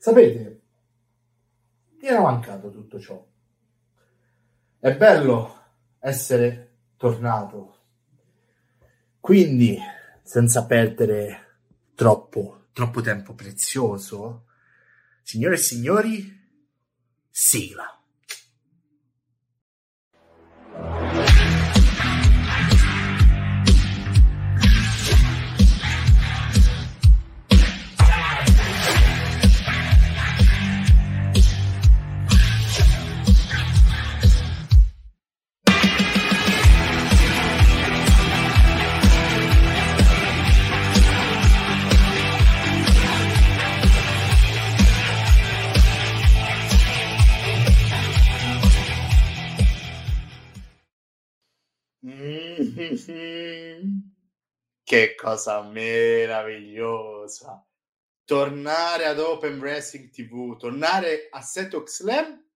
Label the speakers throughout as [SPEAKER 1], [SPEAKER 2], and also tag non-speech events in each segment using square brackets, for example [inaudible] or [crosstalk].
[SPEAKER 1] Sapete, mi era mancato tutto ciò. È bello essere tornato. Quindi, senza perdere troppo, troppo tempo prezioso, signore e signori, sigla. Che cosa meravigliosa! Tornare ad Open Wrestling TV, tornare a Setox Slam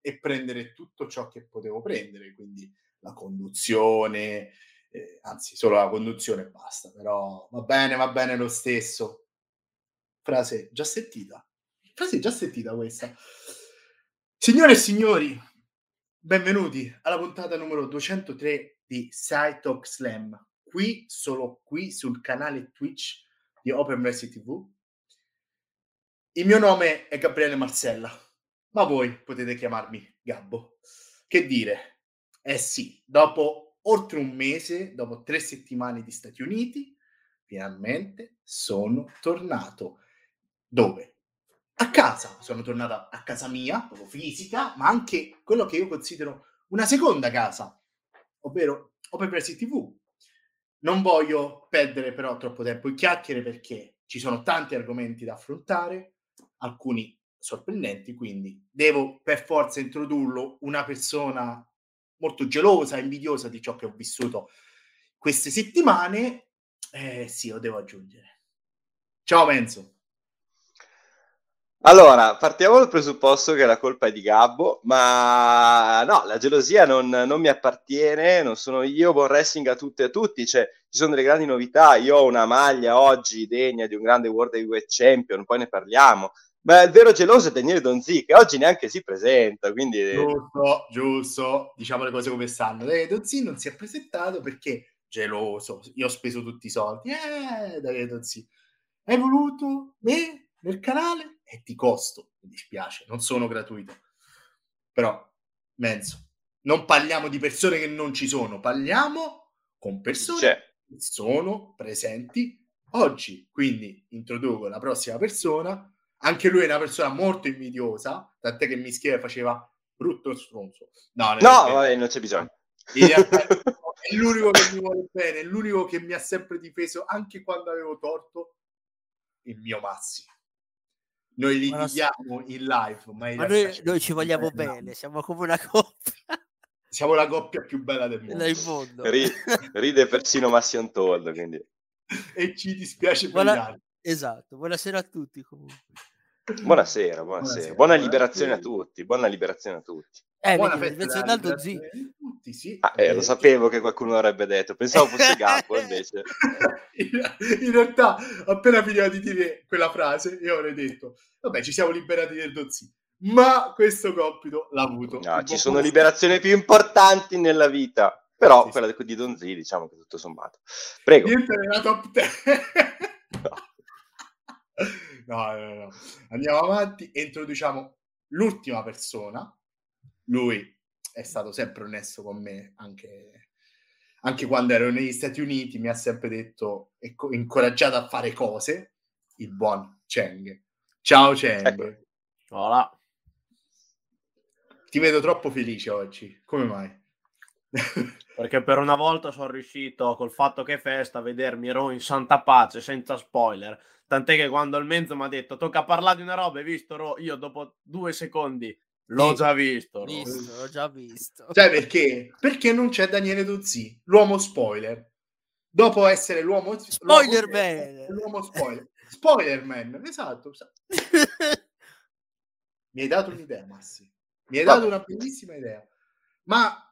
[SPEAKER 1] e prendere tutto ciò che potevo prendere, quindi la conduzione, eh, anzi solo la conduzione e basta, però va bene, va bene lo stesso. Frase già sentita. Frase già sentita questa. Signore e signori, benvenuti alla puntata numero 203 di Side Slam qui, solo qui sul canale Twitch di Open Wrestling TV. Il mio nome è Gabriele Marcella, ma voi potete chiamarmi Gabbo. Che dire? Eh sì, dopo oltre un mese, dopo tre settimane di Stati Uniti, finalmente sono tornato. Dove? A casa. Sono tornato a casa mia, proprio fisica, ma anche quello che io considero una seconda casa, ovvero Open Wrestling TV, non voglio perdere però troppo tempo in chiacchiere perché ci sono tanti argomenti da affrontare, alcuni sorprendenti, quindi devo per forza introdurlo una persona molto gelosa, invidiosa di ciò che ho vissuto queste settimane. Eh sì, lo devo aggiungere. Ciao Menzo.
[SPEAKER 2] Allora, partiamo dal presupposto che la colpa è di Gabbo, ma no, la gelosia non, non mi appartiene, non sono io, buon wrestling a tutti e a tutti, cioè, ci sono delle grandi novità, io ho una maglia oggi degna di un grande World Heavyweight Champion, poi ne parliamo, ma il vero geloso è Daniele Donzi, che oggi neanche si presenta, quindi...
[SPEAKER 1] Giusto, giusto, diciamo le cose come stanno. Daniele Donzi non si è presentato perché geloso, io ho speso tutti i soldi, eh, Daniele Donzi, hai voluto me nel canale? È di costo, mi dispiace, non sono gratuito. Però, mezzo, non parliamo di persone che non ci sono, parliamo con persone C'è. che sono presenti oggi. Quindi introduco la prossima persona. Anche lui è una persona molto invidiosa, tant'è che mi scrive faceva brutto stronzo.
[SPEAKER 2] No, no vabbè, non c'è bisogno.
[SPEAKER 1] Realtà [laughs] è l'unico che mi vuole bene, è l'unico che mi ha sempre difeso anche quando avevo torto il mio Massimo. Noi litighiamo in live,
[SPEAKER 3] ma, in ma noi, noi, ci vogliamo bene, siamo come una coppia. [laughs]
[SPEAKER 1] Siamo la coppia più bella del mondo. Del
[SPEAKER 3] mondo.
[SPEAKER 2] Ride, ride persino Massimo Told, quindi.
[SPEAKER 1] e ci dispiace
[SPEAKER 3] Buona... per gli altri. Esatto, buonasera a tutti comunque.
[SPEAKER 2] Buonasera, buonasera. buonasera. Buona liberazione a tutti, buona liberazione a tutti.
[SPEAKER 3] Eh, buona festa Aldo Z.
[SPEAKER 2] Tutti, sì. Ah, eh, lo sapevo che qualcuno avrebbe detto, pensavo fosse [laughs] Gabbo invece.
[SPEAKER 1] in, realtà, appena finiva di dire quella frase, io avrei detto, vabbè, ci siamo liberati del Dozzi. Ma questo compito l'ha avuto.
[SPEAKER 2] No, ci sono liberazioni più importanti nella vita. Però sì, quella sì. di Donzi, diciamo che tutto sommato. Prego.
[SPEAKER 1] Niente nella top 10. [laughs] no. no, no, no. Andiamo avanti e introduciamo l'ultima persona lui è stato sempre onesto con me, anche, anche quando ero negli Stati Uniti, mi ha sempre detto e co- incoraggiato a fare cose, il buon Cheng. Ciao Cheng. Ecco.
[SPEAKER 4] Hola.
[SPEAKER 1] Ti vedo troppo felice oggi, come mai? [laughs]
[SPEAKER 4] Perché per una volta sono riuscito, col fatto che è festa, a vedermi ero in santa pace, senza spoiler. Tant'è che quando il mezzo mi ha detto tocca parlare di una roba, hai visto, io dopo due secondi L'ho già visto,
[SPEAKER 3] visto l'ho già visto.
[SPEAKER 1] Cioè, perché? Perché non c'è Daniele Dozzi, l'uomo spoiler. Dopo essere l'uomo
[SPEAKER 3] spoiler man.
[SPEAKER 1] L'uomo spoiler. Spoiler man, esatto. Mi hai dato un'idea, Massi. Mi hai dato una bellissima idea. Ma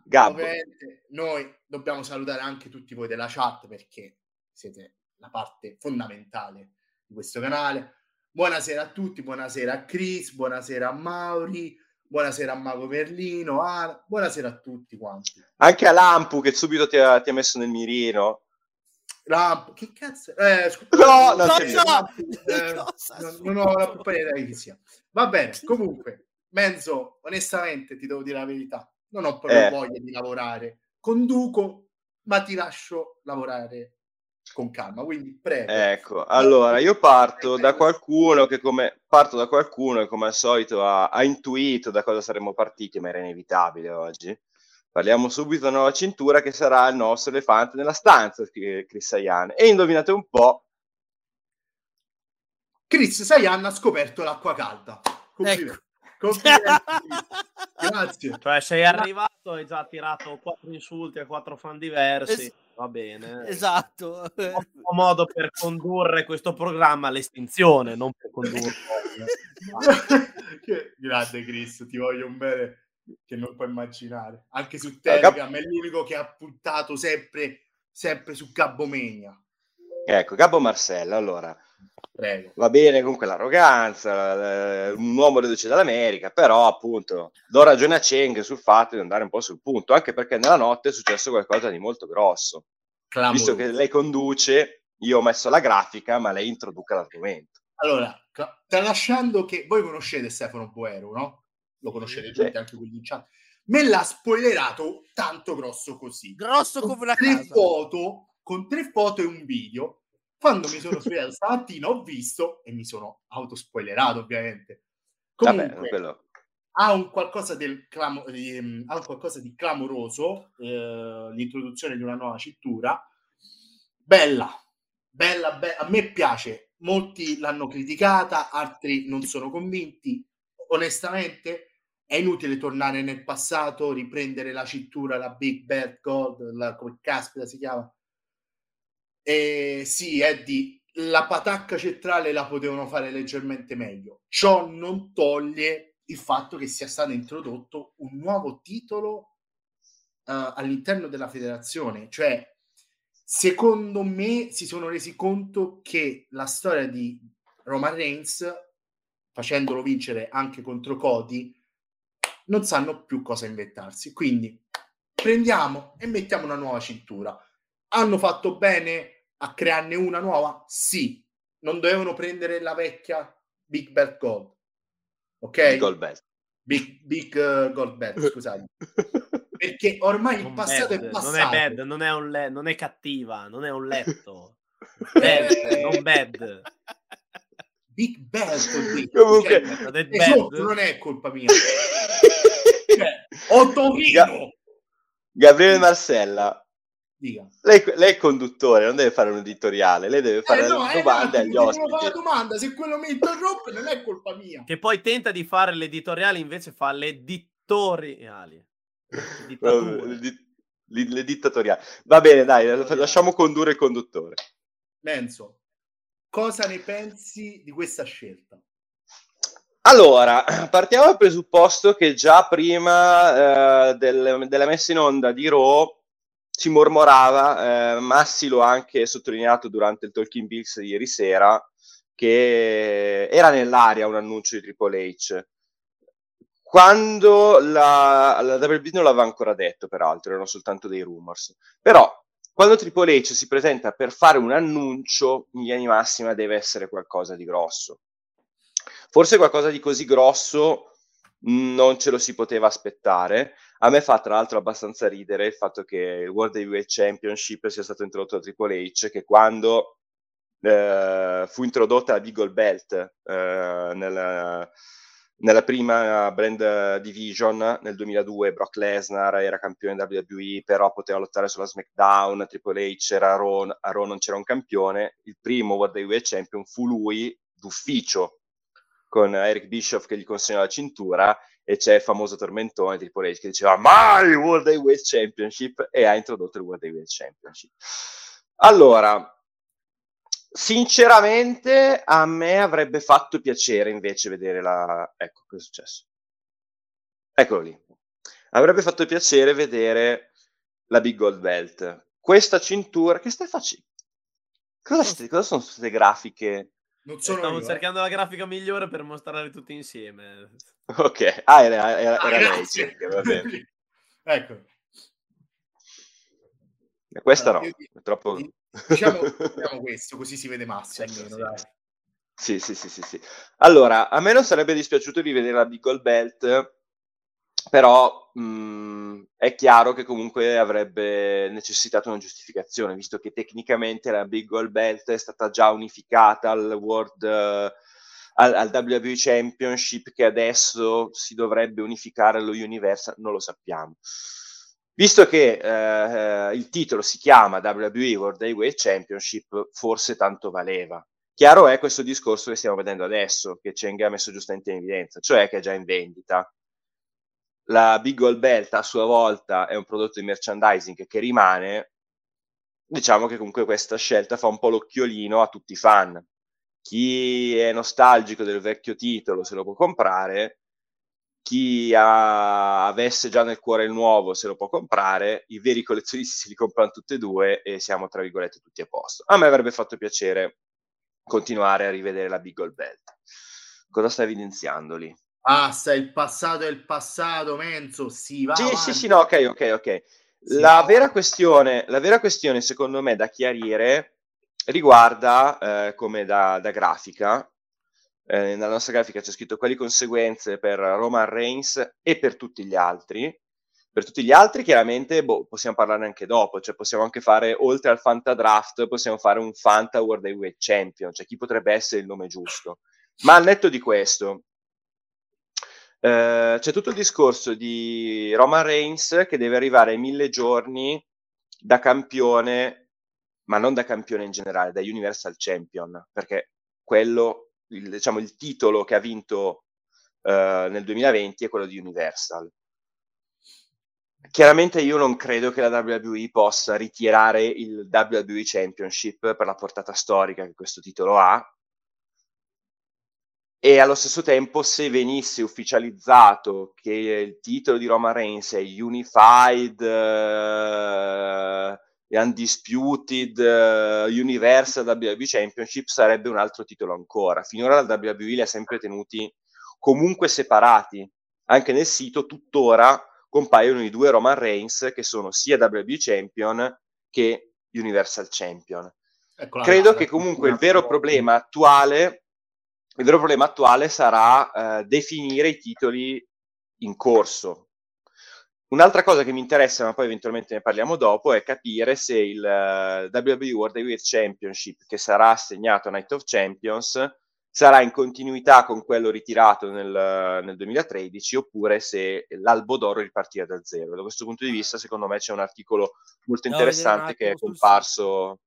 [SPEAKER 1] noi dobbiamo salutare anche tutti voi della chat perché siete la parte fondamentale di questo canale. Buonasera a tutti, buonasera a Chris, buonasera a Mauri, buonasera a Mago Merlino, Ana, buonasera a tutti quanti.
[SPEAKER 2] Anche a Lampu che subito ti ha, ti ha messo nel mirino.
[SPEAKER 1] Lampo, che cazzo? Eh, scusa,
[SPEAKER 2] No, non c'è
[SPEAKER 3] Cosa?
[SPEAKER 1] Eh, non, non ho la pallida idea di chi sia. Va bene, comunque, Menzo, onestamente ti devo dire la verità, non ho proprio
[SPEAKER 2] Eh.
[SPEAKER 1] voglia di lavorare. Conduco, ma ti lascio lavorare con calma, quindi prego.
[SPEAKER 2] Ecco, allora io parto da qualcuno che come parto da qualcuno che come al solito ha, ha intuito da cosa saremmo partiti, ma era inevitabile oggi. Parliamo subito della nuova cintura che sarà il nostro elefante nella stanza, Chris Sayan. E indovinate un po',
[SPEAKER 1] Chris Sayan ha scoperto l'acqua calda. Complimenti.
[SPEAKER 3] Ecco.
[SPEAKER 1] Grazie.
[SPEAKER 4] Cioè, sei arrivato e hai già tirato quattro insulti a quattro fan diversi.
[SPEAKER 3] Es-
[SPEAKER 4] Va bene.
[SPEAKER 3] esatto.
[SPEAKER 4] Un modo per condurre questo programma all'estinzione, non per condurlo. [laughs]
[SPEAKER 1] Che grande Chris, ti voglio un bene che non puoi immaginare. Anche su Telegram è l'unico che ha puntato sempre, sempre su Gabbomania.
[SPEAKER 2] Ecco, Gabbo Marcella, allora,
[SPEAKER 1] Prego.
[SPEAKER 2] va bene comunque l'arroganza, eh, un uomo reduce dall'America, però appunto do ragione a Cheng sul fatto di andare un po' sul punto, anche perché nella notte è successo qualcosa di molto grosso.
[SPEAKER 1] Clamoroso.
[SPEAKER 2] Visto che lei conduce, io ho messo la grafica, ma lei introduca l'argomento.
[SPEAKER 1] Allora, tralasciando che voi conoscete Stefano Boero, no? Lo conoscete
[SPEAKER 2] Sì.
[SPEAKER 1] anche quelli in chat. Me l'ha spoilerato tanto grosso così.
[SPEAKER 3] Grosso come una casa.
[SPEAKER 1] foto, con tre foto e un video. Quando mi sono svegliato stamattina ho visto e mi sono autospoilerato ovviamente. Comunque,
[SPEAKER 2] Vabbè,
[SPEAKER 1] ha un qualcosa, del clamo- mm, ha un qualcosa di clamoroso eh, l'introduzione di una nuova cintura bella bella be- a me piace molti l'hanno criticata altri non sono convinti onestamente è inutile tornare nel passato riprendere la cintura la Big Bad Gold la, come caspita si chiama e sì Eddie la patacca centrale la potevano fare leggermente meglio ciò non toglie il fatto che sia stato introdotto un nuovo titolo eh, all'interno della federazione. Cioè, secondo me si sono resi conto che la storia di Roman Reigns, facendolo vincere anche contro Cody, non sanno più cosa inventarsi. Quindi prendiamo e mettiamo una nuova cintura. Hanno fatto bene a crearne una nuova? Sì. Non dovevano prendere la vecchia Big Bad Gold. Ok?
[SPEAKER 2] Gold belt.
[SPEAKER 1] Big, big eh, Gold Belt, [laughs] scusate. Perché ormai il
[SPEAKER 4] Non
[SPEAKER 1] passato
[SPEAKER 4] bad,
[SPEAKER 1] è passato.
[SPEAKER 4] Non è bad, non è, un le- non è cattiva, non è un letto. [laughs] Bad, non bad.
[SPEAKER 1] Big Belt, ho detto.
[SPEAKER 2] Comunque-
[SPEAKER 1] Cioè,
[SPEAKER 4] Non è
[SPEAKER 1] sotto
[SPEAKER 4] bad.
[SPEAKER 1] non è colpa mia. [laughs] Cioè, Otorino!
[SPEAKER 2] Gabriele Marcella,
[SPEAKER 1] Dica.
[SPEAKER 2] lei, lei è conduttore, non deve fare un editoriale, lei deve fare
[SPEAKER 1] Eh, no,
[SPEAKER 2] le
[SPEAKER 1] eh,
[SPEAKER 2] domande agli
[SPEAKER 1] devo fare la
[SPEAKER 2] ospiti.
[SPEAKER 1] domanda, se quello mi interrompe non è colpa mia.
[SPEAKER 4] Che poi tenta di fare l'editoriale, invece fa.
[SPEAKER 2] Le, di- le- le dittatoriali. Va bene, dai, lasciamo condurre il conduttore.
[SPEAKER 1] Menzo, cosa ne pensi di questa scelta?
[SPEAKER 2] Allora, partiamo dal presupposto che già prima eh, del- della messa in onda di Raw si mormorava, eh, Massi lo ha anche sottolineato durante il Talking Bills di ieri sera, che era nell'aria un annuncio di Triple H. Quando la, la WB non l'aveva ancora detto, peraltro, erano soltanto dei rumors. Però, quando Triple H si presenta per fare un annuncio, in linea di massima deve essere qualcosa di grosso. Forse qualcosa di così grosso non ce lo si poteva aspettare. A me fa tra l'altro abbastanza ridere il fatto che il World Heavyweight Championship sia stato introdotto da Triple H, che quando eh, fu introdotta la Gold Belt eh, nella, nella prima brand division nel 2002 Brock Lesnar era campione WWE però poteva lottare sulla SmackDown Triple H era a Raw, a Raw non c'era un campione. Il primo World Heavyweight Champion fu lui d'ufficio con Eric Bischoff che gli consegna la cintura e c'è il famoso tormentone Triple H che diceva mai World Heavyweight Championship e ha introdotto il World Heavyweight Championship allora Sinceramente, a me avrebbe fatto piacere invece vedere la. Ecco cosa è successo. Eccolo lì. Avrebbe fatto piacere vedere la Big Gold Belt. Questa cintura. Che stai facendo? Cosa, cosa sono queste grafiche
[SPEAKER 1] Non sono
[SPEAKER 4] Stavo
[SPEAKER 1] io, eh.
[SPEAKER 4] cercando la grafica migliore per mostrare tutti insieme.
[SPEAKER 2] Ok, ah, era, era,
[SPEAKER 1] Ah,
[SPEAKER 2] era lei, sì, va bene.
[SPEAKER 1] ecco.
[SPEAKER 2] Questa
[SPEAKER 1] Allora,
[SPEAKER 2] no,
[SPEAKER 1] io-
[SPEAKER 2] è troppo...
[SPEAKER 1] Diciamo, diciamo questo, così si vede Massi
[SPEAKER 2] Sì,
[SPEAKER 1] almeno,
[SPEAKER 2] sì.
[SPEAKER 1] dai.
[SPEAKER 2] Sì, sì, sì, sì, sì. Allora, a me non sarebbe dispiaciuto di vedere la Big Gold Belt, però mh, è chiaro che comunque avrebbe necessitato una giustificazione, visto che tecnicamente la Big Gold Belt è stata già unificata al World, eh, al, al WWE Championship, che adesso si dovrebbe unificare allo Universal, non lo sappiamo. Visto che eh, il titolo si chiama WWE World Heavyweight Championship, forse tanto valeva. Chiaro è questo discorso che stiamo vedendo adesso, che Cheng ha messo giustamente in evidenza, cioè che è già in vendita. La Big Gold Belt a sua volta è un prodotto di merchandising che rimane. Diciamo che comunque questa scelta fa un po' l'occhiolino a tutti i fan. Chi è nostalgico del vecchio titolo se lo può comprare, chi ha, avesse già nel cuore il nuovo se lo può comprare, i veri collezionisti se li comprano tutti e due e siamo tra virgolette tutti a posto. A me avrebbe fatto piacere continuare a rivedere la Big Gold Belt. Cosa sta evidenziando lì?
[SPEAKER 1] Basta, il passato è il passato, Menzo, si va
[SPEAKER 2] Sì,
[SPEAKER 1] avanti.
[SPEAKER 2] sì, sì, no, ok, ok, ok.
[SPEAKER 1] Si
[SPEAKER 2] La vera questione, la vera questione, secondo me, da chiarire riguarda eh, come da, da grafica. Eh, nella nostra grafica c'è scritto quali conseguenze per Roman Reigns e per tutti gli altri. Per tutti gli altri, chiaramente, boh, possiamo parlarne anche dopo, cioè possiamo anche fare, oltre al Fanta Draft, possiamo fare un Fanta World Heavyweight Champion, cioè chi potrebbe essere il nome giusto. Ma al netto di questo, eh, c'è tutto il discorso di Roman Reigns che deve arrivare ai mille giorni da campione, ma non da campione in generale, da Universal Champion, perché quello, il, diciamo, il titolo che ha vinto eh, nel 2020 è quello di Universal. Chiaramente io non credo che la WWE possa ritirare il WWE Championship per la portata storica che questo titolo ha, e allo stesso tempo se venisse ufficializzato che il titolo di Roman Reigns è Unified, uh, Undisputed, uh, Universal WWE Championship sarebbe un altro titolo ancora. Finora la WWE li ha sempre tenuti comunque separati. Anche nel sito tuttora compaiono i due Roman Reigns che sono sia WWE Champion che Universal Champion.
[SPEAKER 1] Eccola
[SPEAKER 2] Credo che
[SPEAKER 1] la
[SPEAKER 2] comunque il vero problema attuale il vero problema attuale sarà eh, definire i titoli in corso. Un'altra cosa che mi interessa, ma poi eventualmente ne parliamo dopo, è capire se il uh, WWE World Heavyweight Championship che sarà assegnato a Night of Champions sarà in continuità con quello ritirato nel, nel 2013 oppure se l'albo d'oro ripartirà da zero. Da questo punto di vista, secondo me, c'è un articolo molto interessante che è comparso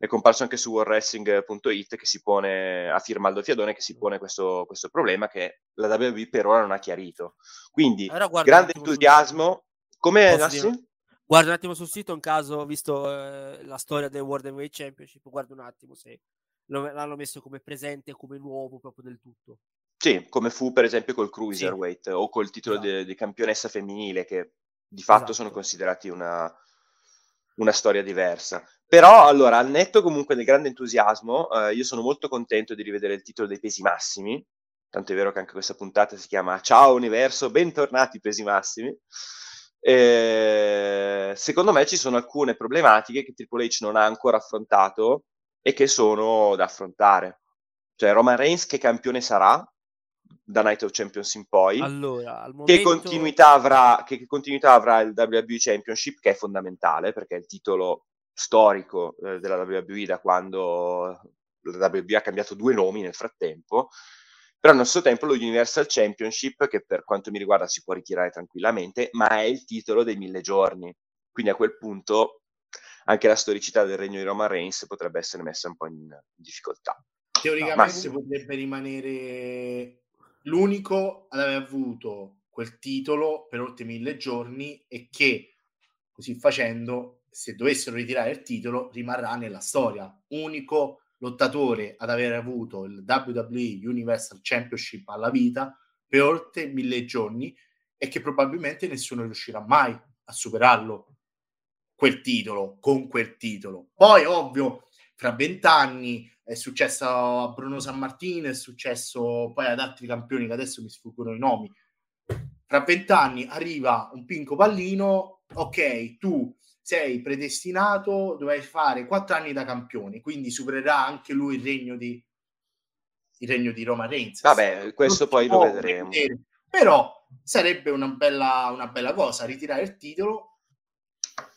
[SPEAKER 2] è comparso anche su warwrestling.it che si pone a firma Aldo Fiadone che si pone questo, questo problema che la WWE per ora non ha chiarito. Quindi
[SPEAKER 3] Allora
[SPEAKER 2] grande entusiasmo. Come Nassi?
[SPEAKER 3] Guarda un attimo sul sito in caso, visto eh, la storia del World Heavyweight Championship, guarda un attimo se lo- l'hanno messo come presente, come nuovo proprio del tutto.
[SPEAKER 2] Sì, come fu per esempio col Cruiserweight o col titolo
[SPEAKER 3] Esatto.
[SPEAKER 2] di, di campionessa femminile che di fatto
[SPEAKER 3] Esatto.
[SPEAKER 2] sono considerati una, una storia diversa. Però allora, al netto comunque del grande entusiasmo, eh, io sono molto contento di rivedere il titolo dei pesi massimi, tanto è vero che anche questa puntata si chiama Ciao Universo, bentornati pesi massimi. Eh, secondo me ci sono alcune problematiche che Triple H non ha ancora affrontato e che sono da affrontare. Cioè Roman Reigns che campione sarà da Night of Champions in poi?
[SPEAKER 3] Allora, al
[SPEAKER 2] che
[SPEAKER 3] momento...
[SPEAKER 2] continuità avrà che, che continuità avrà il WWE Championship che è fondamentale perché è il titolo storico eh, della WWE da quando la WWE ha cambiato due nomi nel frattempo però allo stesso tempo lo Universal Championship che per quanto mi riguarda si può ritirare tranquillamente ma è il titolo dei mille giorni quindi a quel punto anche la storicità del regno di Roman Reigns potrebbe essere messa un po' in, difficoltà
[SPEAKER 1] Teoricamente
[SPEAKER 2] Massimo.
[SPEAKER 1] potrebbe rimanere l'unico ad aver avuto quel titolo per oltre mille giorni e che così facendo, se dovessero ritirare il titolo, rimarrà nella storia. Unico lottatore ad aver avuto il WWE Universal Championship alla vita per oltre mille giorni e che probabilmente nessuno riuscirà mai a superarlo quel titolo con quel titolo. Poi, ovvio, fra vent'anni è successo a Bruno San Martino, è successo poi ad altri campioni che adesso mi sfuggono i nomi. Tra vent'anni arriva un pinco pallino, ok, tu sei predestinato, dovrai fare quattro anni da campione, quindi supererà anche lui il regno di, il regno di Roma Reigns.
[SPEAKER 2] Vabbè, questo poi lo vedremo. Vedere.
[SPEAKER 1] Però sarebbe una bella, una bella cosa ritirare il titolo.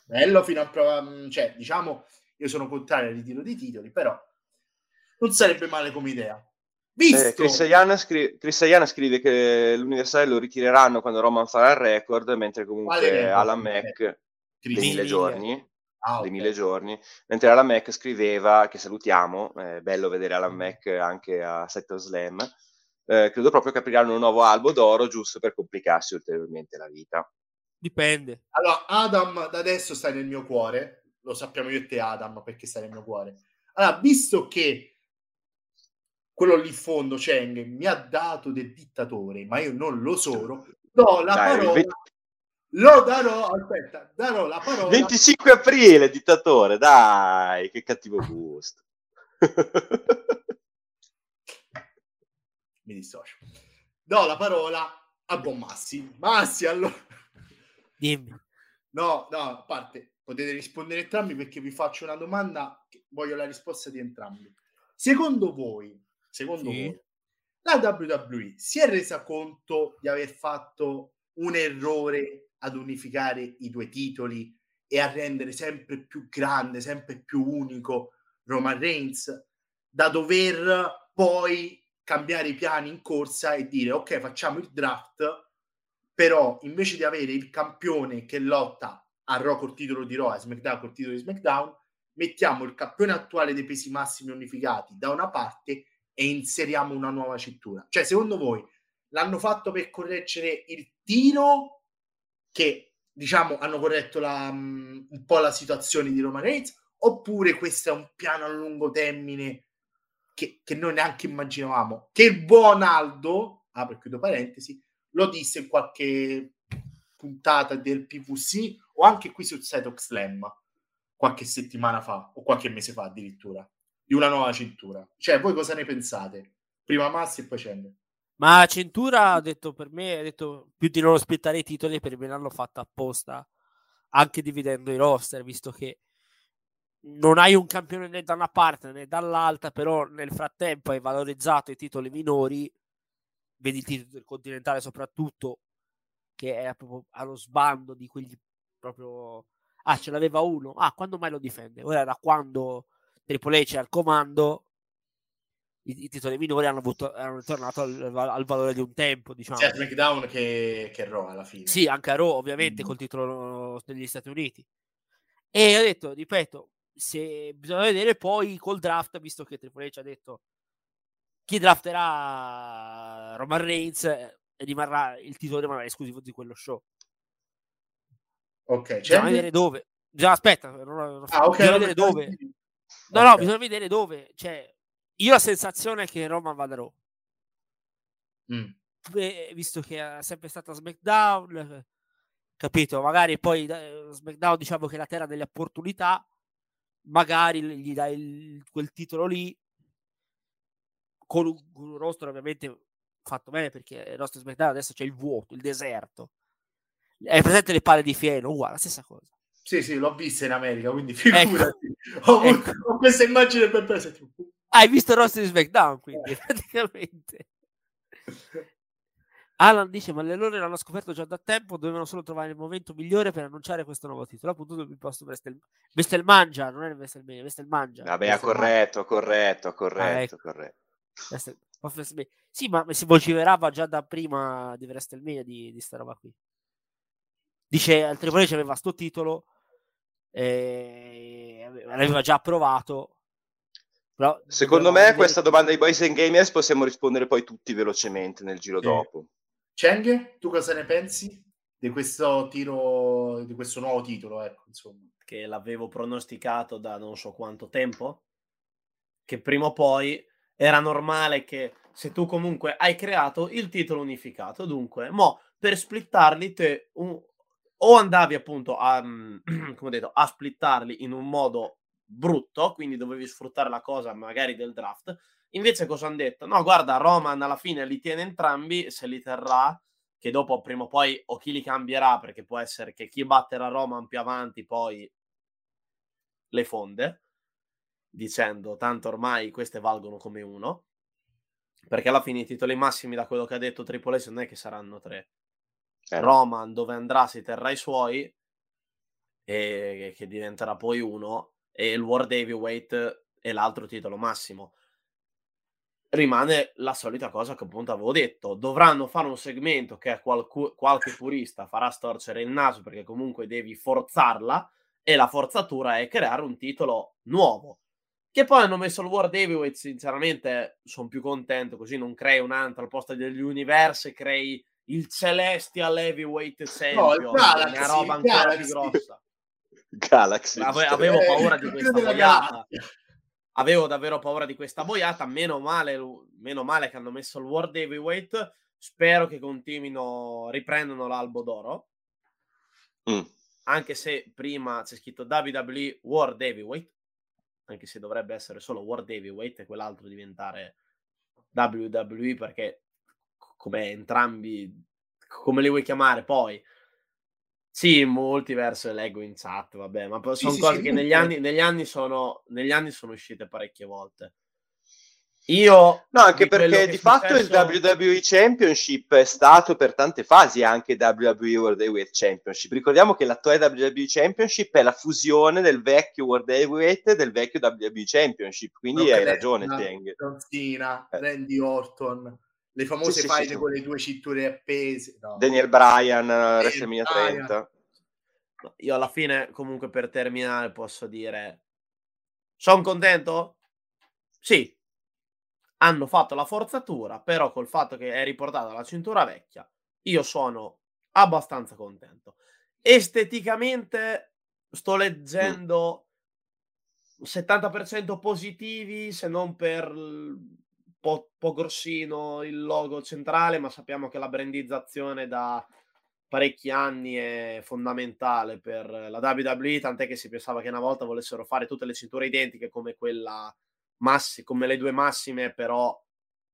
[SPEAKER 1] Bello fino a prova, cioè, diciamo, io sono contrario al ritiro dei titoli, però non sarebbe male come idea.
[SPEAKER 2] Visto... Eh, Chris, Iana scri- Chris Iana scrive che l'universale lo ritireranno quando Roman farà il record, mentre comunque Alan Mac dei mille giorni, ah, okay. dei mille giorni, mentre Alan Mac scriveva, che salutiamo, è bello vedere Alan Mac anche a Sector Slam, eh, credo proprio che apriranno un nuovo albo d'oro giusto per complicarsi ulteriormente la vita.
[SPEAKER 3] Dipende.
[SPEAKER 1] Allora, Adam da adesso stai nel mio cuore, lo sappiamo io e te Adam perché stai nel mio cuore. Allora, visto che quello lì in fondo, Cheng, mi ha dato del dittatore, ma io non lo sono, do la Dai, parola... 20... Lo darò, aspetta, darò la parola...
[SPEAKER 2] 25 aprile, dittatore, dai, che cattivo gusto.
[SPEAKER 1] mi dissocio. Do la parola a buon Massi. Massi, allora...
[SPEAKER 3] Dimmi.
[SPEAKER 1] No, no, a parte, potete rispondere entrambi perché vi faccio una domanda, voglio la risposta di entrambi. Secondo voi, secondo sì. voi, la WWE si è resa conto di aver fatto un errore ad unificare i due titoli e a rendere sempre più grande, sempre più unico Roman Reigns, da dover poi cambiare i piani in corsa e dire ok facciamo il draft, però invece di avere il campione che lotta a Raw col titolo di Raw e SmackDown col titolo di SmackDown, mettiamo il campione attuale dei pesi massimi unificati da una parte e inseriamo una nuova cintura. Cioè, secondo voi l'hanno fatto per correggere il tiro che diciamo hanno corretto la, um, un po' la situazione di Roman Reigns oppure questo è un piano a lungo termine che, che noi neanche immaginavamo che il buon Aldo apro e chiudo parentesi lo disse in qualche puntata del PVC o anche qui sul site Slam qualche settimana fa o qualche mese fa addirittura di una nuova cintura. Cioè, voi cosa ne pensate? Prima Massi e poi Cenne.
[SPEAKER 3] Ma cintura ha detto per me, ha detto più di non aspettare i titoli, per me l'hanno fatta apposta, anche dividendo i roster, visto che non hai un campione né da una parte né dall'altra, però nel frattempo hai valorizzato i titoli minori, vedi il titolo del continentale soprattutto, che è proprio allo sbando di quelli proprio... Ah, ce l'aveva uno. Ah, quando mai lo difende? Ora era quando Triple H al comando, i, i titoli minori hanno, avuto, hanno ritornato al, al, valore di un tempo. Diciamo.
[SPEAKER 1] Sia SmackDown che, che Raw alla fine.
[SPEAKER 3] Sì, anche a Raw, ovviamente, mm. col titolo degli Stati Uniti. E ho detto, ripeto, se bisogna vedere poi col draft, visto che Triple H ha detto chi drafterà Roman Reigns e rimarrà il titolo rimarrà esclusivo di quello show.
[SPEAKER 1] Ok,
[SPEAKER 3] bisogna vedere dove. Bisogna, aspetta, non, non, ah, okay, bisogna vedere dove. No, okay. no, bisogna vedere dove. Cioè, io la sensazione che Roma vada Raw. Mm. visto che è sempre stata SmackDown, capito? Magari poi SmackDown diciamo che è la terra delle opportunità, magari gli dai il, quel titolo lì con un, con un roster ovviamente fatto bene perché il nostro SmackDown adesso c'è il vuoto, il deserto. È presente le palle di fieno, uguale, la stessa cosa.
[SPEAKER 1] Sì, sì, l'ho vista in America, quindi figurati. Ecco. [laughs] Ho, ecco. ho, questa immagine per presa.
[SPEAKER 3] Hai visto il roster di SmackDown, quindi, eh. praticamente. Alan dice, ma le loro l'hanno scoperto già da tempo, dovevano solo trovare il momento migliore per annunciare questo nuovo titolo. Appunto, il posto Vestel... Vestelmangia, non è Vestelmania, Vestelmangia.
[SPEAKER 2] Vabbè, ha corretto, ha corretto, ha corretto, ah, ecco. corretto.
[SPEAKER 3] Vestel... Sì, ma si vociferava già da prima di WrestleMania di, di sta roba qui. Dice, il Triple H aveva sto titolo, eh, l'aveva già approvato.
[SPEAKER 2] Però Secondo me vedere... questa domanda ai Boys and Gamers possiamo rispondere poi tutti velocemente nel giro eh. dopo.
[SPEAKER 1] Cheng, tu cosa ne pensi di questo tiro, di questo nuovo titolo? Ecco, insomma.
[SPEAKER 4] Che l'avevo pronosticato da non so quanto tempo, che prima o poi era normale che se tu comunque hai creato il titolo unificato, dunque, mo per splittarli te un, o andavi appunto a, [clears throat] come detto, a splittarli in un modo brutto, quindi dovevi sfruttare la cosa magari del draft. Invece cosa hanno detto? No, guarda, Roman alla fine li tiene entrambi, se li terrà, che dopo prima o poi o chi li cambierà, perché può essere che chi batterà Roman più avanti poi le fonde, dicendo tanto ormai queste valgono come uno, perché alla fine i titoli massimi da quello che ha detto Triple S non è che saranno tre. Eh. Roman dove andrà si terrà i suoi e che diventerà poi uno e il World Heavyweight è l'altro titolo massimo rimane la solita cosa che appunto avevo detto. Dovranno fare un segmento che qualcu- qualche purista farà storcere il naso perché comunque devi forzarla e la forzatura è creare un titolo nuovo. Che poi hanno messo il World Heavyweight, sinceramente sono più contento, così non crei un altro al posto degli Universe, crei il Celestial Heavyweight Champion, no, una roba ancora più grossa.
[SPEAKER 2] Galaxy.
[SPEAKER 4] Ave- avevo paura di questa boiata avevo davvero paura di questa boiata. Meno male, meno male che hanno messo il World Heavyweight. Spero che continuino, riprendano l'albo d'oro. Mm. Anche se prima c'è scritto WWE World Heavyweight, anche se dovrebbe essere solo World Heavyweight e quell'altro diventare WWE perché come entrambi, come li vuoi chiamare poi, sì, multiverso leggo in chat, vabbè, ma sono sì, cose sì, che sì, negli, anni, negli, anni sono, negli anni sono uscite parecchie volte. Io
[SPEAKER 2] no, anche perché di fatto successo... il WWE Championship è stato per tante fasi anche WWE World Heavyweight Championship. Ricordiamo che l'attuale WWE Championship è la fusione del vecchio World Heavyweight e del vecchio WWE Championship, quindi hai ragione, Teng.
[SPEAKER 1] John Cena. Randy Orton, le famose sì, fight sì, con le due cinture appese.
[SPEAKER 2] No. Daniel Bryan, WrestleMania 30.
[SPEAKER 4] Io alla fine, comunque, per terminare, posso dire: sono contento? Sì, hanno fatto la forzatura, però col fatto che è riportata la cintura vecchia, io sono abbastanza contento. Esteticamente sto leggendo mm. 70% positivi, se non per po', po' grossino il logo centrale, ma sappiamo che la brandizzazione da parecchi anni è fondamentale per la WWE, tant'è che si pensava che una volta volessero fare tutte le cinture identiche come quella massi, come le due massime, però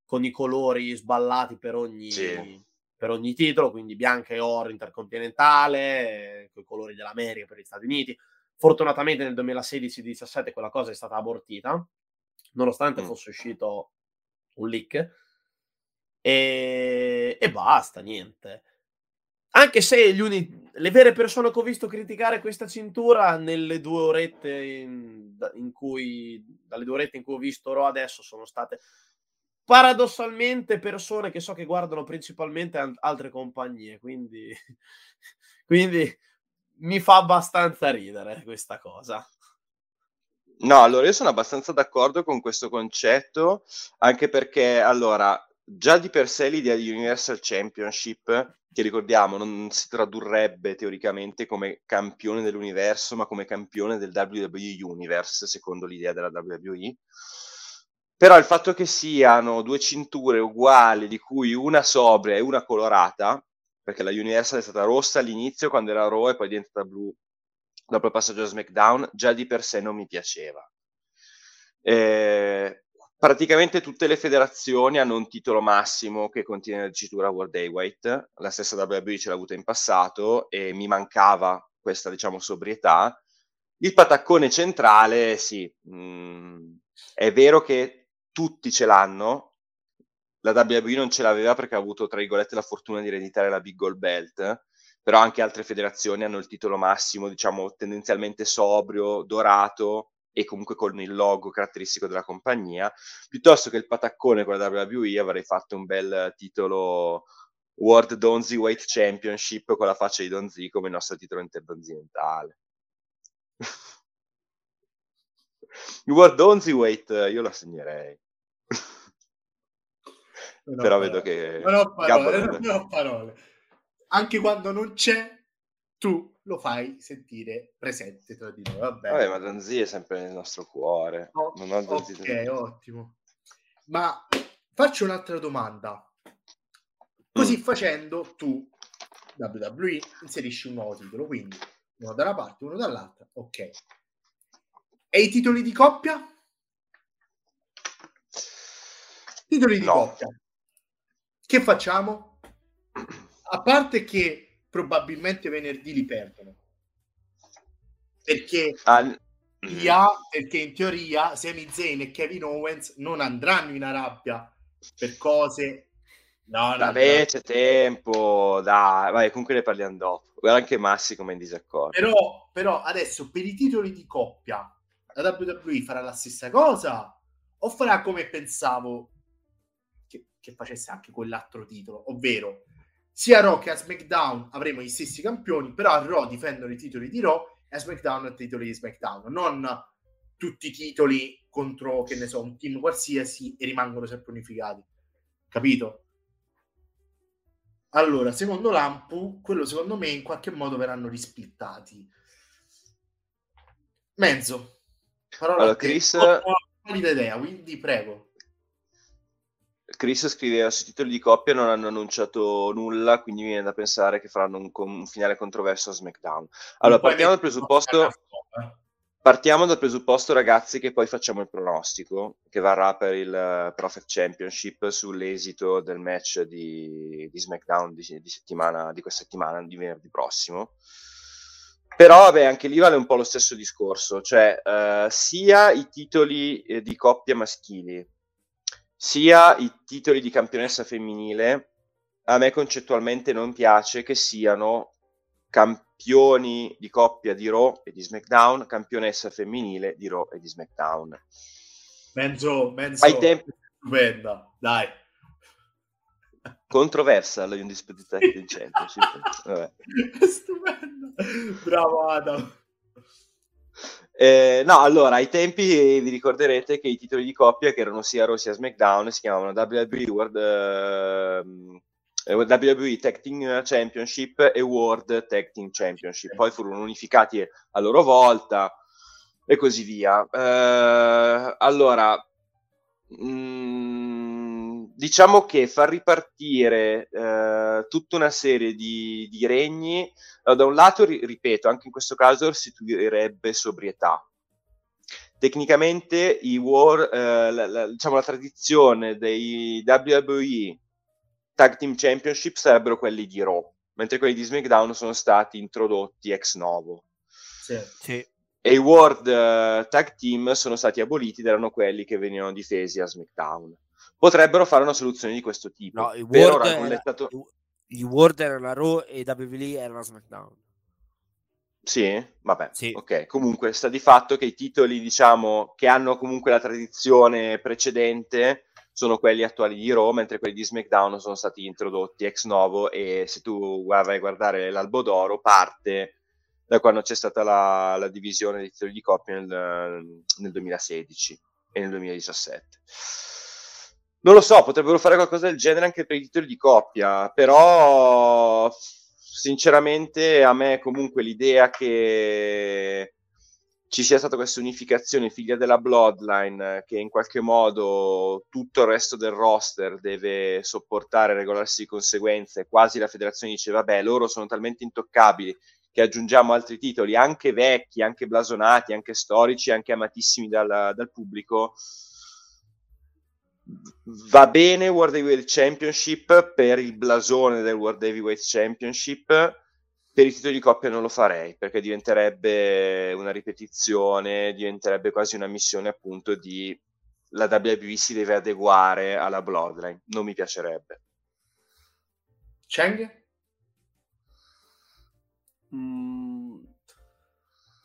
[SPEAKER 4] con i colori sballati per ogni, sì. per ogni titolo, quindi bianca e oro intercontinentale, con i colori dell'America per gli Stati Uniti. Fortunatamente nel 2016-17 quella cosa è stata abortita, nonostante mm. fosse uscito un leak e, e basta, niente. Anche se uni... le vere persone che ho visto criticare questa cintura nelle due orette in, in cui, dalle due orette in cui ho visto Ro adesso sono state paradossalmente persone che so che guardano principalmente altre compagnie, quindi, [laughs] quindi mi fa abbastanza ridere questa cosa.
[SPEAKER 2] No, allora io sono abbastanza d'accordo con questo concetto, anche perché allora già di per sé l'idea di Universal Championship, che ricordiamo non si tradurrebbe teoricamente come campione dell'universo, ma come campione del WWE Universe, secondo l'idea della WWE. Però il fatto che siano due cinture uguali, di cui una sobria e una colorata, perché la Universal è stata rossa all'inizio quando era Raw e poi è diventata blu dopo il passaggio a SmackDown, già di per sé non mi piaceva. Eh, praticamente tutte le federazioni hanno un titolo massimo che contiene la dicitura World Heavyweight, la stessa WWE ce l'ha avuta in passato e mi mancava questa, diciamo, sobrietà. Il pataccone centrale, sì, mh, mm, è vero che tutti ce l'hanno, la WWE non ce l'aveva perché ha avuto, tra virgolette, la fortuna di ereditare la Big Gold Belt, però anche altre federazioni hanno il titolo massimo, diciamo, tendenzialmente sobrio, dorato e comunque con il logo caratteristico della compagnia, piuttosto che il pataccone con la WWE avrei fatto un bel titolo World Donzi Weight Championship con la faccia di Donzi come il nostro titolo intercontinentale. il [laughs] World Donzi Weight io lo assegnerei. Però vedo che...
[SPEAKER 1] Non ho parole, non ho [laughs] parole anche quando non c'è, tu lo fai sentire presente tra di noi. Vabbè,
[SPEAKER 2] Vabbè ma Danzi è sempre nel nostro cuore.
[SPEAKER 1] Oh, ok, ottimo. Ma faccio un'altra domanda. Così mm. facendo, tu, WWE, inserisci un nuovo titolo, quindi uno da una parte, uno dall'altra. Ok. E i titoli di coppia? Titoli di
[SPEAKER 2] No.
[SPEAKER 1] coppia. Che facciamo? A parte che probabilmente venerdì li perdono. Perché,
[SPEAKER 2] mm.
[SPEAKER 1] via, perché in teoria Sami Zayn e Kevin Owens non andranno in Arabia per cose... No, no,
[SPEAKER 2] Vabbè, c'è tempo, dai, vai, comunque ne parliamo dopo. Guarda anche Massi come è in disaccordo.
[SPEAKER 1] Però, però adesso per i titoli di coppia la WWE farà la stessa cosa o farà come pensavo che, che facesse anche quell'altro titolo, ovvero sia a Raw che a SmackDown avremo gli stessi campioni, però a Raw difendono i titoli di Raw e a SmackDown i titoli di SmackDown, non tutti i titoli contro, che ne so, un team qualsiasi e rimangono sempre unificati. Capito? Allora, secondo Lampu, quello secondo me in qualche modo verranno risplittati. Mezzo. Parola
[SPEAKER 2] Allora. Chris-
[SPEAKER 1] Ho una valida idea, quindi prego.
[SPEAKER 2] Chris scriveva sui titoli di coppia non hanno annunciato nulla, quindi mi viene da pensare che faranno un, un finale controverso a SmackDown. Allora, partiamo dal presupposto,
[SPEAKER 1] eh.
[SPEAKER 2] partiamo dal presupposto, ragazzi, che poi facciamo il pronostico che varrà per il eh, Profit Championship sull'esito del match di, di SmackDown di, di settimana, di questa settimana, di venerdì prossimo. Però, vabbè, anche lì vale un po' lo stesso discorso, cioè eh, sia i titoli eh, di coppia maschili, sia i titoli di campionessa femminile, a me concettualmente non piace che siano campioni di coppia di Raw e di SmackDown, campionessa femminile di Raw e di SmackDown.
[SPEAKER 1] Mezzo, mezzo.
[SPEAKER 2] Ai tempi
[SPEAKER 1] Stupenda, dai.
[SPEAKER 2] controversa la Undisputed Tag Team Championship. Vabbè.
[SPEAKER 1] Stupenda. Bravo Adam.
[SPEAKER 2] Eh, no, allora, ai tempi vi ricorderete che i titoli di coppia, che erano sia Raw sia SmackDown, si chiamavano WWE World, ehm, eh, WWE Tag Team Championship e World Tag Team Championship. Poi furono unificati a loro volta e così via. Eh, allora, mm, diciamo che far ripartire eh, tutta una serie di, di regni allora, da un lato, ri- ripeto, anche in questo caso restituirebbe sobrietà. Tecnicamente i war, eh, la, la- diciamo, la tradizione dei WWE Tag Team Championship sarebbero quelli di Raw, mentre quelli di SmackDown sono stati introdotti ex novo.
[SPEAKER 1] Sì.
[SPEAKER 3] Sì.
[SPEAKER 2] E i World eh, Tag Team sono stati aboliti ed erano quelli che venivano difesi a SmackDown. Potrebbero fare una soluzione di questo tipo.
[SPEAKER 3] No, i
[SPEAKER 2] ora
[SPEAKER 3] era-
[SPEAKER 2] con l'estato-
[SPEAKER 3] i World erano la Raw e i WWE erano la SmackDown.
[SPEAKER 2] Sì, vabbè,
[SPEAKER 3] Sì.
[SPEAKER 2] ok. Comunque sta di fatto che i titoli, diciamo, che hanno comunque la tradizione precedente sono quelli attuali di Raw, mentre quelli di SmackDown sono stati introdotti ex novo e se tu vai a guardare l'albo d'oro parte da quando c'è stata la, la divisione dei titoli di coppia nel, nel 2016 e nel 2017. Non lo so, potrebbero fare qualcosa del genere anche per i titoli di coppia, però sinceramente a me comunque l'idea che ci sia stata questa unificazione figlia della Bloodline, che in qualche modo tutto il resto del roster deve sopportare regolarsi di conseguenza, e quasi la federazione dice vabbè, loro sono talmente intoccabili che aggiungiamo altri titoli, anche vecchi, anche blasonati, anche storici, anche amatissimi dal, dal pubblico. Va bene World Heavyweight Championship per il blasone del World Heavyweight Championship, per i titoli di coppia non lo farei perché diventerebbe una ripetizione, diventerebbe quasi una missione appunto di la WWE si deve adeguare alla Bloodline, non mi piacerebbe.
[SPEAKER 1] Cheng?
[SPEAKER 4] Mm,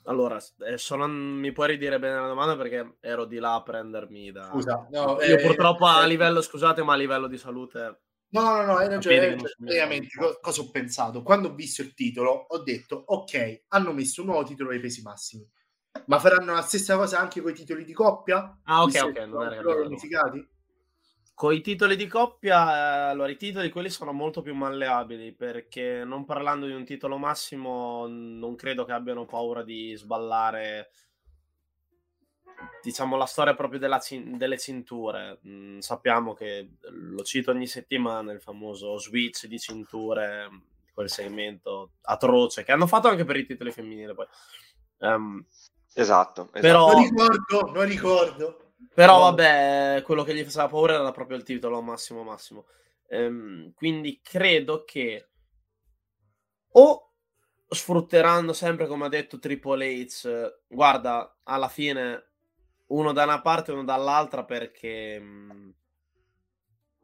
[SPEAKER 4] Allora, eh, solo- mi puoi ridire bene la domanda perché ero di là a prendermi da...
[SPEAKER 1] Scusa, no,
[SPEAKER 4] Io
[SPEAKER 1] eh,
[SPEAKER 4] purtroppo a
[SPEAKER 1] eh,
[SPEAKER 4] livello, scusate, ma a livello di salute...
[SPEAKER 1] No, no, no, hai ragione.
[SPEAKER 4] Sono
[SPEAKER 1] Praticamente, co- cosa ho pensato? Quando ho visto il titolo, ho detto, ok, hanno messo un nuovo titolo ai pesi massimi, ma faranno la stessa cosa anche con i titoli di coppia?
[SPEAKER 4] Ah, ok,
[SPEAKER 1] Visto
[SPEAKER 4] ok, non
[SPEAKER 1] sono
[SPEAKER 4] era
[SPEAKER 1] loro unificati?
[SPEAKER 4] Con i titoli di coppia, allora i titoli quelli sono molto più malleabili perché non parlando di un titolo massimo non credo che abbiano paura di sballare diciamo la storia proprio della delle cinture. Mm, sappiamo che lo cito ogni settimana il famoso switch di cinture, quel segmento atroce che hanno fatto anche per i titoli femminili poi. Ehm,
[SPEAKER 2] Esatto, esatto.
[SPEAKER 4] Però,
[SPEAKER 1] Non ricordo, non ricordo.
[SPEAKER 4] Però vabbè, quello che gli faceva paura era proprio il titolo massimo massimo. Ehm, quindi credo che o sfrutteranno sempre, come ha detto Triple H, guarda, alla fine uno da una parte e uno dall'altra perché, mh,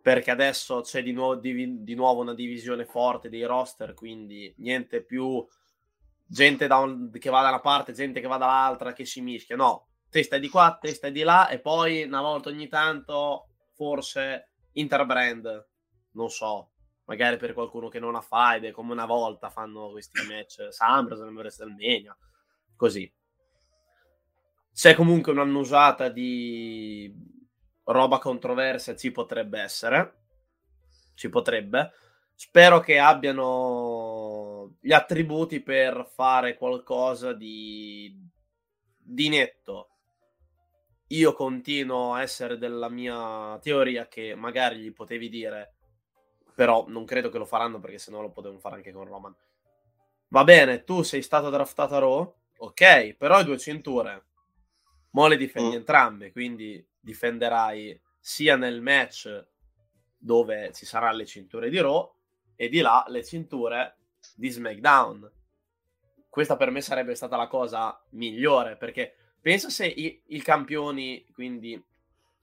[SPEAKER 4] perché adesso c'è di nuovo, divi- di nuovo una divisione forte dei roster, quindi niente più gente un- che va da una parte, gente che va dall'altra, che si mischia. No, te stai di qua, te stai di là e poi una volta ogni tanto forse interbrand, non so, magari per qualcuno che non ha faide, come una volta fanno questi match SummerSlam, WrestleMania, così. C'è comunque un'annusata di roba controversa, ci potrebbe essere, ci potrebbe. Spero che abbiano gli attributi per fare qualcosa di, di netto. Io continuo a essere della mia teoria che magari gli potevi dire, però non credo che lo faranno perché sennò lo potevano fare anche con Roman. Va bene, tu sei stato draftato a Raw, ok, però hai due cinture. Mo le difendi
[SPEAKER 2] Mm.
[SPEAKER 4] entrambe, quindi difenderai sia nel match dove ci saranno le cinture di Raw e di là le cinture di SmackDown. Questa per me sarebbe stata la cosa migliore perché pensa se i, i campioni, quindi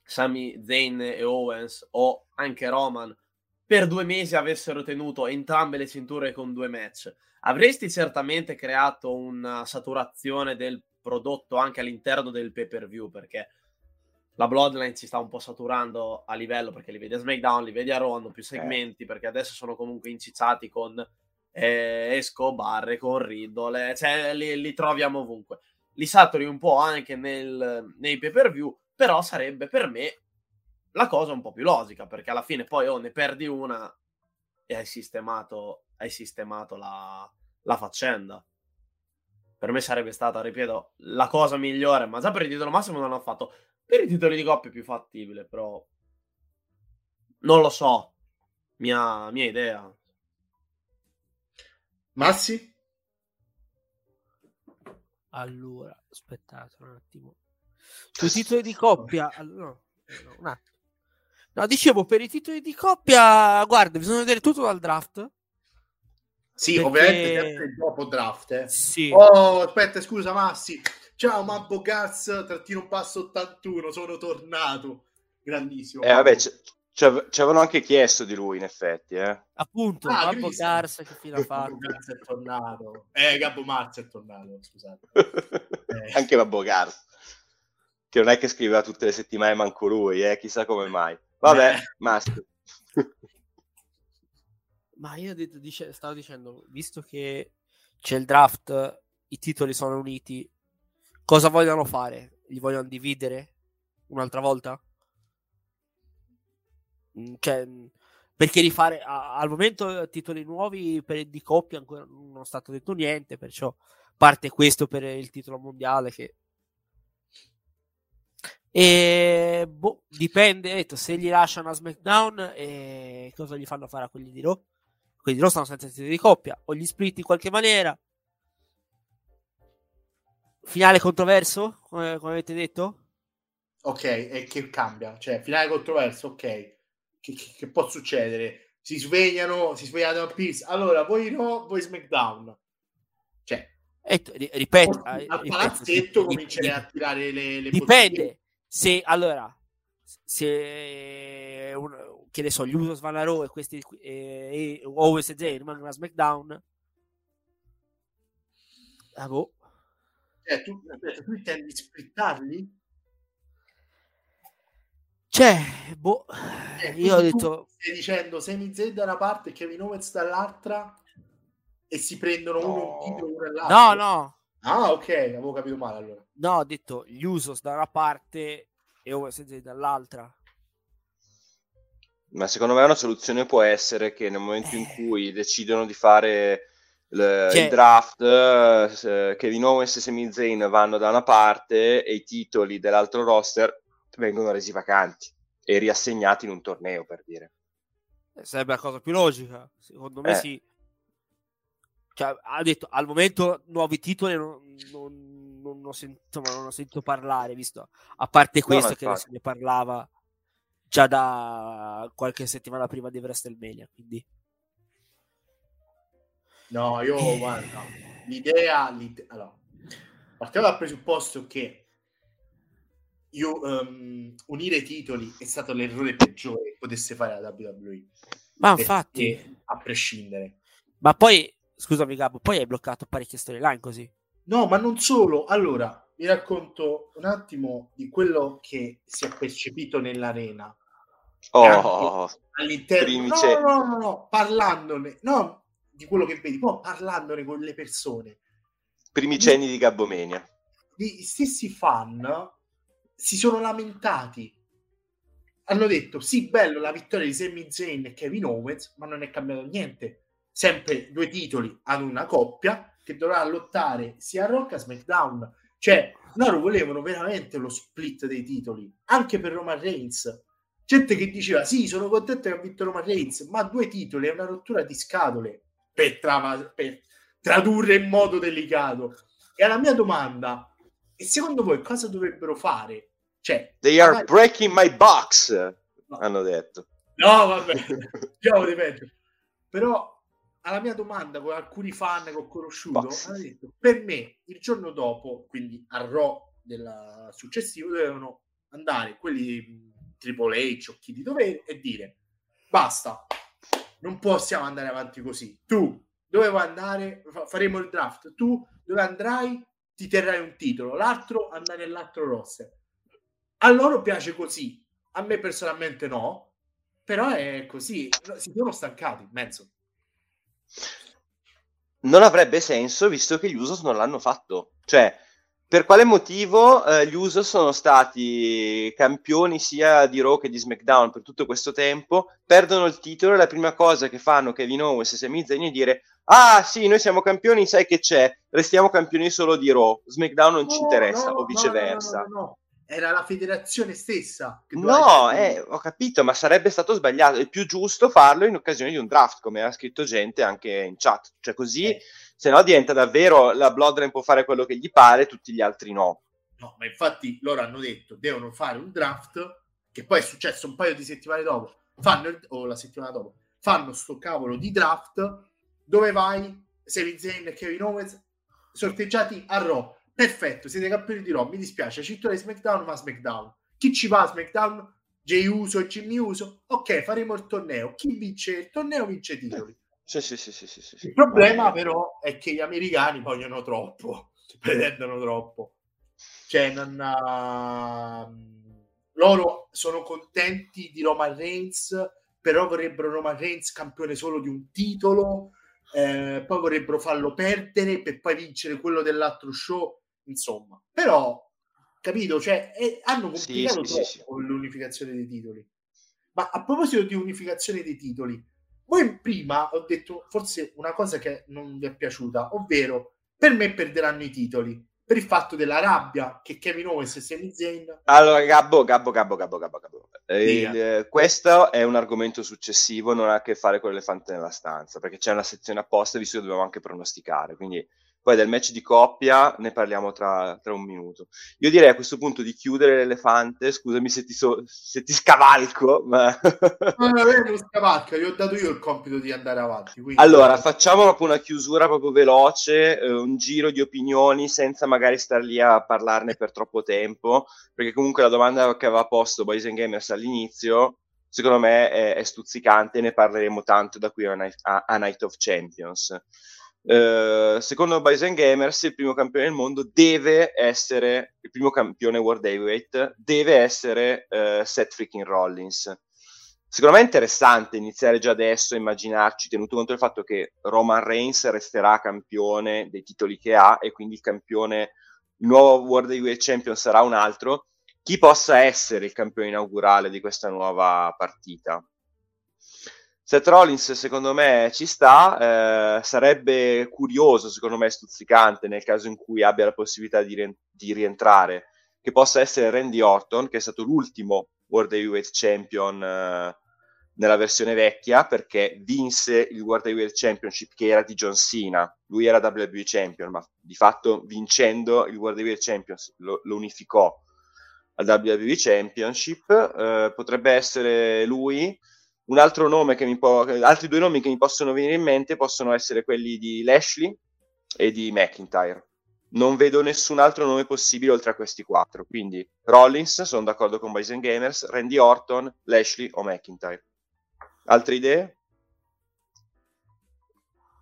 [SPEAKER 4] Sami Zayn e Owens o anche Roman, per due mesi avessero tenuto entrambe le cinture con due match. Avresti certamente creato una saturazione del prodotto anche all'interno del pay per view perché la Bloodline si sta un po' saturando a livello perché li vedi a SmackDown, li vedi a Raw, hanno più segmenti perché adesso sono comunque incicciati con eh, Escobar, e con Riddle, eh, cioè li, li troviamo ovunque. Li saturi un po' anche nel- nei pay per view, però sarebbe per me la cosa un po' più logica perché alla fine poi oh, ne perdi una e hai sistemato, hai sistemato la, la faccenda. Per me sarebbe stata, ripeto, la cosa migliore, ma già per il titolo massimo non l'hanno fatto. Per i titoli di coppia è più fattibile, però non lo so. Mia, mia idea.
[SPEAKER 1] Massi?
[SPEAKER 3] Allora, aspettate un attimo. Sui titoli di coppia, [laughs] all- no, no, un attimo. No, dicevo, per i titoli di coppia, guarda, bisogna vedere tutto dal draft.
[SPEAKER 1] Sì,
[SPEAKER 3] Perché-
[SPEAKER 1] ovviamente dopo draft. Eh.
[SPEAKER 3] Sì.
[SPEAKER 1] Oh, aspetta, scusa Massi. Ciao Mambo Gas, trattino un passo 81, sono tornato. Grandissimo.
[SPEAKER 2] Eh, vabbè, c- ci ave- ci avevano anche chiesto di lui, in effetti, eh.
[SPEAKER 3] Appunto,
[SPEAKER 1] Ah, Cristian.
[SPEAKER 3] Cars che fine ha [laughs]
[SPEAKER 1] Gabbo
[SPEAKER 3] fatto.
[SPEAKER 1] Marz è tornato. Eh, Gabbo Marz è tornato, scusate. [laughs] Eh.
[SPEAKER 2] anche Babbo Gars. Che non è che scriveva tutte le settimane manco lui, eh, chissà come mai. Vabbè,
[SPEAKER 1] Eh.
[SPEAKER 2] maschio. [laughs]
[SPEAKER 3] Ma io detto- dice- stavo dicendo, visto che c'è il draft, i titoli sono uniti, cosa vogliono fare? Li vogliono dividere un'altra volta? Cioè, perché rifare a- al momento titoli nuovi per, di coppia ancora non è stato detto niente, perciò parte questo per il titolo mondiale che e boh, dipende, detto, se gli lasciano a SmackDown e cosa gli fanno fare a quelli di Raw? Quelli di Raw stanno senza titoli di coppia, o gli split in qualche maniera. Finale controverso, come, come avete detto?
[SPEAKER 1] Ok, e che cambia? Cioè, finale controverso, ok. Che, che- che può succedere? Si svegliano, si svegliano a Pierce. Allora, voi no, voi SmackDown. Cioè,
[SPEAKER 3] E ripeto,
[SPEAKER 1] al
[SPEAKER 3] eh, ripeto,
[SPEAKER 1] palazzetto comincerei a tirare le, le
[SPEAKER 3] Dipende.
[SPEAKER 1] bottiglie.
[SPEAKER 3] Se allora, se un- che ne so, gli Usos vanno a Raw e questi qui- e, Owens e Jay rimangono a SmackDown. Ah, boh.
[SPEAKER 1] Cioè, tu, aspetta, tu intendi splittarli?
[SPEAKER 3] Cioè, boh,
[SPEAKER 1] Eh,
[SPEAKER 3] io ho detto
[SPEAKER 1] Stai dicendo Sami Zayn da una parte e Kevin Owens dall'altra e si prendono uno
[SPEAKER 2] No.
[SPEAKER 1] un titolo uno e l'altro?
[SPEAKER 3] no, no,
[SPEAKER 1] Ah, ok, avevo capito male allora.
[SPEAKER 3] no, ho detto gli Usos da una parte e Owens e Jay dall'altra.
[SPEAKER 2] Ma secondo me una soluzione può essere che nel momento in cui decidono di fare il,
[SPEAKER 3] Cioè-
[SPEAKER 2] il draft, eh, Kevin Owens e Sami Zayn vanno da una parte e i titoli dell'altro roster vengono resi vacanti e riassegnati in un torneo, per dire.
[SPEAKER 3] Eh, Sarebbe la cosa più logica, secondo me
[SPEAKER 2] Eh.
[SPEAKER 3] sì. Cioè, ha detto al momento nuovi titoli non, non- non, ho, sentito, non ho sentito parlare, visto a parte questo no, che adesso ne parlava già da qualche settimana prima di WrestleMania. Quindi.
[SPEAKER 1] No, io eh. guarda, l'idea, l'idea allora, partiamo dal presupposto che io, um, unire i titoli è stato l'errore peggiore che potesse fare la WWE.
[SPEAKER 3] Ma infatti,
[SPEAKER 1] a prescindere.
[SPEAKER 3] Ma poi, scusami Gabbo, poi hai bloccato parecchie storyline così.
[SPEAKER 1] No, ma non solo. Allora, vi racconto un attimo di quello che si è percepito nell'arena.
[SPEAKER 2] Oh,
[SPEAKER 1] all'interno. No, no, no, no, parlandone, no, di quello che vedi, poi parlandone con le persone.
[SPEAKER 2] Primi cenni di Gabbomenia.
[SPEAKER 1] Gli stessi fan si sono lamentati. Hanno detto, sì, bello la vittoria di Sami Zayn e Kevin Owens, ma non è cambiato niente. Sempre due titoli ad una coppia che dovrà lottare sia a Rock che a SmackDown. Cioè, loro volevano veramente lo split dei titoli, anche per Roman Reigns. Gente che diceva, sì, sono contento che ha vinto Roman Reigns, ma due titoli è una rottura di scatole per, tra- per tradurre in modo delicato. E alla mia domanda, e secondo voi cosa dovrebbero fare? Cioè,
[SPEAKER 2] They are magari... breaking my box, no. hanno detto.
[SPEAKER 1] No, vabbè, [laughs] diciamo di peggio. Però alla mia domanda con alcuni fan che ho conosciuto, hanno detto, per me il giorno dopo, quindi a Raw del successivo, dovevano andare quelli Triple H o chi di dovere e dire basta, non possiamo andare avanti così. Tu dove vuoi andare? Faremo il draft. Tu dove andrai? Ti terrai un titolo, l'altro andare nell'altro roster. A loro piace così, a me personalmente no, però è così, si sono stancati, mezzo.
[SPEAKER 2] Non avrebbe senso visto che gli Usos non l'hanno fatto. Cioè, per quale motivo eh, gli Usos sono stati campioni sia di Raw che di SmackDown per tutto questo tempo, perdono il titolo e la prima cosa che fanno Kevin Owens e Sami Zayn è dire ah sì, noi siamo campioni, sai che c'è, restiamo campioni solo di Raw, SmackDown non no, ci interessa, no, o viceversa.
[SPEAKER 1] No, Era la federazione stessa.
[SPEAKER 2] no, eh, ho capito, ma sarebbe stato sbagliato. È più giusto farlo in occasione di un draft, come ha scritto gente anche in chat. Cioè così, eh. se no diventa davvero la Bloodline può fare quello che gli pare, tutti gli altri no.
[SPEAKER 1] No, ma infatti loro hanno detto devono fare un draft, che poi è successo un paio di settimane dopo, fanno il, o la settimana dopo, fanno sto cavolo di draft dove vai? Sami Zayn e Kevin Owens sorteggiati a Raw. Perfetto, siete campioni di Raw. Mi dispiace, Citto di SmackDown ma SmackDown. Chi ci va a SmackDown? Jay Uso e Jimmy Uso? Ok, faremo il torneo. Chi vince il torneo vince i titoli.
[SPEAKER 2] Sì, sì, sì, sì, sì.
[SPEAKER 1] Il problema però è che gli americani vogliono troppo, [laughs] pretendono troppo. Cioè, non, uh, loro sono contenti di Roman Reigns, però vorrebbero Roman Reigns campione solo di un titolo eh, poi vorrebbero farlo perdere per poi vincere quello dell'altro show, insomma. Però, capito, cioè, eh, hanno complicato sì, sì, sì, con l'unificazione dei titoli. Ma a proposito di unificazione dei titoli, voi prima ho detto forse una cosa che non vi è piaciuta, ovvero per me perderanno i titoli per il fatto della rabbia che Kevin Owens e Sami Zayn
[SPEAKER 2] allora Gabbo Gabbo Gabbo Gabbo Gabbo, Gabbo. Il, eh, questo è un argomento successivo non ha a che fare con l'elefante nella stanza perché c'è una sezione apposta visto che dobbiamo anche pronosticare quindi poi del match di coppia ne parliamo tra, tra, un minuto. Io direi a questo punto di chiudere l'elefante, scusami se ti, so, se ti scavalco, ma...
[SPEAKER 1] non avevo [laughs] scavalca, gli ho dato io il compito di andare avanti.
[SPEAKER 2] Quindi... Allora, facciamo proprio una chiusura proprio veloce, eh, un giro di opinioni senza magari star lì a parlarne per troppo tempo, perché comunque la domanda che aveva posto Boys and Gamers all'inizio secondo me è, è stuzzicante, ne parleremo tanto da qui a, a, a Night of Champions. Eh, secondo Bison Gamers il primo campione del mondo deve essere il primo campione World Heavyweight deve essere uh, Seth freaking Rollins. Secondo me è interessante iniziare già adesso a immaginarci tenuto conto del fatto che Roman Reigns resterà campione dei titoli che ha e quindi il campione il nuovo World Heavyweight Champion sarà un altro. Chi possa essere il campione inaugurale di questa nuova partita Seth Rollins secondo me ci sta, eh, sarebbe curioso, secondo me stuzzicante nel caso in cui abbia la possibilità di, ri- di, rientrare, che possa essere Randy Orton, che è stato l'ultimo World Heavyweight Champion eh, nella versione vecchia perché vinse il World Heavyweight Championship che era di John Cena. Lui era WWE Champion, ma di fatto vincendo il World Heavyweight Championship lo, lo unificò al WWE Championship. Eh, potrebbe essere lui. Un altro nome che mi può, altri due nomi che mi possono venire in mente possono essere quelli di Lashley e di McIntyre. Non vedo nessun altro nome possibile oltre a questi quattro. Quindi Rollins, sono d'accordo con Bison Gamers, Randy Orton, Lashley o McIntyre. Altre idee?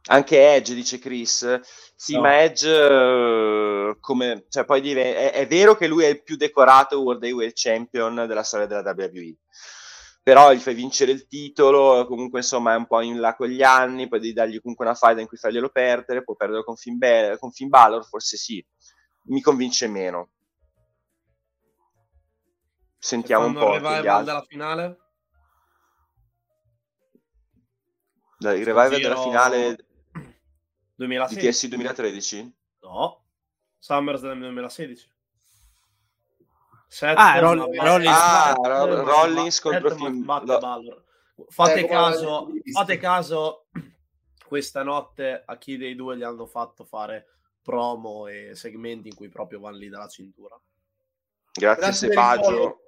[SPEAKER 2] Anche Edge, dice Chris. Sì, no. ma Edge, uh, come, cioè, poi dive- è, è, vero che lui è il più decorato World Heavyweight Champion della storia della WWE però gli fai vincere il titolo, comunque insomma è un po' in là con gli anni, poi devi dargli comunque una fight in cui farglielo perdere, può perdere con Finn, Be- con Finn Balor, forse sì, mi convince meno. Sentiamo un po'
[SPEAKER 4] il revival della finale?
[SPEAKER 2] il revival della finale
[SPEAKER 4] 2016.
[SPEAKER 2] di TS 2013?
[SPEAKER 4] No, SummerSlam 2016.
[SPEAKER 3] Seth ah, Roll- Rollins,
[SPEAKER 2] ah, Roll- Rollins contro Finn.
[SPEAKER 4] Balor. Fate eh, caso, fate caso questa notte a chi dei due gli hanno fatto fare promo e segmenti in cui proprio vanno lì dalla cintura.
[SPEAKER 2] Grazie, Grazie Sebaggio.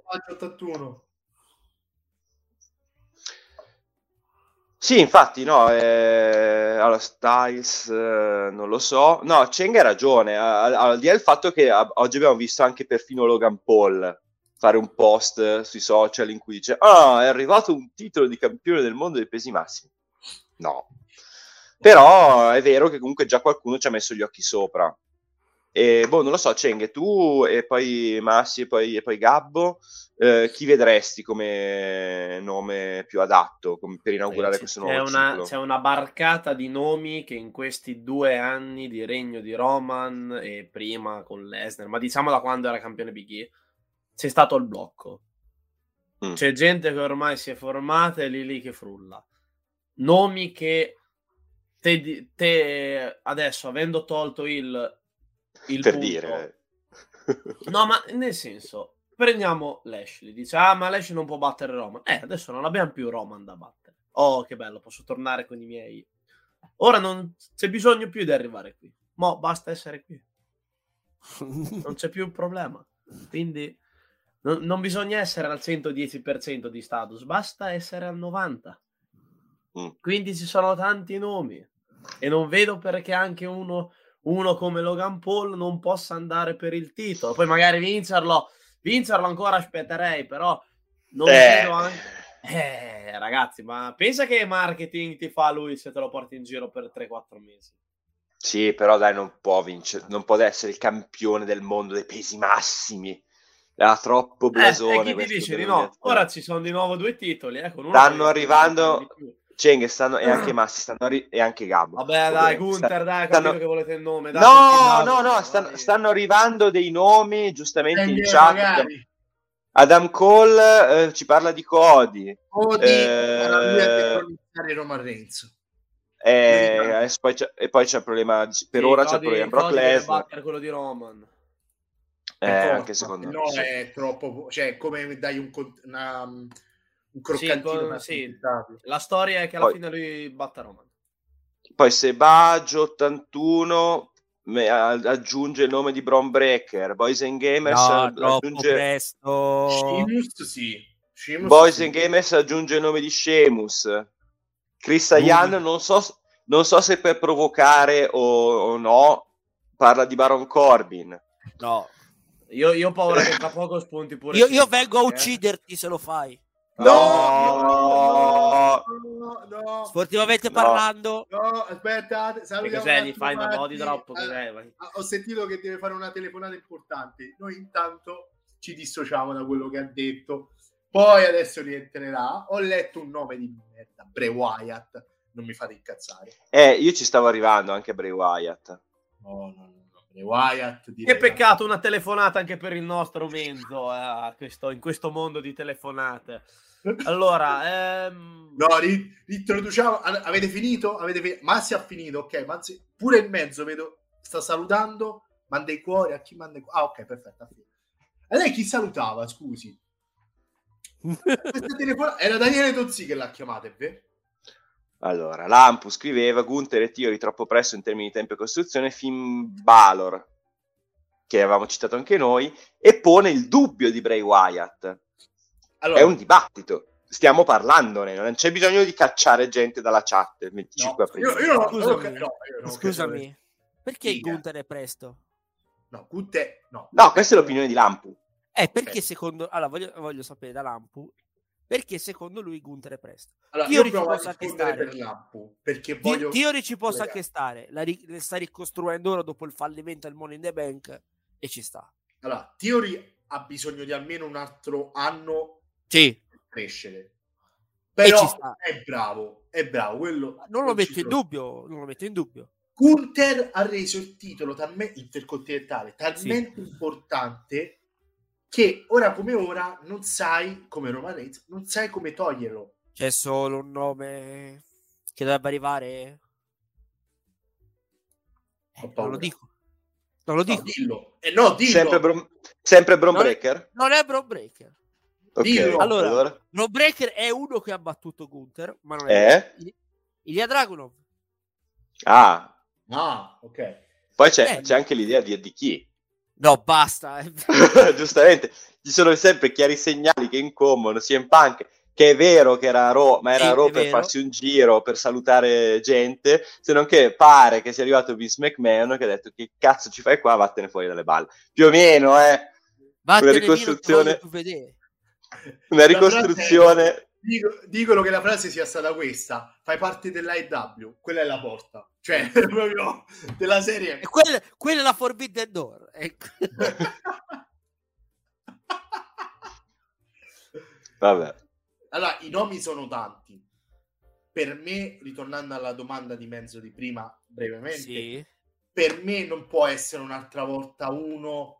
[SPEAKER 2] Sì, infatti, no, eh, allora, Styles, eh, non lo so. No, Cheng ha ragione, al, al di là del fatto che a, oggi abbiamo visto anche perfino Logan Paul fare un post sui social in cui dice ah, è arrivato un titolo di campione del mondo dei pesi massimi. No. Però è vero che comunque già qualcuno ci ha messo gli occhi sopra. E boh, non lo so, Cheng, tu e poi Massi e poi, e poi Gabbo, eh, chi vedresti come nome più adatto come per inaugurare
[SPEAKER 4] c'è,
[SPEAKER 2] questo nuovo
[SPEAKER 4] c'è una, c'è una barcata di nomi che in questi due anni di regno di Roman e prima con Lesnar, ma diciamo da quando era campione Big E, c'è stato il blocco. Mm. C'è gente che ormai si è formata e lì lì che frulla. Nomi che te, te adesso, avendo tolto il, il
[SPEAKER 2] per
[SPEAKER 4] punto,
[SPEAKER 2] dire... [laughs]
[SPEAKER 4] no, ma nel senso, prendiamo Lashley. Dice, ah, ma Lashley non può battere Roman. Eh, adesso non abbiamo più Roman da battere. Oh, che bello, posso tornare con i miei. Ora non c'è bisogno più di arrivare qui. Mo basta essere qui. [laughs] Non c'è più un problema. Quindi non, non bisogna essere al 110% di status, basta essere al 90%. Mm. Quindi ci sono tanti nomi e non vedo perché anche uno, uno come Logan Paul non possa andare per il titolo. Poi magari vincerlo Vincerlo ancora aspetterei, però non eh. anche... Eh, ragazzi, ma pensa che marketing ti fa lui se te lo porti in giro per 3-4 mesi?
[SPEAKER 2] Sì, però dai, non può vincere, non può essere il campione del mondo dei pesi massimi. Era troppo blasone.
[SPEAKER 4] Eh, e chi ti dice di no? Ora ci sono di nuovo due titoli. Eh,
[SPEAKER 2] stanno arrivando... Ceng stanno, e anche Massi stanno e anche Gabbo.
[SPEAKER 4] Vabbè, dai, Gunther, dai, stanno... che volete il nome. Dai,
[SPEAKER 2] no, no, no, stanno, stanno, arrivando dei nomi giustamente in chat. Magari. Adam Cole eh, ci parla di Cody.
[SPEAKER 1] Cody eh, Roman Reigns.
[SPEAKER 2] Eh, e, poi e poi c'è il problema per sì, ora Cody, c'è il problema Brock Lesnar
[SPEAKER 4] quello di Roman
[SPEAKER 2] eh, anche secondo
[SPEAKER 1] no, me no è troppo cioè come dai un, una, un croccantino
[SPEAKER 4] sì, sì. la storia è che alla poi, fine lui batta Roman
[SPEAKER 2] poi Sebaggio 81 aggiunge il nome di Bron Breaker, Boys and Gamers
[SPEAKER 3] no, aggiunge presto.
[SPEAKER 1] Sheamus, sì. Sheamus,
[SPEAKER 2] Boys
[SPEAKER 1] sì.
[SPEAKER 2] and Gamers aggiunge il nome di Sheamus. Chris Ayan non so, non so se per provocare o, o, no parla di Baron Corbin.
[SPEAKER 3] No.
[SPEAKER 4] Io, io ho paura che tra poco spunti pure.
[SPEAKER 3] Io, io vengo a ucciderti se lo fai.
[SPEAKER 2] No,
[SPEAKER 1] no, no,
[SPEAKER 3] Sportivamente parlando,
[SPEAKER 1] no, aspettate.
[SPEAKER 4] Cos'è? Gli fai body drop? Cos'è?
[SPEAKER 1] ho sentito che deve fare una telefonata importante. Noi intanto ci dissociamo da quello che ha detto. Poi adesso rientrerà. Ho letto un nome di merda, Bray Wyatt. Non mi fate incazzare.
[SPEAKER 2] Eh, io ci stavo arrivando anche Bray Wyatt.
[SPEAKER 1] No, no, no. Wyatt,
[SPEAKER 4] che peccato una telefonata anche per il nostro mezzo eh, questo, in questo mondo di telefonate allora, ehm...
[SPEAKER 1] no, ri- introduciamo. Avete finito? Avete fi- Massi ha finito, ok. Massi, pure in mezzo vedo, sta salutando. Manda i cuori a chi manda i cuori. Ah, ok, perfetto. A lei chi salutava? Scusi. Era Daniele Tozzi che l'ha chiamata, è vero?
[SPEAKER 2] Allora, Lampu scriveva Gunther e Theory troppo presto in termini di tempo e costruzione, Finn Balor, che avevamo citato anche noi, e pone il dubbio di Bray Wyatt.
[SPEAKER 1] Allora,
[SPEAKER 2] È un dibattito, stiamo parlandone, non c'è bisogno di cacciare gente dalla chat il 25
[SPEAKER 1] no,
[SPEAKER 2] aprile.
[SPEAKER 1] io, io non-
[SPEAKER 3] Scusami.
[SPEAKER 1] non no, io non
[SPEAKER 3] Scusami, perché
[SPEAKER 1] Dica.
[SPEAKER 3] Gunther è presto?
[SPEAKER 1] No, Gunther, no.
[SPEAKER 2] No, questa è l'opinione di Lampu.
[SPEAKER 3] Eh, perché
[SPEAKER 1] Ok.
[SPEAKER 3] secondo... Allora, voglio, voglio sapere da Lampu, perché secondo lui Gunther è presto?
[SPEAKER 1] Allora,
[SPEAKER 3] Io
[SPEAKER 1] io
[SPEAKER 3] ci posso anche stare.
[SPEAKER 1] per Lampu, perché voglio...
[SPEAKER 3] Theory ci posso
[SPEAKER 1] Ragazzi.
[SPEAKER 3] anche stare, la, ri- sta ricostruendo ora dopo il fallimento del Money in the Bank e ci sta.
[SPEAKER 1] Allora, Theory ha bisogno di almeno un altro anno
[SPEAKER 3] Sì,
[SPEAKER 1] crescere.
[SPEAKER 3] ci
[SPEAKER 1] Però
[SPEAKER 3] sta.
[SPEAKER 1] è bravo, è bravo. Quello
[SPEAKER 3] non lo metto in dubbio, non lo metto in dubbio.
[SPEAKER 1] Gunther ha reso il titolo talmente intercontinentale talmente importante che ora come ora non sai come Roman Reigns, non sai come toglierlo.
[SPEAKER 3] C'è solo un nome che dovrebbe arrivare. Eh, non lo dico. Non lo
[SPEAKER 1] No,
[SPEAKER 3] dico.
[SPEAKER 1] dillo. Eh no, dillo.
[SPEAKER 2] Sempre, Brom- sempre Bron
[SPEAKER 3] Non è-
[SPEAKER 2] Breaker?
[SPEAKER 3] Non è Bro Breaker.
[SPEAKER 2] Ok,
[SPEAKER 1] Dillo.
[SPEAKER 3] Allora, Bro Breaker è uno che ha battuto Gunther, ma non è
[SPEAKER 2] Eh?
[SPEAKER 3] Il- Ilya Dragunov.
[SPEAKER 2] Ah,
[SPEAKER 1] Ah, ok.
[SPEAKER 2] poi c'è,
[SPEAKER 3] Eh.
[SPEAKER 2] c'è anche l'idea di, di chi.
[SPEAKER 3] No, basta. [laughs]
[SPEAKER 2] Giustamente, ci sono sempre chiari segnali che incombono, sia in punk che è vero che era a Raw, ma era
[SPEAKER 3] Sì,
[SPEAKER 2] a Raw
[SPEAKER 3] è
[SPEAKER 2] per
[SPEAKER 3] vero.
[SPEAKER 2] farsi un giro, per salutare gente, se non che pare che sia arrivato Vince McMahon che ha detto che cazzo ci fai qua, vattene fuori dalle balle. Più o meno, eh,
[SPEAKER 3] Vattene via, non ti
[SPEAKER 2] ricostruzione-
[SPEAKER 3] voglio più vedere. [laughs]
[SPEAKER 2] una ricostruzione...
[SPEAKER 1] Dico- dicono che la frase sia stata questa: fai parte dell'AEW, quella è la porta, cioè [laughs] proprio della serie.
[SPEAKER 3] E quella, quella è la Forbidden Door. Ecco. [laughs]
[SPEAKER 2] Vabbè.
[SPEAKER 1] allora, i nomi sono tanti. Per me, ritornando alla domanda di mezzo di prima, brevemente,
[SPEAKER 3] Sì.
[SPEAKER 1] per me non può essere un'altra volta uno,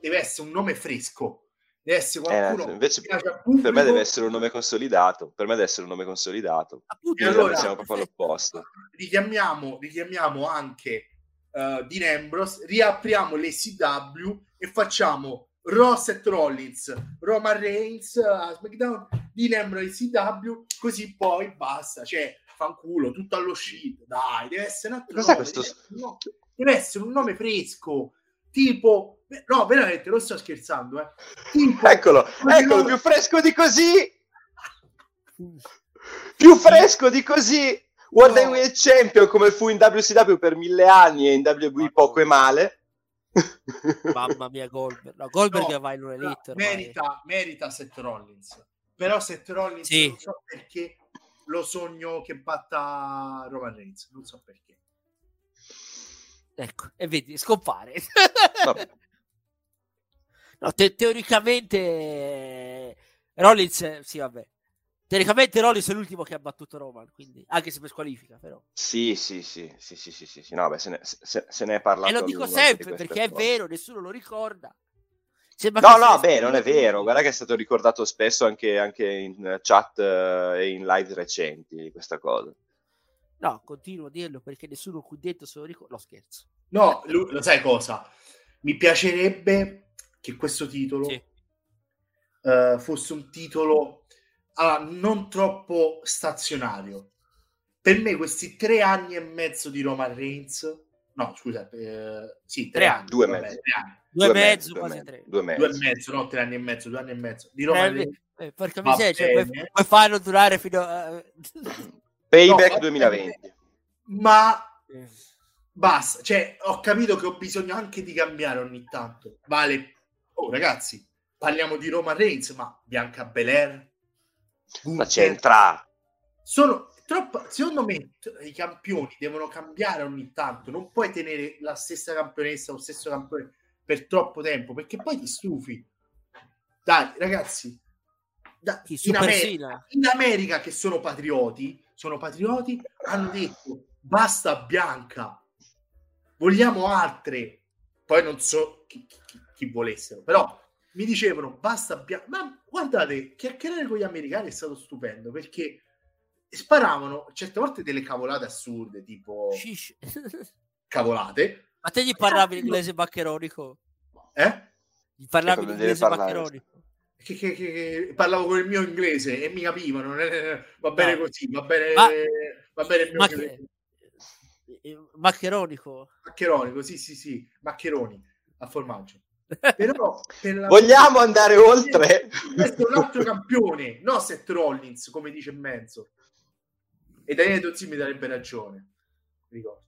[SPEAKER 1] deve essere un nome fresco, deve essere qualcuno
[SPEAKER 2] Eh, invece per me deve essere un nome consolidato, per me deve essere un nome consolidato.
[SPEAKER 3] Appunto,
[SPEAKER 1] E allora-
[SPEAKER 2] siamo proprio all'opposto.
[SPEAKER 1] richiamiamo, richiamiamo anche uh, Dean Ambrose, riapriamo l'ECW e facciamo Raw Seth Rollins, Roman Reigns a SmackDown, Dean Ambrose ECW, così poi basta, cioè fanculo, tutto allo shit, dai, deve essere un altro nome,
[SPEAKER 2] questo-
[SPEAKER 1] deve essere, no, deve essere un nome fresco, tipo, no, veramente, non sto scherzando, eh. Tipo,
[SPEAKER 2] Eccolo, eccolo, più fresco di così! [laughs] Più fresco di così! World
[SPEAKER 1] No.
[SPEAKER 2] Heavyweight Champion come fu in WCW per mille anni e in WWE poco e male.
[SPEAKER 3] Mamma mia, Goldberg. No, Goldberg
[SPEAKER 1] No,
[SPEAKER 3] va in un
[SPEAKER 1] No,
[SPEAKER 3] elite. ormai.
[SPEAKER 1] merita, merita Seth Rollins però Seth Rollins
[SPEAKER 3] Sì.
[SPEAKER 1] non so perché lo sogno che batta Roman Reigns non so perché
[SPEAKER 3] Ecco, e vedi, scompare. [laughs] No, te- teoricamente Rollins, sì, vabbè. Teoricamente Rollins è l'ultimo che ha battuto Roman, quindi anche se per squalifica, però.
[SPEAKER 2] Sì, sì, sì, sì, sì, sì, sì, sì. No, beh, se ne, se, se ne è parlato.
[SPEAKER 3] E lo dico sempre perché è vero, nessuno lo ricorda. Sembra
[SPEAKER 2] No, no, beh, non è vero. Guarda che è stato ricordato spesso anche, anche in chat eh, e in live recenti questa cosa.
[SPEAKER 3] No, continuo a dirlo perché nessuno qui dentro se lo ricorda. No, scherzo.
[SPEAKER 1] no lui- lo sai cosa mi piacerebbe che questo titolo
[SPEAKER 3] Sì.
[SPEAKER 1] eh, fosse un titolo allora, non troppo stazionario per me questi tre anni e mezzo di Roman Reigns no scusa eh, sì tre,
[SPEAKER 3] Tre
[SPEAKER 1] anni.
[SPEAKER 2] Due e
[SPEAKER 1] vabbè,
[SPEAKER 2] mezzo.
[SPEAKER 1] tre anni.
[SPEAKER 3] Due, e
[SPEAKER 2] Due
[SPEAKER 3] mezzo,
[SPEAKER 2] due
[SPEAKER 3] quasi tre.
[SPEAKER 2] Due e
[SPEAKER 1] due e
[SPEAKER 2] mezzo.
[SPEAKER 1] mezzo no tre anni e mezzo due anni e mezzo di
[SPEAKER 3] Eh,
[SPEAKER 1] Roman
[SPEAKER 3] beh,
[SPEAKER 1] Reigns
[SPEAKER 3] eh, porca miseria, cioè, puoi, puoi farlo durare fino a... [laughs] eh,
[SPEAKER 2] Payback
[SPEAKER 1] No,
[SPEAKER 2] 2020.
[SPEAKER 1] ma basta, cioè ho capito che ho bisogno anche di cambiare ogni tanto. Vale, oh ragazzi, parliamo di Roman Reigns, ma Bianca Belair,
[SPEAKER 2] La
[SPEAKER 1] Gunther,
[SPEAKER 2] c'entra.
[SPEAKER 1] sono troppo, secondo me t- i campioni devono cambiare ogni tanto, non puoi tenere la stessa campionessa o lo stesso campione per troppo tempo, perché poi ti stufi. Dai, ragazzi, da-
[SPEAKER 3] Chi,
[SPEAKER 1] in, America, in America che sono patrioti, sono patrioti, hanno detto basta Bianca, vogliamo altre. Poi non so chi, chi- chi volessero, però mi dicevano basta Bianca. Ma guardate, chiacchierare con gli americani è stato stupendo perché sparavano certe volte delle cavolate assurde, tipo
[SPEAKER 3] Shish.
[SPEAKER 1] cavolate,
[SPEAKER 3] Ma te gli parlavi l'inglese maccheronico?
[SPEAKER 1] eh?
[SPEAKER 3] Gli parlavi l'inglese
[SPEAKER 2] parlare?
[SPEAKER 1] Che, che, che, parlavo con il mio inglese e mi capivano. Va bene così, va bene,
[SPEAKER 3] Ma...
[SPEAKER 1] va bene il mio
[SPEAKER 3] Macche... Maccheronico.
[SPEAKER 1] Maccheronico, sì, sì, sì, maccheroni a formaggio. Però
[SPEAKER 2] la... [laughs] vogliamo andare oltre. [laughs]
[SPEAKER 1] Questo è un altro campione, no Seth Rollins, come dice Menzo. E Daniele Dozzi mi darebbe ragione. Ricordo.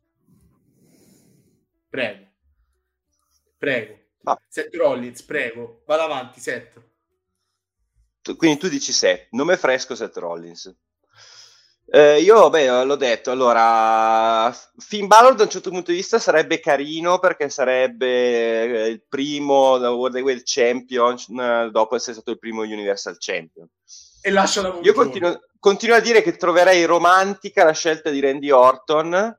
[SPEAKER 1] Prego. Prego. Ah. Seth Rollins, prego. Vado avanti, Seth.
[SPEAKER 2] Quindi tu dici Seth, nome fresco Seth Rollins. Eh, io, beh, l'ho detto, allora, Finn Balor da un certo punto di vista sarebbe carino perché sarebbe eh, il primo World Heavyweight Champion dopo essere stato il primo Universal Champion.
[SPEAKER 1] E lascia la
[SPEAKER 2] Io continuo, continuo, a dire che troverei romantica la scelta di Randy Orton,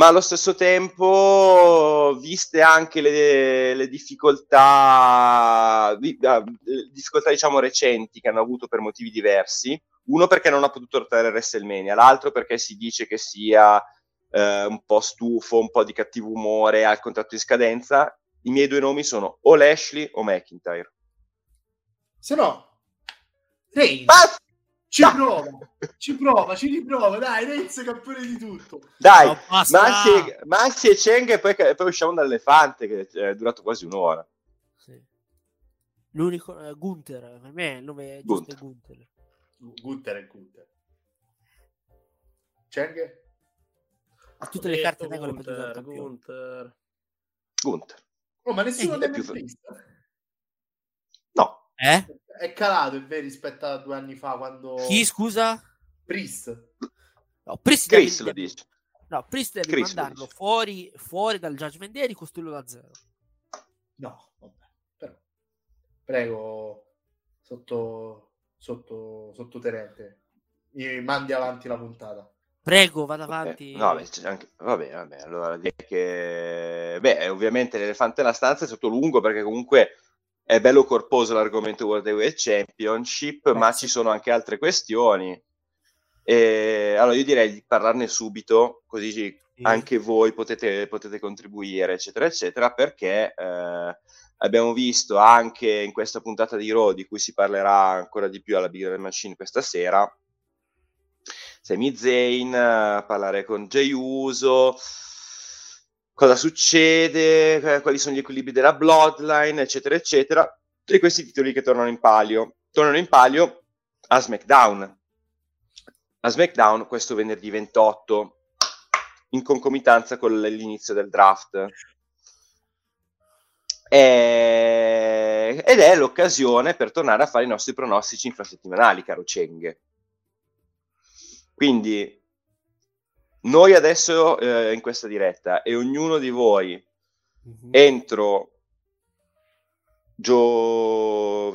[SPEAKER 2] ma allo stesso tempo, viste anche le, le difficoltà, le difficoltà diciamo recenti che hanno avuto per motivi diversi, uno perché non ha potuto portare WrestleMania, l'altro perché si dice che sia eh, un po' stufo, un po' di cattivo umore al contratto di scadenza. I miei due nomi sono o Lashley o McIntyre.
[SPEAKER 1] Se no, Reigns. Ci prova, ci prova, ci riprova, dai, è campione di tutto.
[SPEAKER 2] Dai, no, Maxi, Maxi e Cheng e poi, poi usciamo dall'elefante che è durato quasi un'ora.
[SPEAKER 3] Sì. L'unico, uh, Gunther, per me il nome è Gunther. Gunther.
[SPEAKER 1] Gunther e Gunther. Cheng?
[SPEAKER 3] Ha tutte le carte regole
[SPEAKER 4] per Gunther.
[SPEAKER 2] Gunther.
[SPEAKER 1] Oh, ma nessuno deve più...
[SPEAKER 2] No.
[SPEAKER 3] Eh?
[SPEAKER 1] È calato, è vero, rispetto a due anni fa quando...
[SPEAKER 3] Chi, scusa?
[SPEAKER 1] Priest.
[SPEAKER 3] No, Priest
[SPEAKER 2] Chris devi... lo dice.
[SPEAKER 3] No, Priest devi Chris mandarlo fuori, fuori dal Judgment Day e ricostruirlo da zero.
[SPEAKER 1] No, vabbè. Però, prego, sotto sotto, sottotenente. Mi mandi avanti la puntata.
[SPEAKER 3] Prego, vado avanti.
[SPEAKER 2] Eh, no, beh, anche... vabbè, vabbè, allora direi che... Beh, ovviamente l'elefante nella stanza è stato lungo perché comunque è bello corposo l'argomento World Heavyweight Championship, eh, ma ci sono anche altre questioni. E... Allora io direi di parlarne subito, così sì. anche voi potete, potete, contribuire, eccetera, eccetera, perché... Eh abbiamo visto anche in questa puntata di Raw, di cui si parlerà ancora di più alla Big Red Machine questa sera, Sami Zayn, parlare con Jay Uso, cosa succede, quali sono gli equilibri della Bloodline, eccetera, eccetera. Tutti questi titoli che tornano in palio. Tornano in palio a SmackDown. A SmackDown questo venerdì 28, in concomitanza con l'inizio del draft. E... Ed è l'occasione per tornare a fare i nostri pronostici infrasettimanali, caro Cheng. Quindi noi adesso eh, in questa diretta e ognuno di voi mm-hmm. entro giove...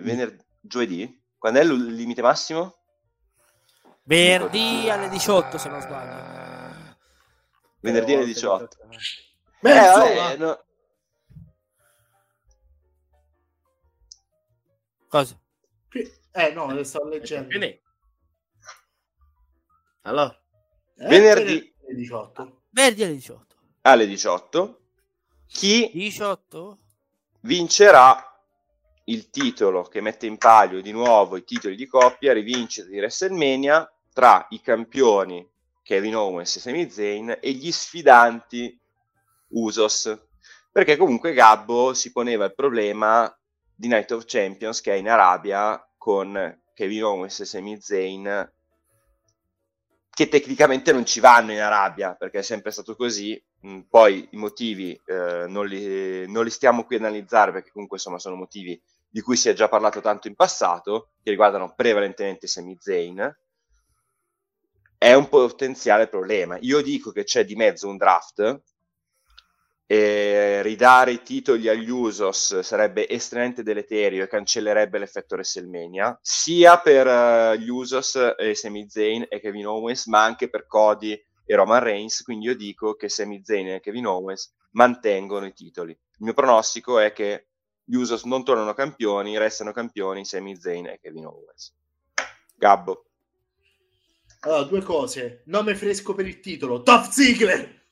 [SPEAKER 2] Vener... giovedì, quando è il limite massimo?
[SPEAKER 3] Venerdì alle 18 se non sbaglio.
[SPEAKER 2] Venerdì alle 18. Beh, eh, vabbè, no,
[SPEAKER 3] Cosa?
[SPEAKER 1] Eh no, le sto leggendo.
[SPEAKER 4] Allora.
[SPEAKER 2] Eh, venerdì
[SPEAKER 1] alle 18.
[SPEAKER 3] Venerdì alle 18.
[SPEAKER 2] Alle 18. Chi
[SPEAKER 3] 18?
[SPEAKER 2] vincerà il titolo che mette in palio di nuovo i titoli di coppia, rivincita di WrestleMania tra i campioni Kevin Owens e Sami Zayn e gli sfidanti Usos. Perché comunque Gabbo si poneva il problema di Night of Champions che è in Arabia con Kevin Owens e Sami Zayn che tecnicamente non ci vanno in Arabia perché è sempre stato così mm, poi i motivi eh, non, li, non, li, stiamo qui a analizzare perché comunque insomma sono motivi di cui si è già parlato tanto in passato che riguardano prevalentemente Sami Zayn è un potenziale problema. Io dico che c'è di mezzo un draft e ridare i titoli agli Usos sarebbe estremamente deleterio e cancellerebbe l'effetto WrestleMania, sia per uh, gli Usos e Sami Zayn e Kevin Owens, ma anche per Cody e Roman Reigns. Quindi io dico che Sami Zayn e Kevin Owens mantengono i titoli. Il mio pronostico è che gli Usos non tornano campioni, restano campioni Sami Zayn e Kevin Owens. Gabbo.
[SPEAKER 1] Allora, due cose. Nome fresco per il titolo, Top Ziggler!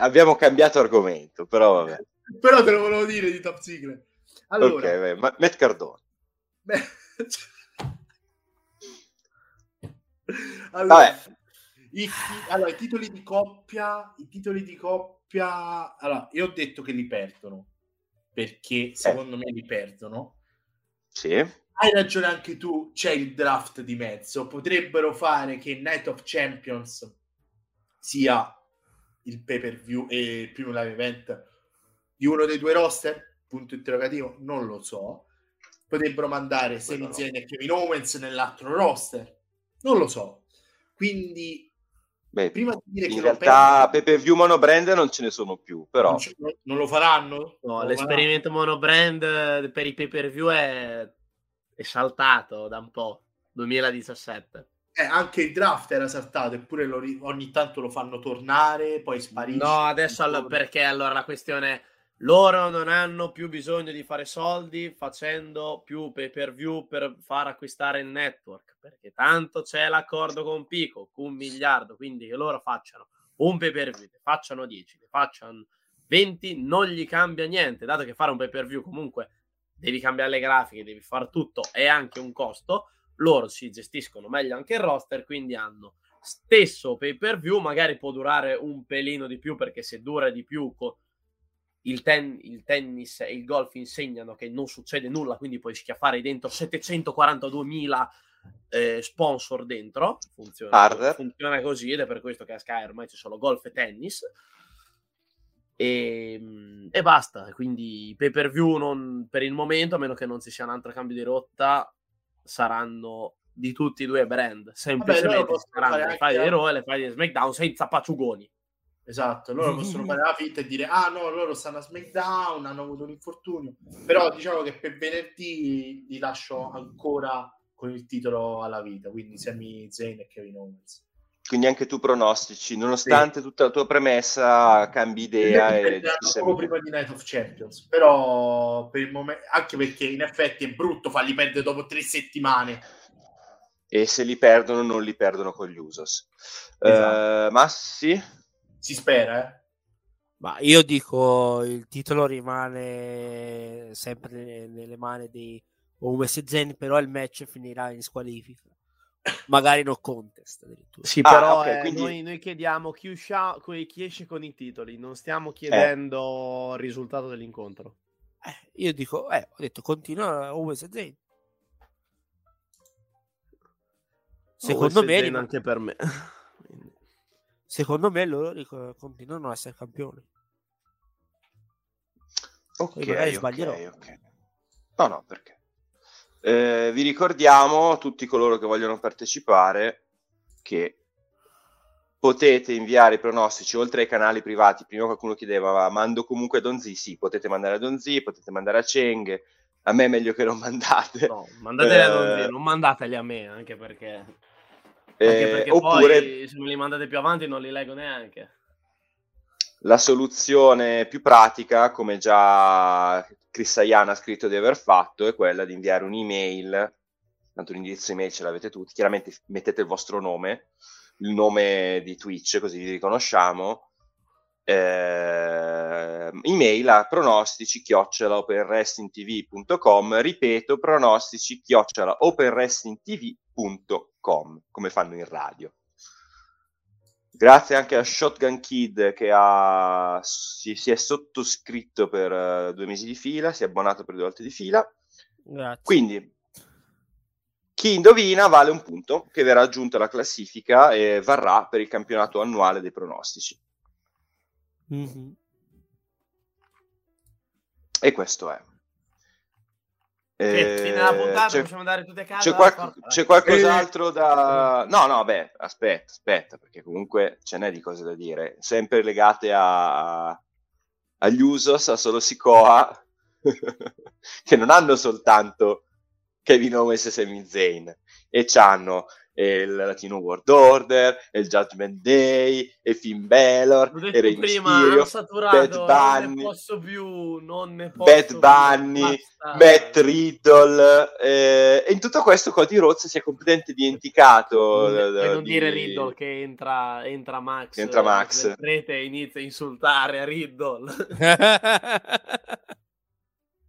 [SPEAKER 2] Abbiamo cambiato argomento, però vabbè. [laughs]
[SPEAKER 1] Però te lo volevo dire di Top Secret. Allora,
[SPEAKER 2] ok, beh, ma- Matt Cardone.
[SPEAKER 1] beh, allora,
[SPEAKER 2] Vabbè.
[SPEAKER 1] i, allora, i titoli di coppia, i titoli di coppia, allora, io ho detto che li perdono perché secondo me li perdono.
[SPEAKER 2] Sì.
[SPEAKER 1] Hai ragione anche tu, c'è il draft di mezzo. Potrebbero fare che Night of Champions sia il pay per view e il primo live event di uno dei due roster? Punto interrogativo, non lo so. Potrebbero mandare Sami
[SPEAKER 2] no.
[SPEAKER 1] Zayn e Kevin Owens nell'altro roster, non lo so. Quindi,
[SPEAKER 2] Beh,
[SPEAKER 1] prima di dire che
[SPEAKER 2] in
[SPEAKER 1] lo
[SPEAKER 2] realtà
[SPEAKER 1] perdono,
[SPEAKER 2] pay view monobrand non ce ne sono più, però
[SPEAKER 1] non, non lo faranno?
[SPEAKER 4] No,
[SPEAKER 1] Non
[SPEAKER 4] l'esperimento monobrand eh, per i pay per view è, è saltato da un po'. 2017.
[SPEAKER 1] Eh, anche il draft era saltato, eppure lo ogni tanto lo fanno tornare, poi sparisce.
[SPEAKER 4] No, adesso allo- perché allora la questione è loro non hanno più bisogno di fare soldi facendo più pay per view per far acquistare il network perché tanto c'è l'accordo con Pico un miliardo quindi che loro facciano un pay per view facciano 10 ne facciano 20 non gli cambia niente dato che fare un pay per view comunque devi cambiare le grafiche devi fare tutto è anche un costo loro si gestiscono meglio anche il roster quindi hanno stesso pay per view magari può durare un pelino di più perché se dura di più co- il, ten- il tennis e il golf insegnano che non succede nulla, quindi puoi schiaffare dentro 742.000 eh, sponsor dentro. Funziona, funziona così ed è per questo che a Sky ormai c'è solo golf e tennis. E, e basta. Quindi i pay per view non, per il momento, a meno che non ci sia un altro cambio di rotta, saranno di tutti i due brand. Semplicemente
[SPEAKER 1] possono
[SPEAKER 4] saranno le file
[SPEAKER 1] anche-
[SPEAKER 4] di Raw e le file di SmackDown senza pacciugoni.
[SPEAKER 1] Esatto, loro possono [laughs] fare la finta e dire ah no, loro stanno a SmackDown, hanno avuto un infortunio, però diciamo che per venerdì li lascio ancora con il titolo alla vita, quindi Sami Zayn e Kevin Owens.
[SPEAKER 2] Quindi anche tu pronostici, nonostante tutta la tua premessa, cambi idea e Zayn.
[SPEAKER 1] prima di Night of Champions, però per il momento, anche perché in effetti è brutto farli perdere dopo tre settimane.
[SPEAKER 2] e se li perdono non li perdono con gli Usos.
[SPEAKER 1] Esatto.
[SPEAKER 2] Eh, Massi?
[SPEAKER 1] Si spera, eh?
[SPEAKER 3] Ma io dico il titolo rimane sempre nelle, nelle mani di Owens e Zen, però il match finirà in squalifica. Magari no contest addirittura.
[SPEAKER 4] Sì,
[SPEAKER 2] Ah,
[SPEAKER 4] però
[SPEAKER 2] ok,
[SPEAKER 4] eh,
[SPEAKER 2] quindi-
[SPEAKER 4] noi, noi chiediamo chi, uscia- chi esce con i titoli, non stiamo chiedendo il risultato dell'incontro.
[SPEAKER 3] Eh, io dico, eh, ho detto continua Owens e Zen. Secondo me,
[SPEAKER 4] Zayn
[SPEAKER 3] rim-
[SPEAKER 4] anche per me.
[SPEAKER 3] Secondo me loro ric- continuano a essere campioni.
[SPEAKER 2] Ok,
[SPEAKER 3] magari
[SPEAKER 2] ok,
[SPEAKER 3] sbaglierò.
[SPEAKER 2] ok. No, no, perché? Eh, vi ricordiamo, tutti coloro che vogliono partecipare, che potete inviare i pronostici oltre ai canali privati. Prima qualcuno chiedeva, ma mando comunque a Donzi? Sì, potete mandare a Donzi, potete mandare a Cheng. A me è meglio che non mandate.
[SPEAKER 4] No, mandateli a
[SPEAKER 2] Eh,
[SPEAKER 4] Donzi, non mandateli a me, anche perché,
[SPEAKER 2] Eh,
[SPEAKER 4] anche perché
[SPEAKER 2] oppure
[SPEAKER 4] poi se me li mandate più avanti non li leggo neanche.
[SPEAKER 2] La soluzione più pratica, come già Chris Sayana ha scritto di aver fatto, è quella di inviare un'email, tanto l'indirizzo email ce l'avete tutti, chiaramente mettete il vostro nome, il nome di Twitch, così vi riconosciamo, eh, email a pronostici chiocciola openwrestlingtv.com ripeto pronostici chiocciola openwrestlingtv.com come fanno in radio Grazie anche a Shotgun Kid che ha, si, si è sottoscritto per eh, due mesi di fila, si è abbonato per due volte di fila.
[SPEAKER 3] Grazie.
[SPEAKER 2] Quindi, chi indovina vale un punto che verrà aggiunto alla classifica e varrà per il campionato annuale dei pronostici.
[SPEAKER 3] Mhm.
[SPEAKER 2] E questo è.
[SPEAKER 4] Che fine della puntata
[SPEAKER 2] c'è-
[SPEAKER 4] possiamo andare tutti a casa?
[SPEAKER 2] C'è, qual- c'è qualcos'altro da... No, no, beh, aspetta, aspetta, perché comunque ce n'è di cose da dire, sempre legate a... agli Usos, a Solo Sikoa, [laughs] che non hanno soltanto Kevin Owens e Sami Zayn, e c'hanno e il Latino World Order, e il Judgment Day, e Finn Balor, e Rey
[SPEAKER 4] prima,
[SPEAKER 2] Mysterio,
[SPEAKER 4] saturato,
[SPEAKER 2] Bad Bunny,
[SPEAKER 4] non ne posso più, non ne posso
[SPEAKER 2] Bad Bunny. Matt Riddle, eh, e in tutto questo Cody Rhodes si è completamente dimenticato.
[SPEAKER 4] Per
[SPEAKER 2] eh,
[SPEAKER 4] non
[SPEAKER 2] di-
[SPEAKER 4] dire Riddle che entra, entra Max,
[SPEAKER 2] Entra Max.
[SPEAKER 4] prete e inizia a insultare Riddle. [laughs] [laughs]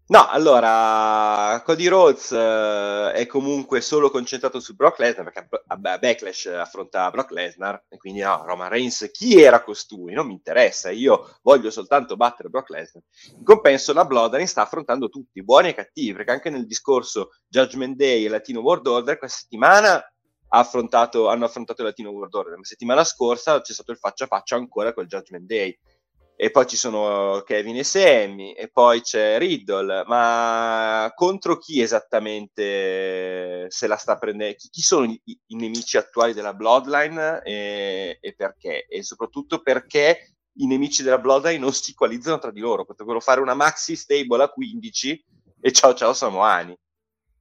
[SPEAKER 2] No, allora, Cody Rhodes eh, è comunque solo concentrato su Brock Lesnar perché a a Backlash affronta Brock Lesnar e quindi no, Roman Reigns, chi era costui? Non mi interessa, io voglio soltanto battere Brock Lesnar. In compenso la Bloodline sta affrontando tutti, buoni e cattivi, perché anche nel discorso Judgment Day e Latino World Order questa settimana ha affrontato- hanno affrontato il Latino World Order, la settimana scorsa c'è stato il faccia a faccia ancora col Judgment Day e poi ci sono Kevin e Sammy e poi c'è Riddle, ma contro chi esattamente se la sta prendendo? Chi, chi sono i, i nemici attuali della Bloodline e, e perché? E soprattutto perché i nemici della Bloodline non si equalizzano tra di loro, potrebbero fare una maxi stable a 15 e ciao ciao Samoani.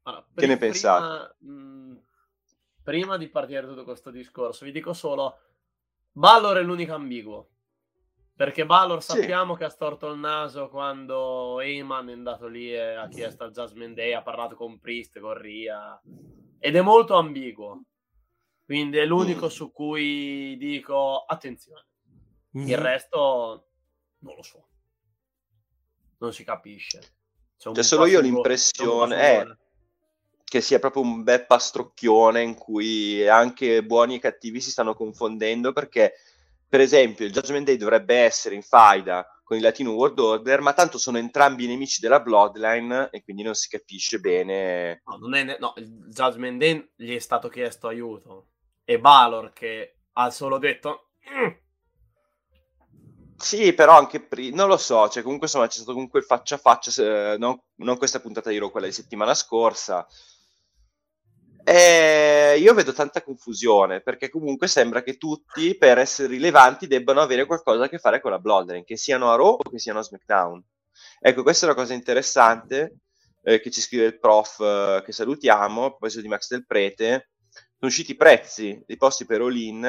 [SPEAKER 4] Allora,
[SPEAKER 2] Che ne pensate?
[SPEAKER 4] Prima, prima di partire tutto questo discorso, vi dico solo: Balor è l'unico ambiguo. Perché Balor
[SPEAKER 2] Sì.
[SPEAKER 4] sappiamo che ha storto il naso quando Heyman è andato lì e ha chiesto al Jasmine Day, ha parlato con Priest, con Ria. Ed è molto ambiguo. Quindi è l'unico
[SPEAKER 2] Mm.
[SPEAKER 4] su cui dico attenzione.
[SPEAKER 3] Mhm.
[SPEAKER 4] Il resto non lo so. Non si capisce. C'è un
[SPEAKER 2] Cioè, solo io l'impressione
[SPEAKER 4] c'è
[SPEAKER 2] è che sia proprio un bel pastrocchione in cui anche buoni e cattivi si stanno confondendo perché per esempio il Judgment Day dovrebbe essere in faida con il Latino World Order ma tanto sono entrambi nemici della Bloodline e quindi non si capisce bene
[SPEAKER 4] No, non è no, il Judgment Day gli è stato chiesto aiuto. E Balor che ha solo detto "Mm".
[SPEAKER 2] sì però anche prima non lo so cioè comunque insomma c'è stato comunque faccia a faccia se- non, non questa puntata di Raw quella di settimana scorsa Eh, io vedo tanta confusione perché comunque sembra che tutti per essere rilevanti debbano avere qualcosa a che fare con la Bloodline, che siano a Raw o che siano a SmackDown. Ecco, questa è una cosa interessante eh, che ci scrive il prof eh, che salutiamo, a proposito di Max Del Prete. Sono usciti i prezzi dei posti per All-In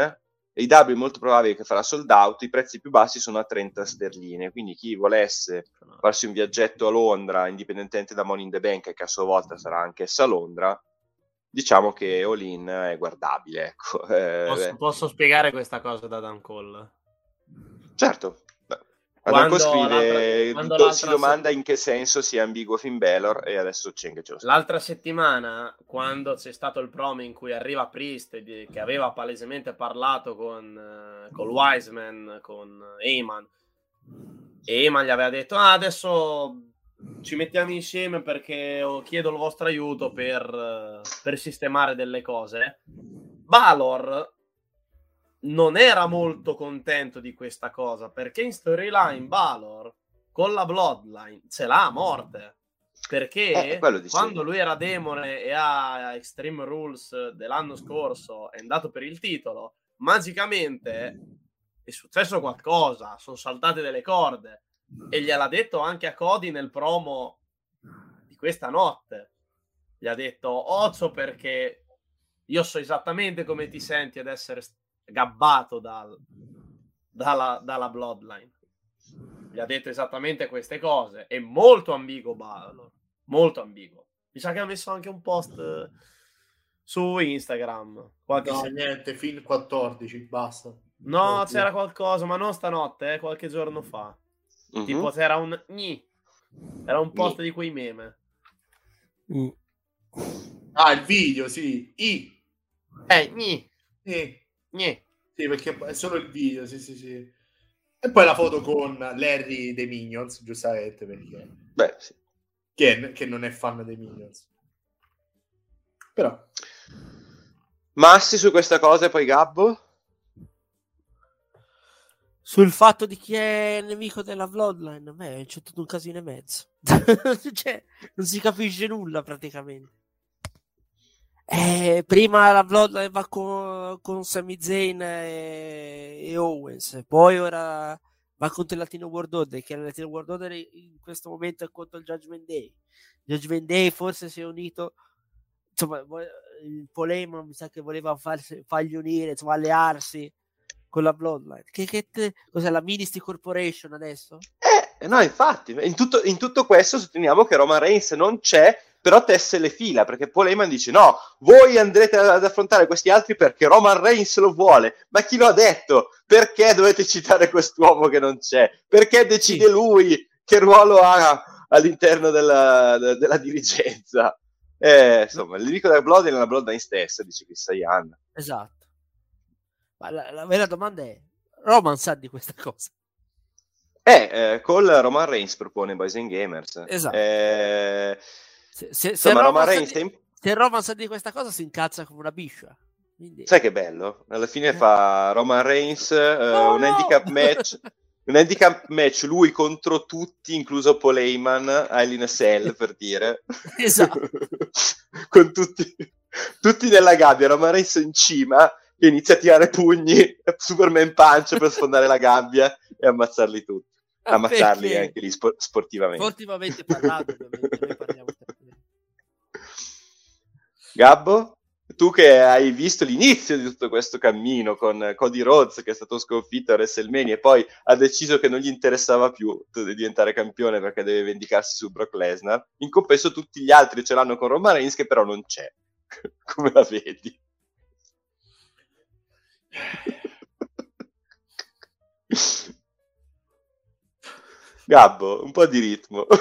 [SPEAKER 2] e i W è molto probabile che farà sold out, i prezzi più bassi sono a 30 sterline, quindi chi volesse farsi un viaggetto a Londra, indipendentemente da Money in the Bank, che a sua volta sarà anch'essa a Londra, diciamo che All In è guardabile. Ecco. [laughs] Eh,
[SPEAKER 4] Posso, posso spiegare questa cosa da Dan Cole?
[SPEAKER 2] certo.
[SPEAKER 4] Quando
[SPEAKER 2] Adamco scrive,
[SPEAKER 4] l'altra-
[SPEAKER 2] do- si domanda in che senso sia ambiguo Finn Balor e adesso Cheng spiega.
[SPEAKER 4] L'altra settimana, quando c'è stato il promo in cui arriva Priest, che aveva palesemente parlato con, eh, con Wiseman, con Heyman, e Heyman gli aveva detto: Ah, adesso ci mettiamo insieme perché chiedo il vostro aiuto per, eh, per sistemare delle cose. Balor non era molto contento di questa cosa perché in storyline Balor con la Bloodline ce l'ha a morte. Perché
[SPEAKER 2] Eh, dicevo.
[SPEAKER 4] quando lui era demone e a Extreme Rules dell'anno scorso è andato per il titolo, magicamente è successo qualcosa, sono saltate delle corde e gliel'ha detto anche a Cody nel promo di questa notte. Gli ha detto Ozzo perché io so esattamente come ti senti ad essere gabbato dal- dalla, dalla Bloodline. Gli ha detto esattamente queste cose. È molto ambiguo Balor, molto ambiguo. Mi sa che ha messo anche un post su Instagram. Qualche
[SPEAKER 1] No,
[SPEAKER 4] se-
[SPEAKER 1] niente, fin 14, basta.
[SPEAKER 4] No, c'era qualcosa, ma non stanotte, eh, qualche giorno fa.
[SPEAKER 2] Mhm.
[SPEAKER 4] Tipo c'era un gni. Era un post di quei meme.
[SPEAKER 3] Mm.
[SPEAKER 1] Ah, il video, sì. I.
[SPEAKER 4] Eh, gni,
[SPEAKER 1] Eh,
[SPEAKER 4] gni.
[SPEAKER 1] Sì, perché è solo il video, sì, sì, sì. E poi la foto con Larry dei Minions, giustamente, perché...
[SPEAKER 2] Beh, sì.
[SPEAKER 1] Che, che non è fan dei Minions. Però...
[SPEAKER 2] Massi su questa cosa e poi Gabbo?
[SPEAKER 3] Sul fatto di chi è il nemico della Bloodline, beh, c'è tutto un casino e mezzo. [laughs] cioè, non si capisce nulla praticamente. Eh, prima la Bloodline va con, con Sami Zayn e, e Owens, poi ora va contro il Latino World Order, che il Latino World Order in questo momento è contro il Judgment Day. Judgment Day forse si è unito, insomma, il Polemo mi sa che voleva farsi, fargli unire, insomma, allearsi con la Bloodline. Che, che te, cos'è la Ministry Corporation adesso?
[SPEAKER 2] Eh, no, infatti, in tutto, in tutto questo sottolineiamo che Roman Reigns non c'è, però tesse le fila, perché Paul Heyman dice no, voi andrete ad affrontare questi altri perché Roman Reigns lo vuole. Ma chi lo ha detto? Perché dovete citare quest'uomo che non c'è? Perché decide sì. lui che ruolo ha all'interno della, della dirigenza? Eh, insomma, il nemico della Bloodline è la Bloodline stessa, dice Chris Sayan.
[SPEAKER 3] Esatto. Ma la, la vera domanda è, Roman sa di questa [laughs] cosa?
[SPEAKER 2] Eh, eh Cole Roman Reigns propone Boys and Gamers.
[SPEAKER 3] Esatto.
[SPEAKER 2] Eh,
[SPEAKER 3] se, se, Insomma, se, Roman Reigns di, se Roman sa di questa cosa si incazza come una biscia.
[SPEAKER 2] Quindi... Sai che bello? Alla fine fa Roman Reigns uh, no, un no! handicap match [laughs] un handicap match lui contro tutti, incluso Paul Heyman, Eileen Cell per dire. [laughs]
[SPEAKER 3] Esatto.
[SPEAKER 2] Con tutti, tutti nella gabbia, Roman Reigns in cima che inizia a tirare pugni, Superman punch per sfondare la gabbia e ammazzarli tutti. Ah, ammazzarli perché? anche lì spor- sportivamente.
[SPEAKER 3] Sportivamente parlando,
[SPEAKER 2] Gabbo? tu che hai visto l'inizio di tutto questo cammino con Cody Rhodes che è stato sconfitto a WrestleMania e poi ha deciso che non gli interessava più diventare campione perché deve vendicarsi su Brock Lesnar, in compenso tutti gli altri ce l'hanno con Roman Reigns che però non c'è. [laughs] Come la vedi? [laughs] Gabbo, un po' di ritmo. [laughs]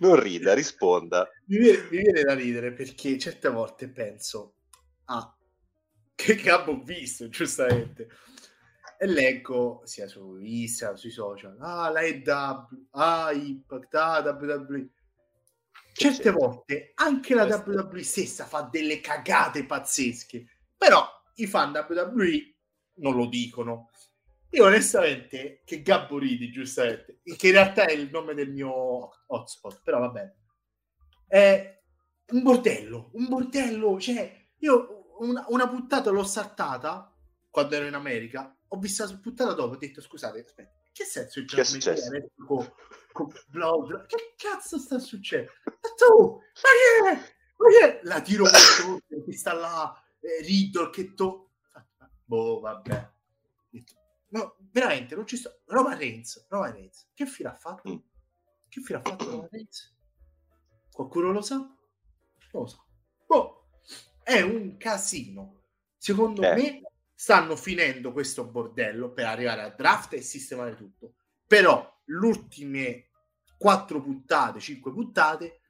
[SPEAKER 2] non rida, risponda.
[SPEAKER 1] Mi viene, mi viene, da ridere perché certe volte penso, ah, che capo ho visto, giustamente. E leggo sia su Instagram, sui social, ah, la EW, ah, Impact, ah, WWE. Certe volte anche la. WWE stessa fa delle cagate pazzesche, però i fan WWE non lo dicono. Io onestamente, che Gabbo ridi, giustamente, che in realtà è il nome del mio hotspot, però va bene. È un bordello, un bordello, cioè, io una, una puntata l'ho saltata quando ero in America, ho visto la puntata dopo, ho detto, scusate, aspetta, che senso il
[SPEAKER 2] trasmettere
[SPEAKER 1] con, con bla, bla, che cazzo sta succedendo? E tu, ma che è? Ma che è? La tiro contro che sta là, eh, Riddle, che to... Boh, vabbè. No, veramente non ci sto. Roman Reigns, Roman Reigns, che fine ha fatto? Mm. Che fine ha fatto Roman Reigns? Qualcuno lo sa? Non lo so. Boh, è un casino. Secondo eh. me stanno finendo questo bordello per arrivare al draft e sistemare tutto. Però le ultime quattro puntate, cinque puntate,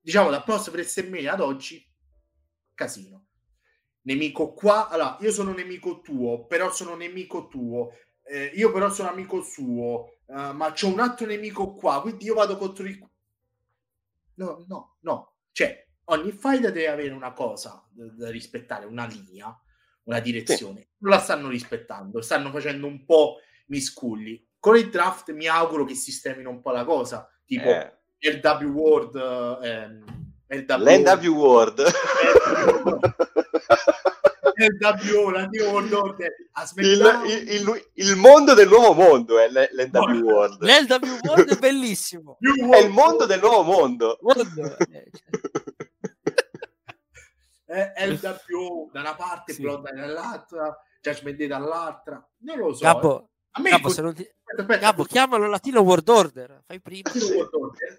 [SPEAKER 1] diciamo da post WrestleMania ad oggi, casino nemico qua. Allora, io sono nemico tuo, però sono nemico tuo. Eh, io però sono amico suo, uh, ma c'ho un altro nemico qua, quindi io vado contro il... No, no, no. Cioè, ogni fight deve avere una cosa da, da rispettare, una linea, una direzione. Sì. Non la stanno rispettando, stanno facendo un po' misculli. Con il draft mi auguro che sistemino un po' la cosa, tipo eh. il W World... Ehm,
[SPEAKER 2] L'NW World.
[SPEAKER 1] l'NW, l'antico World Order.
[SPEAKER 2] Il, il, il, il, mondo del nuovo mondo è l'NW World.
[SPEAKER 3] L'NW World è bellissimo.
[SPEAKER 2] è il mondo del nuovo mondo.
[SPEAKER 1] è, è il W da una parte, sì. Bloodline dall'altra, Judgment Day dall'altra. Non lo so.
[SPEAKER 3] Capo, eh. A me Capo, co- ti... aspetta, aspetta, Capo chiamalo Latino World Order. Fai prima.
[SPEAKER 1] World Order.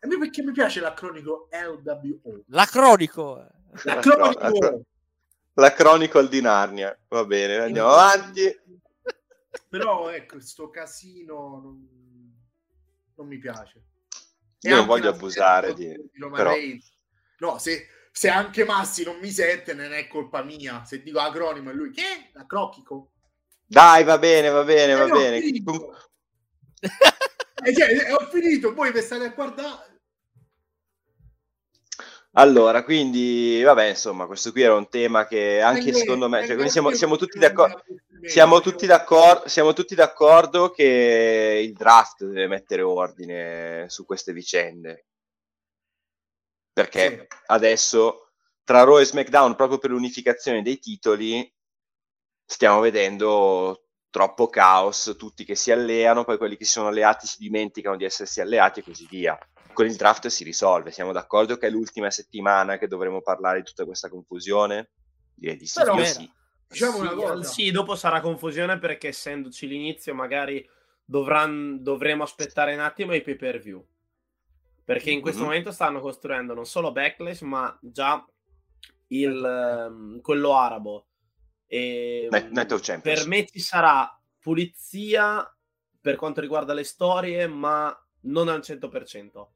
[SPEAKER 1] A me perché mi piace l'acronico LWO.
[SPEAKER 3] L'acronico.
[SPEAKER 1] L'acronico.
[SPEAKER 2] La Chronicle di Narnia. Va bene, andiamo avanti.
[SPEAKER 1] Però ecco, questo casino non, non mi piace.
[SPEAKER 2] Io non voglio abusare di... di però...
[SPEAKER 1] No, se, se, anche Massi non mi sente, non è colpa mia. Se dico acronimo è lui, che? La Crochico?
[SPEAKER 2] Dai, va bene, va bene, va eh, bene.
[SPEAKER 1] eh, cioè, ho finito, poi per stare a guardare
[SPEAKER 2] allora, quindi, vabbè, insomma, questo qui era un tema che anche secondo me, cioè, siamo, siamo, tutti d'accordo, siamo, tutti d'accordo, siamo tutti d'accordo che il draft deve mettere ordine su queste vicende. Perché adesso, tra Raw e SmackDown, proprio per l'unificazione dei titoli, stiamo vedendo troppo caos, tutti che si alleano, poi quelli che si sono alleati si dimenticano di essersi alleati e così via. Con il draft si risolve, siamo d'accordo che è l'ultima settimana che dovremo parlare di tutta questa confusione? Direi di sì,
[SPEAKER 1] Però,
[SPEAKER 2] io sì.
[SPEAKER 1] Diciamo
[SPEAKER 4] sì,
[SPEAKER 1] una cosa.
[SPEAKER 4] sì, dopo sarà confusione perché essendoci l'inizio magari dovran- dovremo aspettare un attimo i pay per view. Perché in questo
[SPEAKER 2] Mhm.
[SPEAKER 4] momento stanno costruendo non solo Backlash, ma già il, ehm, quello arabo. E,
[SPEAKER 2] Night of Champions.
[SPEAKER 4] per me ci sarà pulizia per quanto riguarda le storie, ma non al 100%.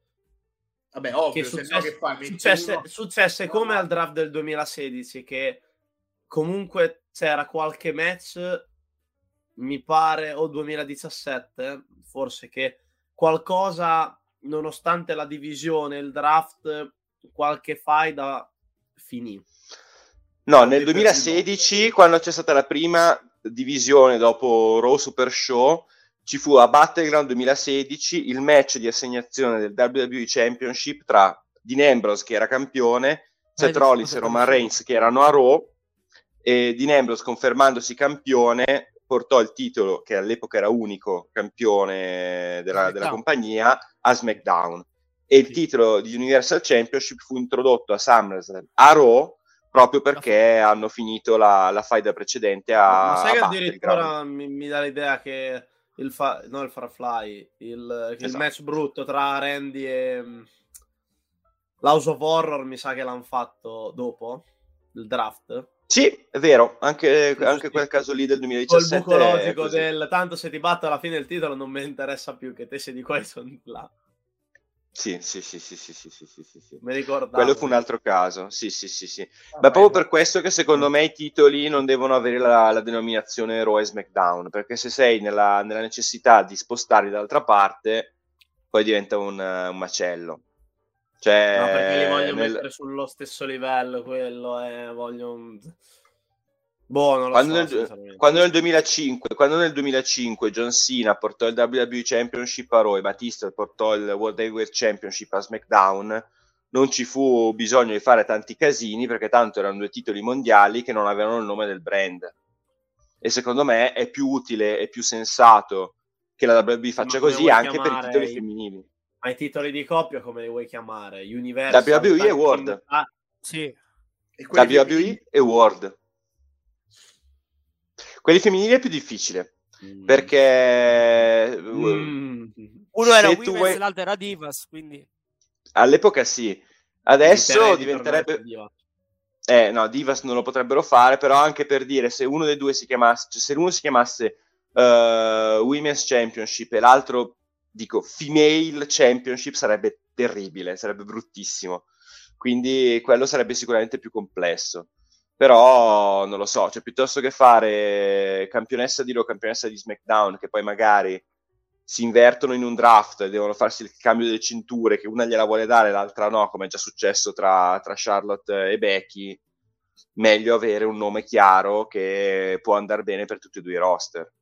[SPEAKER 1] Vabbè,
[SPEAKER 4] Che
[SPEAKER 1] ovvio, no
[SPEAKER 4] successe,
[SPEAKER 1] che fai?
[SPEAKER 4] Successe, successe
[SPEAKER 1] No,
[SPEAKER 4] come
[SPEAKER 1] no.
[SPEAKER 4] al draft del 2016 che comunque c'era qualche match mi pare o 2017 forse che qualcosa nonostante la divisione il draft qualche faida finì
[SPEAKER 2] No, nel
[SPEAKER 4] per view
[SPEAKER 2] 2016, quando c'è stata la prima divisione dopo Raw Super Show, ci fu a Battleground 2016 il match di assegnazione del WWE Championship tra Dean Ambrose, che era campione, Seth
[SPEAKER 3] Eh,
[SPEAKER 2] Rollins e Roman. Reigns, che erano a Raw, e Dean Ambrose, confermandosi campione, portò il titolo, che all'epoca era unico campione della, della compagnia, a SmackDown. E il
[SPEAKER 3] Sì.
[SPEAKER 2] titolo di Universal Championship fu introdotto a SummerSlam a Raw proprio perché hanno finito la, la faida precedente a,
[SPEAKER 4] ma sai che addirittura mi, mi dà l'idea che il, fa- no, il Firefly il, che il
[SPEAKER 2] Esatto.
[SPEAKER 4] match brutto tra Randy e mm, l'House of Horror mi sa che l'hanno fatto dopo il draft
[SPEAKER 2] Sì, è vero, anche, anche quel caso lì del
[SPEAKER 4] col
[SPEAKER 2] 2017
[SPEAKER 4] buco
[SPEAKER 2] è
[SPEAKER 4] logico del tanto se ti batto alla fine il titolo non mi interessa più che te sei di qua e sono di là.
[SPEAKER 2] Sì, sì, sì, sì, sì, sì, sì, sì, sì,
[SPEAKER 4] mi ricordavo.
[SPEAKER 2] Quello fu un altro caso, sì, sì, sì, sì. Ma
[SPEAKER 1] Vabbè,
[SPEAKER 2] proprio per questo che secondo me i titoli non devono avere la, la denominazione Raw e SmackDown, perché se sei nella, nella necessità di spostarli dall'altra parte, poi diventa un, un macello. Cioè,
[SPEAKER 4] No, perché li voglio
[SPEAKER 2] nel-
[SPEAKER 4] mettere sullo stesso livello quello e voglio un... boh
[SPEAKER 2] quando,
[SPEAKER 4] so
[SPEAKER 2] nel, quando nel 2005, quando nel 2005 John Cena portò il WWE Championship a Raw e Batista portò il World Heavyweight Championship a SmackDown, non ci fu bisogno di fare tanti casini perché tanto erano due titoli mondiali che non avevano il nome del brand. E secondo me è più utile e più sensato che la WWE faccia
[SPEAKER 4] come
[SPEAKER 2] così anche per i titoli
[SPEAKER 4] i-
[SPEAKER 2] femminili.
[SPEAKER 4] Ma i titoli di coppia come li vuoi chiamare? Universal
[SPEAKER 2] WWE e World.
[SPEAKER 4] Ah,
[SPEAKER 3] Sì,
[SPEAKER 1] E
[SPEAKER 2] WWE e World. Quelli femminili è più difficile
[SPEAKER 4] mm.
[SPEAKER 2] perché
[SPEAKER 4] Mm.
[SPEAKER 3] uno era Women's
[SPEAKER 2] vuoi-
[SPEAKER 3] e l'altro era Divas, quindi
[SPEAKER 2] all'epoca sì, adesso
[SPEAKER 4] di
[SPEAKER 2] diventerebbe
[SPEAKER 4] permettere di-
[SPEAKER 2] Eh, no, Divas non lo potrebbero fare, però anche per dire se uno dei due si chiamasse, cioè, se uno si chiamasse eh, Women's Championship e l'altro, dico, Female Championship sarebbe terribile, sarebbe bruttissimo. Quindi quello sarebbe sicuramente più complesso. Però non lo so, cioè piuttosto che fare campionessa di Raw, campionessa di SmackDown, che poi magari si invertono in un draft e devono farsi il cambio delle cinture, che una gliela vuole dare, l'altra no, come è già successo tra, tra Charlotte e Becky, meglio avere un nome chiaro che può andare bene per tutti e due i roster.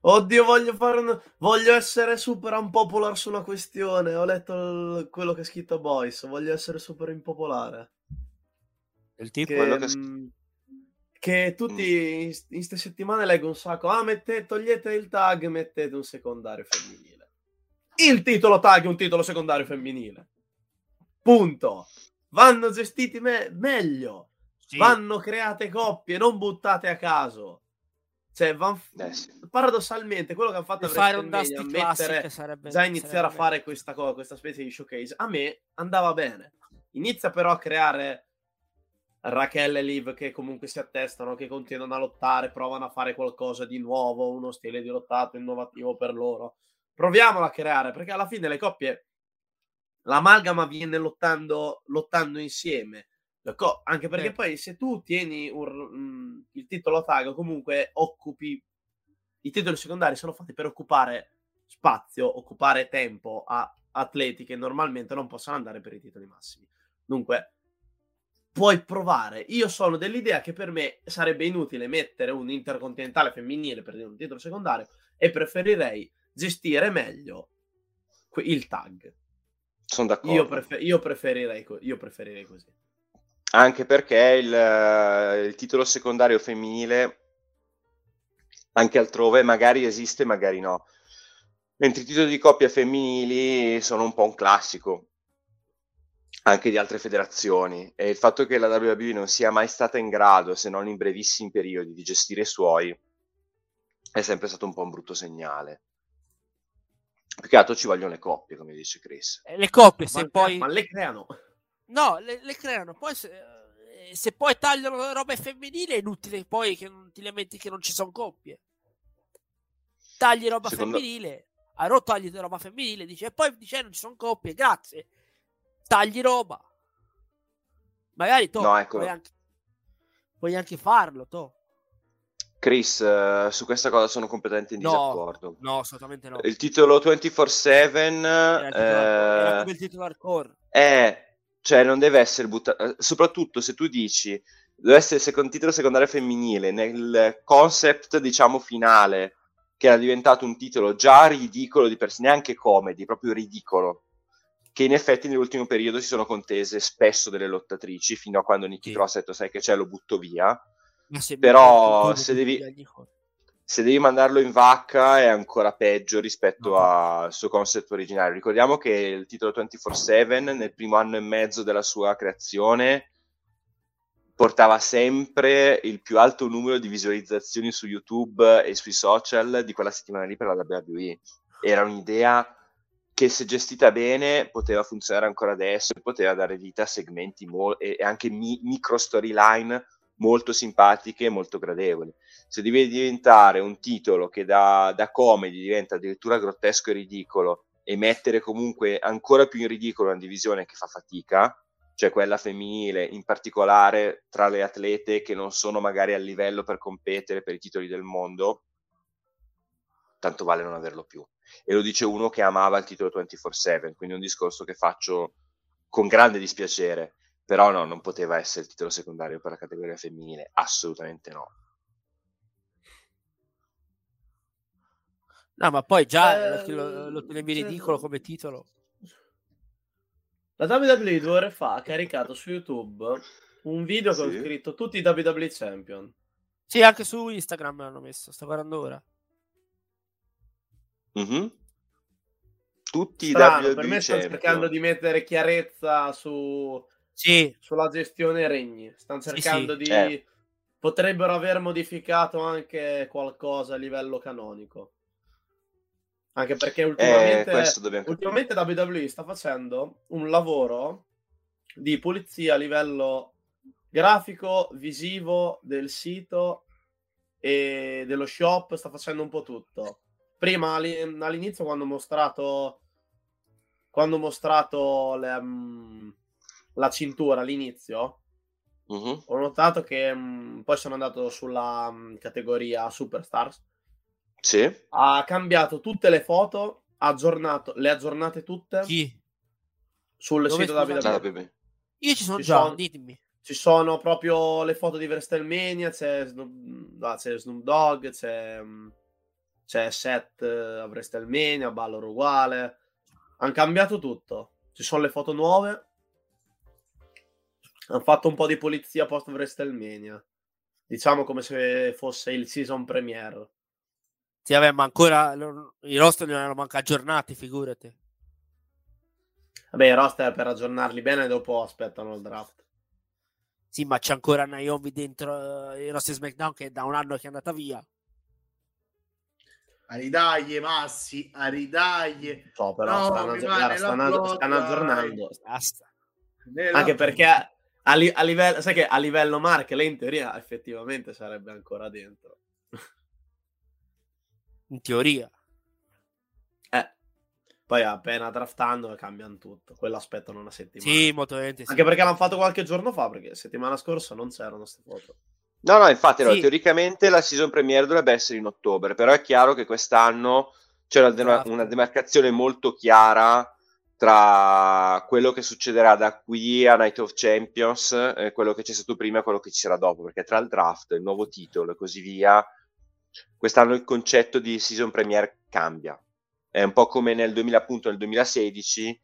[SPEAKER 4] Oddio, voglio fare un... voglio essere super unpopular su una questione. Ho letto il- quello che ha scritto Boys. Voglio essere super impopolare.
[SPEAKER 3] il tipo
[SPEAKER 4] Che,
[SPEAKER 2] Quello che-
[SPEAKER 4] mm, che tutti in in ste settimane leggo un sacco. Ah, mettete, togliete il tag, mettete un secondario femminile. Il titolo tag è un titolo secondario femminile. Punto. Vanno gestiti me- meglio.
[SPEAKER 3] sì,
[SPEAKER 4] Vanno create coppie, non buttate a caso. Cioè, van-
[SPEAKER 2] Eh sì.
[SPEAKER 4] paradossalmente, quello che hanno fatto a
[SPEAKER 3] fare un Dusty
[SPEAKER 4] mettere,
[SPEAKER 3] sarebbe
[SPEAKER 4] già iniziare a
[SPEAKER 3] sarebbe
[SPEAKER 4] fare questa cosa, questa specie di showcase, a me andava bene. Inizia però a creare Raquel e Liv che comunque si attestano, che continuano a lottare, provano a fare qualcosa di nuovo, uno stile di lottato innovativo per loro. Proviamolo a creare, perché alla fine le coppie, l'amalgama viene lottando, lottando insieme. Co- anche perché
[SPEAKER 3] Sì.
[SPEAKER 4] poi se tu tieni un- mm, il titolo tag, comunque occupi i titoli secondari sono fatti per occupare spazio, occupare tempo a atleti che normalmente non possono andare per i titoli massimi. Dunque, puoi provare. Io sono dell'idea che per me sarebbe inutile mettere un intercontinentale femminile per un titolo secondario e preferirei gestire meglio il tag.
[SPEAKER 2] Sono d'accordo.
[SPEAKER 4] Io, prefer- io preferirei, co- io preferirei così.
[SPEAKER 2] Anche perché il, eh, il titolo secondario femminile anche altrove magari esiste, magari no. Mentre i titoli di coppia femminili sono un po' un classico anche di altre federazioni e il fatto che la WWE non sia mai stata in grado, se non in brevissimi periodi, di gestire i suoi è sempre stato un po' un brutto segnale. Più che altro ci vogliono le coppie, come dice Chris.
[SPEAKER 3] Eh, Le coppie, se
[SPEAKER 4] ma,
[SPEAKER 3] poi...
[SPEAKER 4] ma le creano.
[SPEAKER 3] No, le, le creano. Poi se, eh, se poi tagliano roba femminile è inutile poi che non ti lamenti che non ci sono coppie. Tagli roba
[SPEAKER 2] Secondo-
[SPEAKER 3] femminile, a Raw tagli roba femminile, dice e poi dice "Eh, non ci sono coppie, grazie. Tagli roba. Magari to,
[SPEAKER 2] No, ecco.
[SPEAKER 3] puoi, anche, puoi anche farlo, to.
[SPEAKER 2] Chris, eh, su questa cosa sono completamente in
[SPEAKER 3] No.
[SPEAKER 2] disaccordo.
[SPEAKER 3] No, assolutamente no.
[SPEAKER 2] Il titolo 24-7
[SPEAKER 3] Era il titolo hardcore, era
[SPEAKER 2] eh,
[SPEAKER 3] come il titolo hardcore.
[SPEAKER 2] è, cioè non deve essere buttato, eh, soprattutto se tu dici deve essere second, titolo secondario femminile nel concept diciamo finale che era diventato un titolo già ridicolo di per sé, neanche comedy, proprio ridicolo che in effetti nell'ultimo periodo si sono contese spesso delle lottatrici fino a quando Nikki
[SPEAKER 3] Sì.
[SPEAKER 2] Cross ha detto sai che c'è lo butto via
[SPEAKER 3] Ma se
[SPEAKER 2] Però, se devi-. Se devi mandarlo in vacca è ancora peggio rispetto
[SPEAKER 3] No.
[SPEAKER 2] al suo concept originale. Ricordiamo che il titolo 24-7 nel primo anno e mezzo della sua creazione portava sempre il più alto numero di visualizzazioni su YouTube e sui social di quella settimana lì per la WWE. Era un'idea che se gestita bene poteva funzionare ancora adesso e poteva dare vita a segmenti mo- e e anche mi- micro storyline molto simpatiche e molto gradevoli se devi diventare un titolo che da, da comedy diventa addirittura grottesco e ridicolo e mettere comunque ancora più in ridicolo una divisione che fa fatica, cioè quella femminile, in particolare tra le atlete che non sono magari a livello per competere per i titoli del mondo, tanto vale non averlo più. E lo dice uno che amava il titolo 24/7, quindi un discorso che faccio con grande dispiacere, però no, non poteva essere il titolo secondario per la categoria femminile, assolutamente no.
[SPEAKER 3] No, ma poi già
[SPEAKER 4] Eh,
[SPEAKER 3] lo, lo tenevi
[SPEAKER 4] cioè-
[SPEAKER 3] ridicolo come titolo.
[SPEAKER 4] La WWE due ore fa ha caricato su YouTube un video con
[SPEAKER 2] Sì.
[SPEAKER 4] scritto tutti i WWE Champion.
[SPEAKER 3] Sì, anche su Instagram l'hanno messo, sto guardando ora.
[SPEAKER 2] Mhm. Tutti i
[SPEAKER 4] Strano,
[SPEAKER 2] WWE
[SPEAKER 4] per me stanno
[SPEAKER 2] Champion.
[SPEAKER 4] cercando di mettere chiarezza su,
[SPEAKER 3] Sì,
[SPEAKER 4] sulla gestione regni. Stanno
[SPEAKER 3] Sì,
[SPEAKER 4] cercando
[SPEAKER 3] sì.
[SPEAKER 4] di...
[SPEAKER 2] Eh.
[SPEAKER 4] Potrebbero aver modificato anche qualcosa a livello canonico. Anche perché
[SPEAKER 2] Eh,
[SPEAKER 4] ultimamente,
[SPEAKER 2] capire.
[SPEAKER 4] ultimamente WWE sta facendo un lavoro di pulizia a livello grafico, visivo del sito e dello shop, sta facendo un po' tutto. Prima all'i- all'inizio quando ho mostrato quando ho mostrato le, mm, la cintura all'inizio,
[SPEAKER 2] Mhm.
[SPEAKER 4] ho notato che mm, poi sono andato sulla mm, categoria Superstars,
[SPEAKER 2] Sì.
[SPEAKER 4] ha cambiato tutte le foto, ha aggiornato, le ha aggiornate tutte
[SPEAKER 3] chi?
[SPEAKER 4] sul
[SPEAKER 3] Dove,
[SPEAKER 4] sito.
[SPEAKER 2] Ah, beh,
[SPEAKER 3] Io ci sono
[SPEAKER 4] Ci
[SPEAKER 3] già,
[SPEAKER 4] sono-
[SPEAKER 3] ditemi.
[SPEAKER 4] Ci sono proprio le foto di WrestleMania, c'è Snoop, ah, c'è Snoop Dogg, c'è, mm, c'è Seth eh, a WrestleMania, Balor uguale. Hanno cambiato tutto. Ci sono le foto nuove. Hanno fatto un po' di pulizia post WrestleMania. Diciamo come se fosse il season premiere.
[SPEAKER 3] Sì, vabbè, ma ancora i roster non erano manca aggiornati, figurati.
[SPEAKER 4] Vabbè, i roster per aggiornarli bene dopo aspettano il draft.
[SPEAKER 3] Sì, ma c'è ancora Naomi dentro eh, i roster SmackDown che è da un anno che è andata via.
[SPEAKER 1] A ridaglie, Massi, a ridaglie.
[SPEAKER 4] So, però
[SPEAKER 1] No,
[SPEAKER 4] stanno, stanno,
[SPEAKER 1] blotta,
[SPEAKER 4] stanno aggiornando.
[SPEAKER 3] Basta.
[SPEAKER 1] Nella-
[SPEAKER 4] Anche perché a, li- a livello, sai che a livello marche lei in teoria effettivamente sarebbe ancora dentro. [laughs]
[SPEAKER 3] In teoria.
[SPEAKER 4] Eh, poi appena draftando cambiano tutto. Quello aspettano una settimana.
[SPEAKER 3] Sì, molto probabilmente sì.
[SPEAKER 4] Anche perché l'hanno fatto qualche giorno fa, perché settimana scorsa non c'erano queste foto.
[SPEAKER 2] No, no, infatti,
[SPEAKER 3] Sì.
[SPEAKER 2] teoricamente la season premiere dovrebbe essere in ottobre, però è chiaro che quest'anno c'è una,
[SPEAKER 3] Esatto.
[SPEAKER 2] una demarcazione molto chiara tra quello che succederà da qui a Night of Champions, eh, quello che c'è stato prima e quello che ci sarà dopo, perché tra il draft, il nuovo titolo e così via, quest'anno il concetto di season premiere cambia. È un po' come nel 2000, appunto, nel 2016,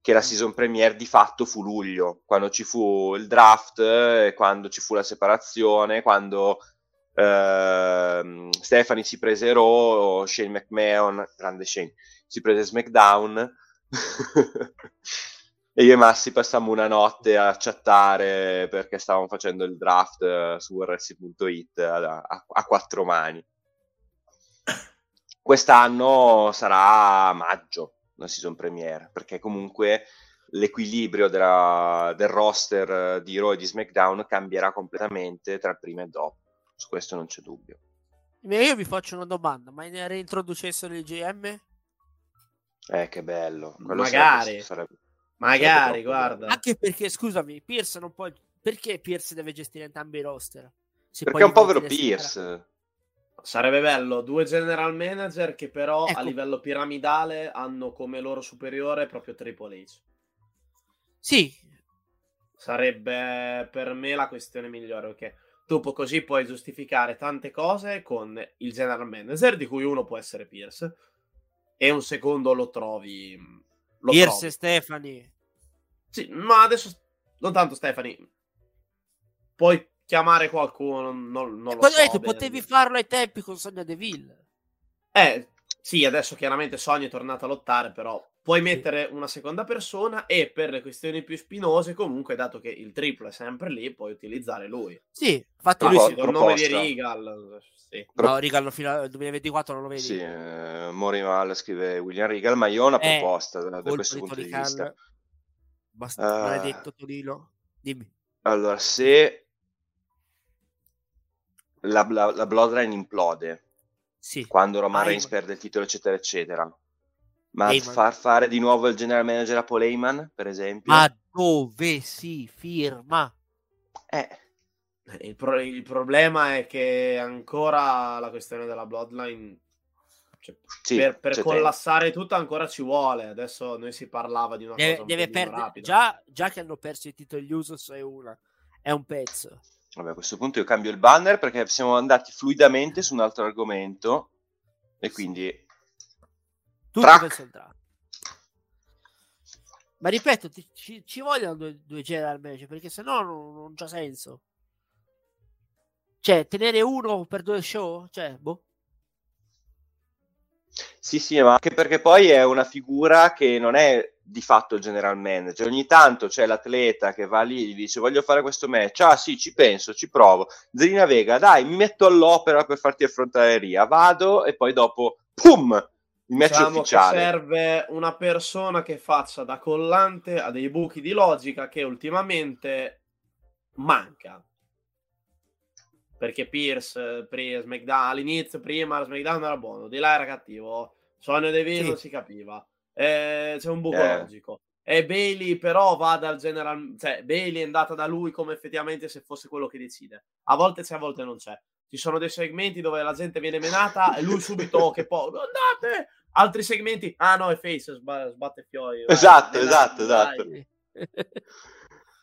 [SPEAKER 2] che la season premiere di fatto fu luglio, quando ci fu il draft, eh, quando ci fu la separazione, quando Uh, Stephanie si prese Raw, Shane McMahon, grande Shane, si prese SmackDown [laughs] e io e Massi passammo una notte a chattare perché stavamo facendo il draft uh, su RS.it a, a, a quattro mani. Quest'anno sarà maggio la season premiere perché comunque l'equilibrio della, del roster di Raw e di SmackDown cambierà completamente tra prima e dopo su questo non c'è dubbio.
[SPEAKER 3] Io vi faccio una domanda, ma ne reintroducessero il GM?
[SPEAKER 2] Eh, che bello.
[SPEAKER 4] Quello magari, sarebbe, sarebbe, magari, guarda.
[SPEAKER 3] Anche perché, scusami, Pierce non può... Perché Pierce deve gestire entrambi i roster?
[SPEAKER 2] Se perché è un povero Pierce.
[SPEAKER 4] Sarebbe bello, due general manager che però ecco. a livello piramidale hanno come loro superiore proprio Triple H.
[SPEAKER 3] Sì.
[SPEAKER 4] Sarebbe per me la questione migliore, ok? Dopo così puoi giustificare tante cose con il general manager, di cui uno può essere Pierce, e un secondo lo trovi. Lo
[SPEAKER 3] Pierce
[SPEAKER 4] trovi.
[SPEAKER 3] e Stefani.
[SPEAKER 4] Sì, ma adesso non tanto Stefani. Puoi chiamare qualcuno, non, non lo so.
[SPEAKER 3] Detto, potevi farlo ai tempi con Sonia Deville.
[SPEAKER 4] Eh, sì, adesso chiaramente Sonia è tornata a lottare, però puoi mettere una seconda persona e per le questioni più spinose, comunque, dato che il triplo è sempre lì, puoi utilizzare lui.
[SPEAKER 3] Sì, infatti
[SPEAKER 4] ah,
[SPEAKER 3] lui
[SPEAKER 4] si il nome di Regal. Sì.
[SPEAKER 3] No, Regal fino al 2024 non lo vedi.
[SPEAKER 2] Sì, eh, Morimal scrive William Regal, ma io ho una eh, proposta da, da questo punto di vista.
[SPEAKER 3] Basta, uh, maledetto Torino. Dimmi.
[SPEAKER 2] Allora, se la, la, la Bloodline implode,
[SPEAKER 3] sì.
[SPEAKER 2] quando Roman Reigns perde il titolo, eccetera, eccetera, ma Heyman. far fare di nuovo il general manager a Paul Heyman, per esempio?
[SPEAKER 3] Ma dove si firma?
[SPEAKER 2] Eh.
[SPEAKER 4] Il, pro- il, problema è che ancora la questione della Bloodline cioè, sì, per, per collassare tempo. tutto ancora ci vuole. Adesso noi si parlava di una
[SPEAKER 3] deve,
[SPEAKER 4] cosa
[SPEAKER 3] deve perdere. Già, già, che hanno perso i titoli Usos è una, è un pezzo.
[SPEAKER 2] Vabbè, a questo punto io cambio il banner perché siamo andati fluidamente su un altro argomento e quindi
[SPEAKER 3] tutto Track. verso il draft. Ma ripeto, ti, ci, ci, vogliono due, due general manager perché sennò non, non c'ha senso. Cioè, tenere uno per due show? Cioè, boh.
[SPEAKER 2] Sì, sì, ma anche perché poi è una figura che non è di fatto il general manager. Ogni tanto c'è l'atleta che va lì e gli dice voglio fare questo match. Ah sì, ci penso, ci provo. Zelina Vega, dai, mi metto all'opera per farti affrontare Ria. Vado e poi dopo, pum, il match diciamo ufficiale.
[SPEAKER 4] serve una persona che faccia da collante a dei buchi di logica che ultimamente manca. Perché Pierce prima, SmackDown, all'inizio prima SmackDown era buono, di là era cattivo. Sonio Deville sì. non si capiva. Eh, c'è un buco eh. logico. E Bailey però va dal general, cioè Bailey è andata da lui come effettivamente se fosse quello che decide. A volte c'è, a volte non c'è ci sono dei segmenti dove la gente viene menata e lui subito oh, che poi andate! Altri segmenti ah no è face sb- sbatte fiori
[SPEAKER 2] esatto vai, esatto esatto.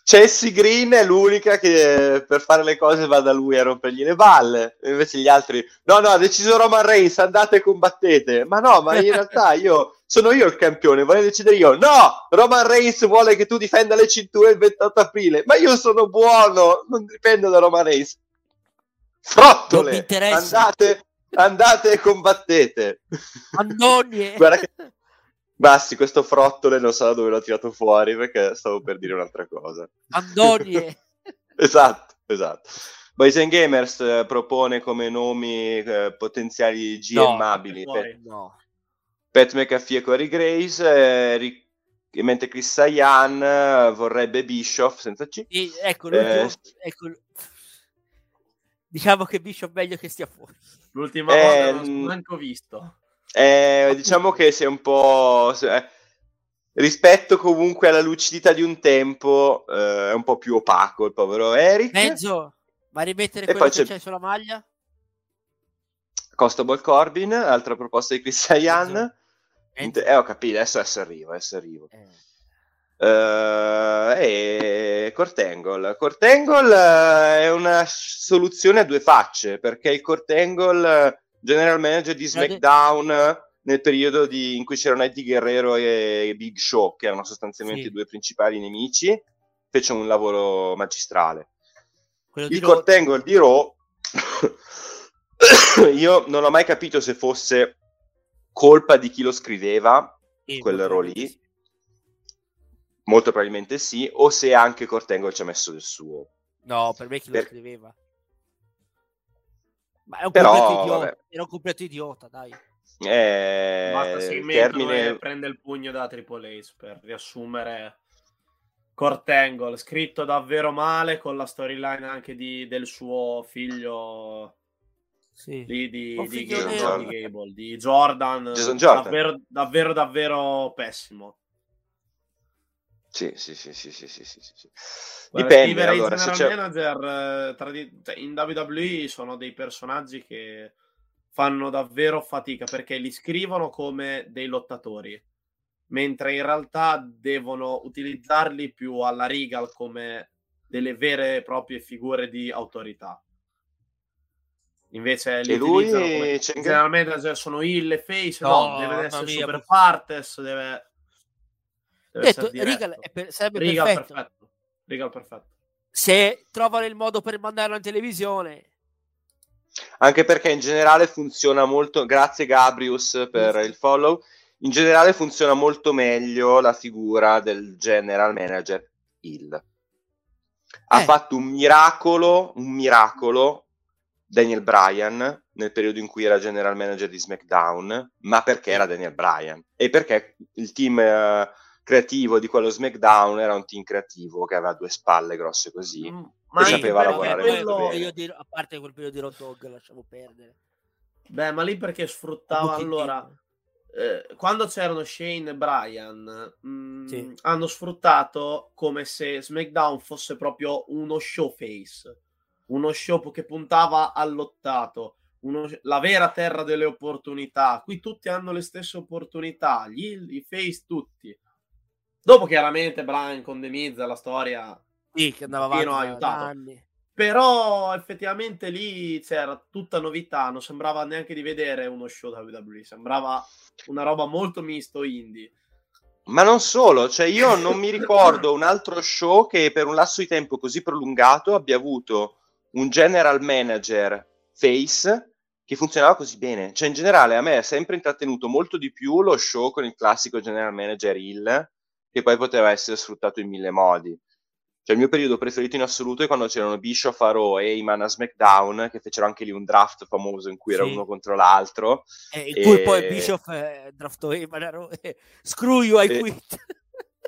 [SPEAKER 2] Chelsea Green è l'unica che per fare le cose va da lui a rompergli le balle invece gli altri no no ha deciso Roman Reigns andate e combattete. Ma no ma in realtà io sono io il campione voglio decidere io. No Roman Reigns vuole che tu difenda le cinture il 28 aprile ma io sono buono non dipendo da Roman Reigns Frottole! Andate, andate e combattete.
[SPEAKER 3] Andonie! [laughs]
[SPEAKER 2] Guarda che... Bassi, questo frottole non so da dove l'ho tirato fuori perché stavo per dire un'altra cosa.
[SPEAKER 3] Andonie! [laughs]
[SPEAKER 2] esatto, esatto. Boys and Gamers eh, propone come nomi eh, potenziali GMabili
[SPEAKER 3] no, Pat, no.
[SPEAKER 2] Pat McAfee e Corey Grace, eh, ric- mentre Chris Sayan eh, vorrebbe Bischoff senza C.
[SPEAKER 3] E, ecco, eh, ecco, diciamo che Bishop meglio che stia fuori.
[SPEAKER 4] L'ultima eh, volta non l'ho neanche visto.
[SPEAKER 2] Eh, diciamo che sei un po'... Eh, rispetto comunque alla lucidità di un tempo, eh, è un po' più opaco il povero Eric.
[SPEAKER 3] Mezzo, va a rimettere e quello che c'è... c'è sulla maglia?
[SPEAKER 2] Costable Corbin, altra proposta di Chris Ryan. Eh, ho capito, adesso, adesso arrivo, adesso arrivo. Eh. Uh, e Cortangle. Cortangle uh, è una soluzione a due facce perché il Cortangle, uh, general manager di SmackDown nel periodo di, in cui c'erano Eddie Guerrero e Big Show, che erano sostanzialmente sì. i due principali nemici, fece un lavoro magistrale. Quello il Cortangle di Raw [coughs] io non ho mai capito se fosse colpa di chi lo scriveva,
[SPEAKER 3] Sì,
[SPEAKER 2] quell'ero
[SPEAKER 3] molto
[SPEAKER 2] lì. Molto probabilmente sì, o se anche Cortengo ci ha messo del suo.
[SPEAKER 3] No, per me chi lo
[SPEAKER 2] Per-
[SPEAKER 3] scriveva. Ma è un
[SPEAKER 2] Però,
[SPEAKER 3] completo idiota.
[SPEAKER 2] vabbè.
[SPEAKER 3] Era un completo idiota, dai.
[SPEAKER 2] Eh,
[SPEAKER 4] Basta segmento
[SPEAKER 2] termine...
[SPEAKER 4] prende il pugno da Triple Ace per riassumere Cortangle, scritto davvero male con la storyline anche di- del suo figlio
[SPEAKER 3] Sì.
[SPEAKER 4] di, di,
[SPEAKER 3] Un
[SPEAKER 4] di Gable,
[SPEAKER 2] nero.
[SPEAKER 4] di Gable, di Jordan,
[SPEAKER 2] Jordan.
[SPEAKER 4] Davvero, davvero davvero pessimo
[SPEAKER 2] sì, sì, sì, sì, sì, sì, sì, sì.
[SPEAKER 4] Guarda,
[SPEAKER 2] Dipende, allora, se c'è...
[SPEAKER 4] manager eh, tra di... Cioè, in WWE sono dei personaggi che fanno davvero fatica perché li scrivono come dei lottatori, mentre in realtà devono utilizzarli più alla Regal come delle vere e proprie figure di autorità. Invece li
[SPEAKER 2] e lui
[SPEAKER 4] come... generalmente sono il e face,
[SPEAKER 3] no,
[SPEAKER 4] no deve essere
[SPEAKER 3] mia.
[SPEAKER 4] super partes, deve
[SPEAKER 3] Detto,
[SPEAKER 4] diretto.
[SPEAKER 3] Regal è per- sarebbe
[SPEAKER 4] Regal
[SPEAKER 3] perfetto.
[SPEAKER 4] perfetto. Regal perfetto.
[SPEAKER 3] Se trovano il modo per mandarlo in televisione.
[SPEAKER 2] Anche perché in generale funziona molto, grazie Gabrius per il follow, in generale funziona molto meglio la figura del general manager Hill. Ha
[SPEAKER 3] Eh.
[SPEAKER 2] fatto un miracolo, un miracolo Daniel Bryan nel periodo in cui era general manager di SmackDown, ma perché era Daniel Bryan e perché il team eh, creativo di quello SmackDown era un team creativo che aveva due spalle grosse così.
[SPEAKER 4] Mm, anche
[SPEAKER 2] sapeva lavorare
[SPEAKER 3] quel
[SPEAKER 2] molto bene.
[SPEAKER 3] di- a parte quel periodo di Road Dogg, lasciamo perdere.
[SPEAKER 4] Beh, ma lì perché sfruttava allora eh, quando c'erano Shane e Brian mh,
[SPEAKER 3] Sì.
[SPEAKER 4] hanno sfruttato come se SmackDown fosse proprio uno show face, uno show che puntava all'ottato, uno- la vera terra delle opportunità. Qui tutti hanno le stesse opportunità, gli i face tutti. Dopo chiaramente Brian con The Miz la storia
[SPEAKER 3] Sì, che andava avanti da- da
[SPEAKER 4] aiutato.
[SPEAKER 3] anni.
[SPEAKER 4] però effettivamente lì c'era tutta novità, non sembrava neanche di vedere uno show WWE, sembrava una roba molto misto indie.
[SPEAKER 2] Ma non solo, cioè io non mi ricordo un altro show che per un lasso di tempo così prolungato abbia avuto un general manager face che funzionava così bene. Cioè in generale a me è sempre intrattenuto molto di più lo show con il classico general manager Hill che poi poteva essere sfruttato in mille modi. Cioè il mio periodo preferito in assoluto è quando c'erano Bischoff a Raw e Heyman a SmackDown che fecero anche lì un draft famoso in cui era
[SPEAKER 3] Sì.
[SPEAKER 2] uno contro l'altro.
[SPEAKER 3] Eh, in cui poi
[SPEAKER 2] E-
[SPEAKER 3] Bischoff eh, draftò Heyman e [laughs] screw you, I
[SPEAKER 2] E-
[SPEAKER 3] quit. [laughs]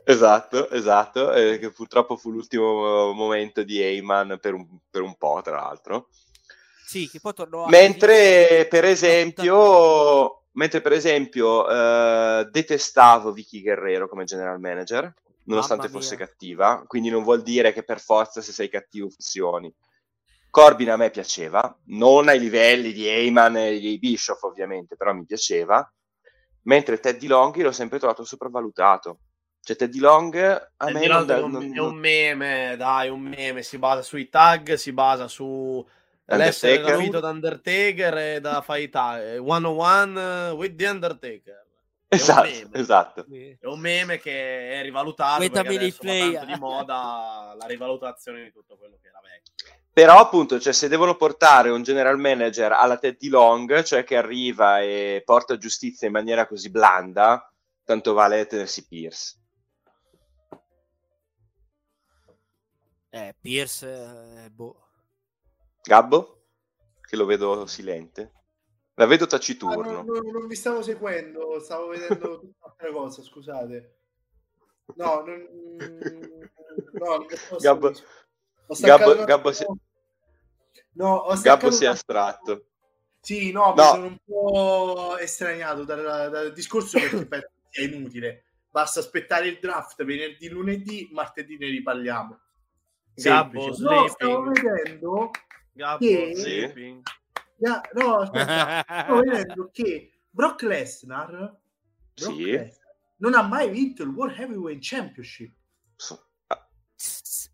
[SPEAKER 2] Esatto, esatto, eh, che purtroppo fu l'ultimo momento di Heyman per un, per un po', tra l'altro.
[SPEAKER 3] sì, che poi tornò a...
[SPEAKER 2] Mentre, per esempio, mentre per esempio eh, detestavo Vicky Guerrero come general manager, nonostante fosse cattiva, quindi non vuol dire che per forza se sei cattivo funzioni. Corbin a me piaceva, non ai livelli di Heyman e di Bischoff ovviamente, però mi piaceva, mentre Teddy Long l'ho sempre trovato sopravvalutato. Cioè Teddy Long a
[SPEAKER 4] Eh,
[SPEAKER 2] me
[SPEAKER 4] di
[SPEAKER 2] non,
[SPEAKER 4] è, un,
[SPEAKER 2] non-
[SPEAKER 4] è un meme, dai, un meme, si basa sui tag, si basa su l'essere rapito da Undertaker e da fightare one on one with the Undertaker. È un
[SPEAKER 2] Esatto,
[SPEAKER 4] meme.
[SPEAKER 2] esatto.
[SPEAKER 4] È un meme che è rivalutato
[SPEAKER 3] Quenta
[SPEAKER 4] perché adesso
[SPEAKER 3] play.
[SPEAKER 4] tanto di moda la rivalutazione di tutto quello che era vecchio.
[SPEAKER 2] Però appunto, cioè, se devono portare un general manager alla Teddy Long, cioè che arriva e porta giustizia in maniera così blanda, tanto vale tenersi Pierce.
[SPEAKER 3] Eh, Pierce, eh, boh.
[SPEAKER 2] Gabbo? Che lo vedo silente. La vedo
[SPEAKER 1] Ah,
[SPEAKER 2] taciturno.
[SPEAKER 1] non, non- non vi stavo seguendo, stavo vedendo [laughs] tutta un'altra cosa, scusate. No, non, no, non posso
[SPEAKER 2] Gabbo- Gabbo- Gabbo
[SPEAKER 1] attimo- No, ho
[SPEAKER 2] Gabbo si è astratto.
[SPEAKER 1] Sì, no, mi
[SPEAKER 2] No.
[SPEAKER 1] sono un po' estraniato dal, dal discorso perché [laughs] penso sia inutile. Basta aspettare il draft venerdì, lunedì, martedì ne riparliamo.
[SPEAKER 4] Gabbo.
[SPEAKER 1] No, stavo vedendo
[SPEAKER 4] Gabbo,
[SPEAKER 1] Che-
[SPEAKER 4] sleeping.
[SPEAKER 1] Ya- no, aspetta, [laughs] stavo vedendo che Brock Lesnar, Brock
[SPEAKER 2] Sì.
[SPEAKER 1] Lesnar non ha mai vinto il World Heavyweight Championship.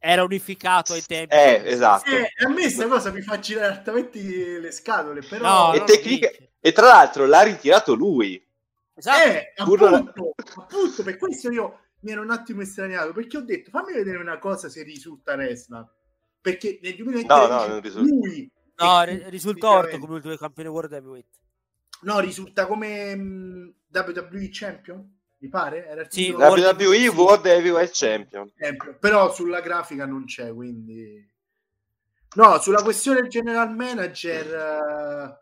[SPEAKER 3] Era unificato ai tempi.
[SPEAKER 2] Eh, esatto.
[SPEAKER 1] Eh, a me questa cosa mi fa girare altamente le scatole, però...
[SPEAKER 3] No,
[SPEAKER 2] E tecnica-. E tra l'altro l'ha ritirato lui.
[SPEAKER 3] Esatto.
[SPEAKER 1] Eh, appunto, appunto, per questo io mi ero un attimo estraniato, perché ho detto, fammi vedere una cosa se risulta Lesnar. Perché nel 2013
[SPEAKER 2] No, no,
[SPEAKER 1] lui
[SPEAKER 3] No,
[SPEAKER 1] E
[SPEAKER 3] ri- risulta orto come ultimo campione World Heavyweight.
[SPEAKER 1] No, risulta come mh, WWE Champion, mi pare? Era il
[SPEAKER 3] Sì, World-
[SPEAKER 2] WWE. World Heavyweight Champion.
[SPEAKER 1] Champion, però sulla grafica non c'è, quindi... No, sulla questione del general manager eh,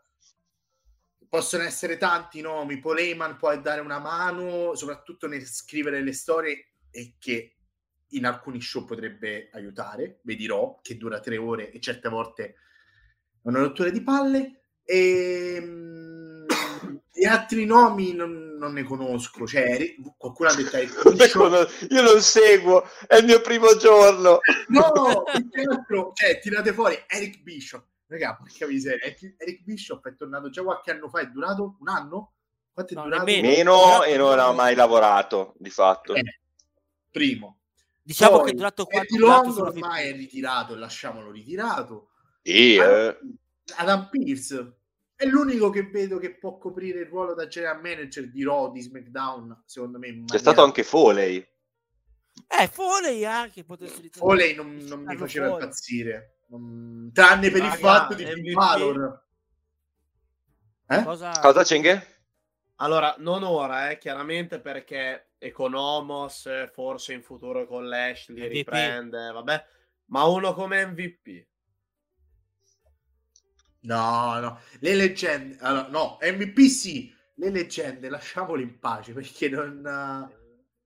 [SPEAKER 1] possono essere tanti nomi. Paul Heyman può dare una mano, soprattutto nel scrivere le storie e che in alcuni show potrebbe aiutare. Vi dirò che dura tre ore e certe volte è una rottura di palle. E, mm, e altri nomi non, non ne conosco. Cioè, qualcuno ha detto Eric [laughs] Bischoff.
[SPEAKER 2] Io non seguo, è il mio primo giorno.
[SPEAKER 1] No, [laughs] altro, cioè, tirate fuori Eric Bishop. Raga, porca miseria, Eric, Eric Bishop è tornato già qualche anno fa, è durato un anno? Quanto è
[SPEAKER 3] No,
[SPEAKER 1] durato?
[SPEAKER 2] Meno e non ha mai lavorato, di fatto.
[SPEAKER 1] Eh, primo.
[SPEAKER 3] Diciamo
[SPEAKER 1] Poi,
[SPEAKER 3] che è durato quanto
[SPEAKER 1] Eddie Long ormai è ritirato, lasciamolo ritirato.
[SPEAKER 2] Sì, eh.
[SPEAKER 1] Adam Pierce è l'unico che vedo che può coprire il ruolo da general manager di Raw, di SmackDown, secondo me. in
[SPEAKER 2] C'è
[SPEAKER 1] maniera-
[SPEAKER 2] stato anche Foley.
[SPEAKER 3] Eh, Foley anche potesse ritornare.
[SPEAKER 1] Foley non, non mi faceva
[SPEAKER 3] fuori.
[SPEAKER 1] impazzire. Non- Tranne per il
[SPEAKER 4] Raga,
[SPEAKER 1] fatto di. Finn Balor. Eh?
[SPEAKER 3] Cosa...
[SPEAKER 2] Cosa Cenghe?
[SPEAKER 4] Allora, non ora, eh, chiaramente perché Economos eh, forse in futuro con Lashley
[SPEAKER 3] MVP.
[SPEAKER 4] riprende, vabbè, ma uno come MVP.
[SPEAKER 1] No, no, le leggende, allora, no, MVP sì, le leggende lasciamole in pace perché non...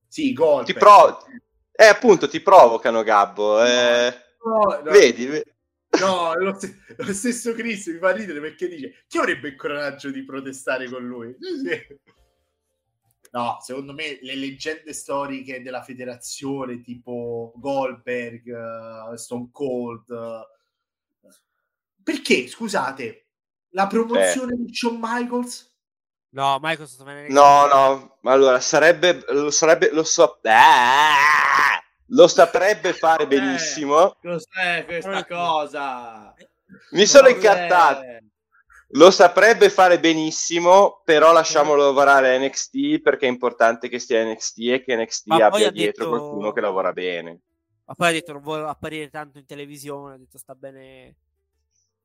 [SPEAKER 1] Sì, gol.
[SPEAKER 2] Ti pro- Eh, appunto, ti provocano, Gabbo. eh.
[SPEAKER 1] No, no,
[SPEAKER 2] Vedi? ve-
[SPEAKER 1] no, lo, st- lo stesso Chris mi fa ridere perché dice chi avrebbe il coraggio di protestare con lui? Sì, sì. No, secondo me le leggende storiche della federazione tipo Goldberg, eh, Stone Cold... eh, Perché, scusate, la promozione di Shawn Michaels...
[SPEAKER 3] No, Michael sta venendo
[SPEAKER 2] No, no, allora sarebbe, lo sarebbe, lo so, Ah! lo saprebbe [laughs] fare benissimo.
[SPEAKER 4] Cos'è questa cosa?
[SPEAKER 2] Mi sono
[SPEAKER 4] Cos'è?
[SPEAKER 2] incartato. Lo saprebbe fare benissimo, però lasciamolo lavorare a NXT perché è importante che stia NXT e che NXT
[SPEAKER 3] Ma
[SPEAKER 2] abbia dietro
[SPEAKER 3] detto-
[SPEAKER 2] qualcuno che lavora bene.
[SPEAKER 3] Ma poi ha detto non vuole apparire tanto in televisione, ha detto sta bene.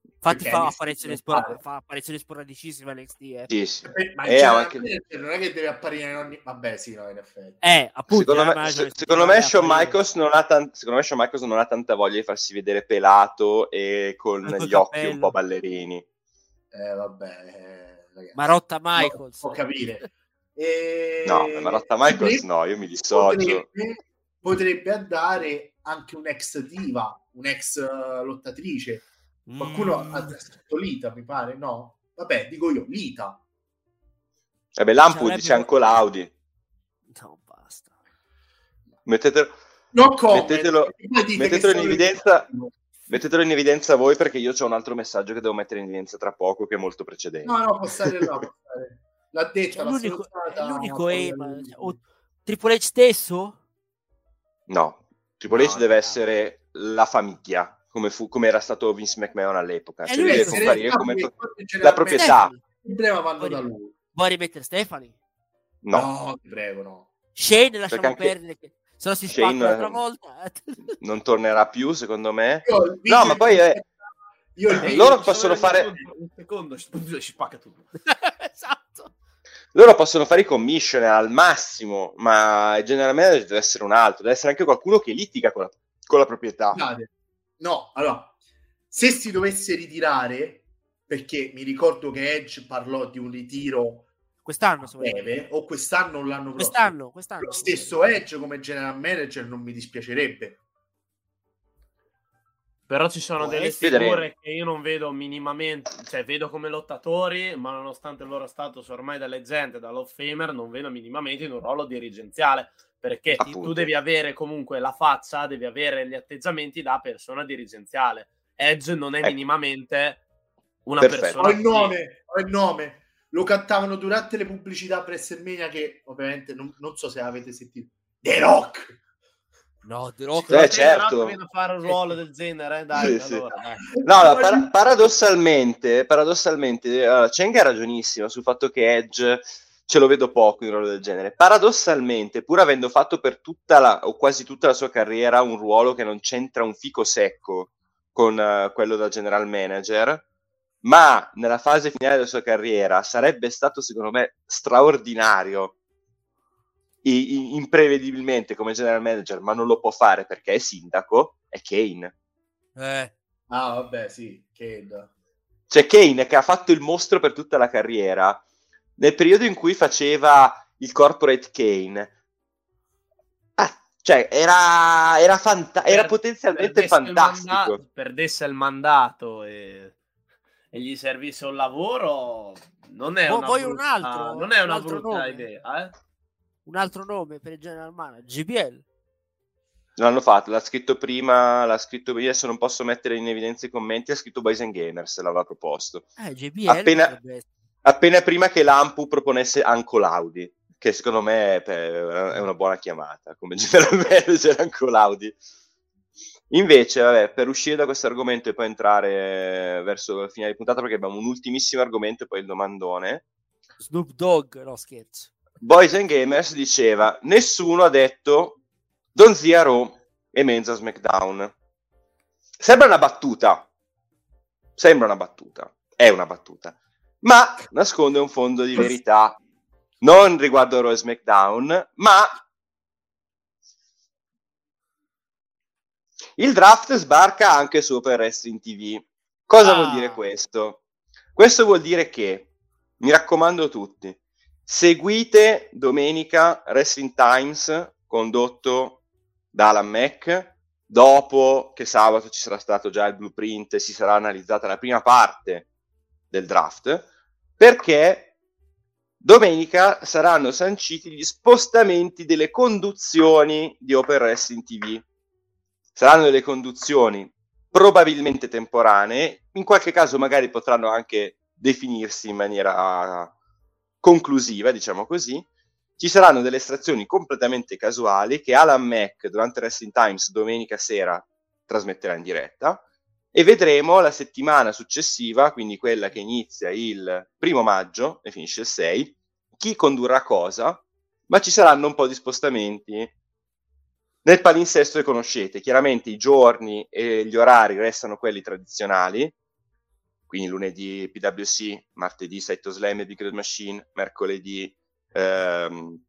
[SPEAKER 3] Infatti
[SPEAKER 1] Perché
[SPEAKER 3] fa
[SPEAKER 1] NXT
[SPEAKER 3] apparizioni,
[SPEAKER 1] fare.
[SPEAKER 3] fa apparizioni sporadicissime NXT. Eh,
[SPEAKER 2] Sì, sì.
[SPEAKER 1] Ma
[SPEAKER 2] Eh, anche-
[SPEAKER 1] non è che deve apparire in ogni... Vabbè, sì, no, in effetti.
[SPEAKER 3] Eh, appunto.
[SPEAKER 2] Secondo
[SPEAKER 3] eh,
[SPEAKER 2] me, se- secondo me. Shawn Michaels non ha tan- secondo me Shawn Michaels non ha tanta voglia di farsi vedere pelato e con
[SPEAKER 3] Anche
[SPEAKER 2] gli occhi un po' ballerini.
[SPEAKER 1] Eh, vabbè, eh, ragazzi.
[SPEAKER 3] Marotta Michaels.
[SPEAKER 1] Può capire. [laughs] E...
[SPEAKER 2] No, Marotta Michaels
[SPEAKER 1] potrebbe-
[SPEAKER 2] no, io mi dissocio.
[SPEAKER 1] Potrebbe, potrebbe andare anche un ex diva, un'ex eh, lottatrice. Qualcuno
[SPEAKER 3] Mm.
[SPEAKER 1] ha scritto Lita, mi pare, no? Vabbè, dico io, Lita.
[SPEAKER 2] E beh, Lampu
[SPEAKER 3] Sarebbe-
[SPEAKER 2] dice anche Laudi.
[SPEAKER 3] No, basta.
[SPEAKER 2] Mettetelo,
[SPEAKER 1] No comment.
[SPEAKER 2] Mettetelo- mettetelo in evidenza.
[SPEAKER 1] io.
[SPEAKER 2] Mettetelo in evidenza voi perché io ho un altro messaggio che devo mettere in evidenza tra poco che è molto precedente.
[SPEAKER 1] No, no, può stare là, può stare. L'ha detto, l'ha
[SPEAKER 3] l'unico,
[SPEAKER 1] salutata,
[SPEAKER 3] è l'unico. Cioè, o Triple H stesso?
[SPEAKER 2] No, Triple H
[SPEAKER 1] No,
[SPEAKER 2] deve
[SPEAKER 1] no.
[SPEAKER 2] essere la famiglia, come, fu, come era stato Vince McMahon all'epoca.
[SPEAKER 3] Eh,
[SPEAKER 2] Cioè,
[SPEAKER 3] lui è
[SPEAKER 2] deve comparire come... pro- la proprietà.
[SPEAKER 1] Il problema vanno da lui.
[SPEAKER 3] Vuoi rimettere Stephanie?
[SPEAKER 2] No,
[SPEAKER 1] No, ti prego, no.
[SPEAKER 3] Shane lasciamo
[SPEAKER 2] anche-
[SPEAKER 3] perdere, che se no si
[SPEAKER 2] Shane,
[SPEAKER 3] spacca un'altra
[SPEAKER 2] eh,
[SPEAKER 3] volta. [laughs]
[SPEAKER 2] non tornerà più secondo me. No, ma poi è- Eh, loro possono fare-
[SPEAKER 4] Un secondo, si spacca tutto. [laughs]
[SPEAKER 3] esatto.
[SPEAKER 2] Loro possono fare i commissioner al massimo, ma il general manager deve essere un altro, deve essere anche qualcuno che litiga con la, con la proprietà.
[SPEAKER 1] No, allora, se si dovesse ritirare, perché mi ricordo che Edge parlò di un ritiro
[SPEAKER 3] Quest'anno,
[SPEAKER 1] breve, o quest'anno o l'anno prossimo.
[SPEAKER 3] Quest'anno, quest'anno.
[SPEAKER 1] Lo stesso Edge come general manager non mi dispiacerebbe.
[SPEAKER 4] Però ci sono
[SPEAKER 3] Può
[SPEAKER 4] delle
[SPEAKER 3] essere.
[SPEAKER 4] figure che io non vedo minimamente, cioè vedo come lottatori, ma nonostante il loro status ormai da leggende, da Love Famer, non vedo minimamente in un ruolo dirigenziale. Perché
[SPEAKER 2] Appunto.
[SPEAKER 4] tu devi avere comunque la faccia, devi avere gli atteggiamenti da persona dirigenziale. Edge non è
[SPEAKER 2] Ecco.
[SPEAKER 4] minimamente una
[SPEAKER 2] Perfetto.
[SPEAKER 4] persona
[SPEAKER 1] Ho il nome, ho il nome. Lo cantavano durante le pubblicità per WrestleMania che ovviamente non, non so se avete sentito. The Rock!
[SPEAKER 3] No, The Rock.
[SPEAKER 2] Eh, certo.
[SPEAKER 4] Viene a fare un ruolo del genere, dai,
[SPEAKER 2] Sì, sì.
[SPEAKER 4] allora, dai.
[SPEAKER 2] No, no, para- paradossalmente, paradossalmente uh, Cheng ha ragionissimo sul fatto che Edge ce lo vedo poco in un ruolo del genere. Paradossalmente, pur avendo fatto per tutta la, o quasi tutta la sua carriera un ruolo che non c'entra un fico secco con eh, quello da general manager, ma nella fase finale della sua carriera sarebbe stato secondo me straordinario imprevedibilmente come general manager, ma non lo può fare perché è sindaco, è Kane.
[SPEAKER 1] Eh. Ah, vabbè, sì, Kane.
[SPEAKER 2] C'è Kane che ha fatto il mostro per tutta la carriera. Nel periodo in cui faceva il corporate Kane, ah, cioè era, era, fanta- era potenzialmente fantastico.
[SPEAKER 4] Il mandato, perdesse il mandato e, e, gli servisse un lavoro, non è, una, brutta, un altro, non è una brutta nome. idea. Eh?
[SPEAKER 3] Un altro nome per il general manager, GBL.
[SPEAKER 2] L'hanno fatto, l'ha scritto prima, l'ha scritto adesso non posso mettere in evidenza i commenti, ha scritto Boys and Gamers, l'aveva proposto.
[SPEAKER 3] Eh, JBL
[SPEAKER 2] appena, appena prima che l'Ampu proponesse Anco Laudi, che secondo me è una buona chiamata, come [laughs] general manager Anco Laudi. Invece, vabbè, per uscire da questo argomento e poi entrare verso la fine di puntata, perché abbiamo un ultimissimo argomento e poi il domandone.
[SPEAKER 3] Snoop Dogg, no scherzo.
[SPEAKER 2] Boys and Gamers diceva, nessuno ha detto Don Zia Raw e Menza SmackDown. Sembra una battuta. Sembra una battuta. È una battuta. Ma nasconde un fondo di verità. Non riguardo Raw e SmackDown, ma il draft sbarca anche su Open Wrestling TV. Cosa ah. vuol dire questo? Questo vuol dire che, mi raccomando a tutti, seguite domenica Wrestling Times condotto da Alan Mac, dopo che sabato ci sarà stato già il blueprint e si sarà analizzata la prima parte del draft, perché domenica saranno sanciti gli spostamenti delle conduzioni di Open Wrestling TV. Saranno delle conduzioni probabilmente temporanee, in qualche caso magari potranno anche definirsi in maniera conclusiva, diciamo così, ci saranno delle estrazioni completamente casuali che Alan Mac durante Wrestling Times domenica sera trasmetterà in diretta e vedremo la settimana successiva, quindi quella che inizia il primo maggio e finisce il 6, chi condurrà cosa, ma ci saranno un po' di spostamenti. Nel palinsesto le conoscete, chiaramente i giorni e gli orari restano quelli tradizionali, quindi lunedì PWC, martedì Saito Slam e Big Red Machine, mercoledì ehm,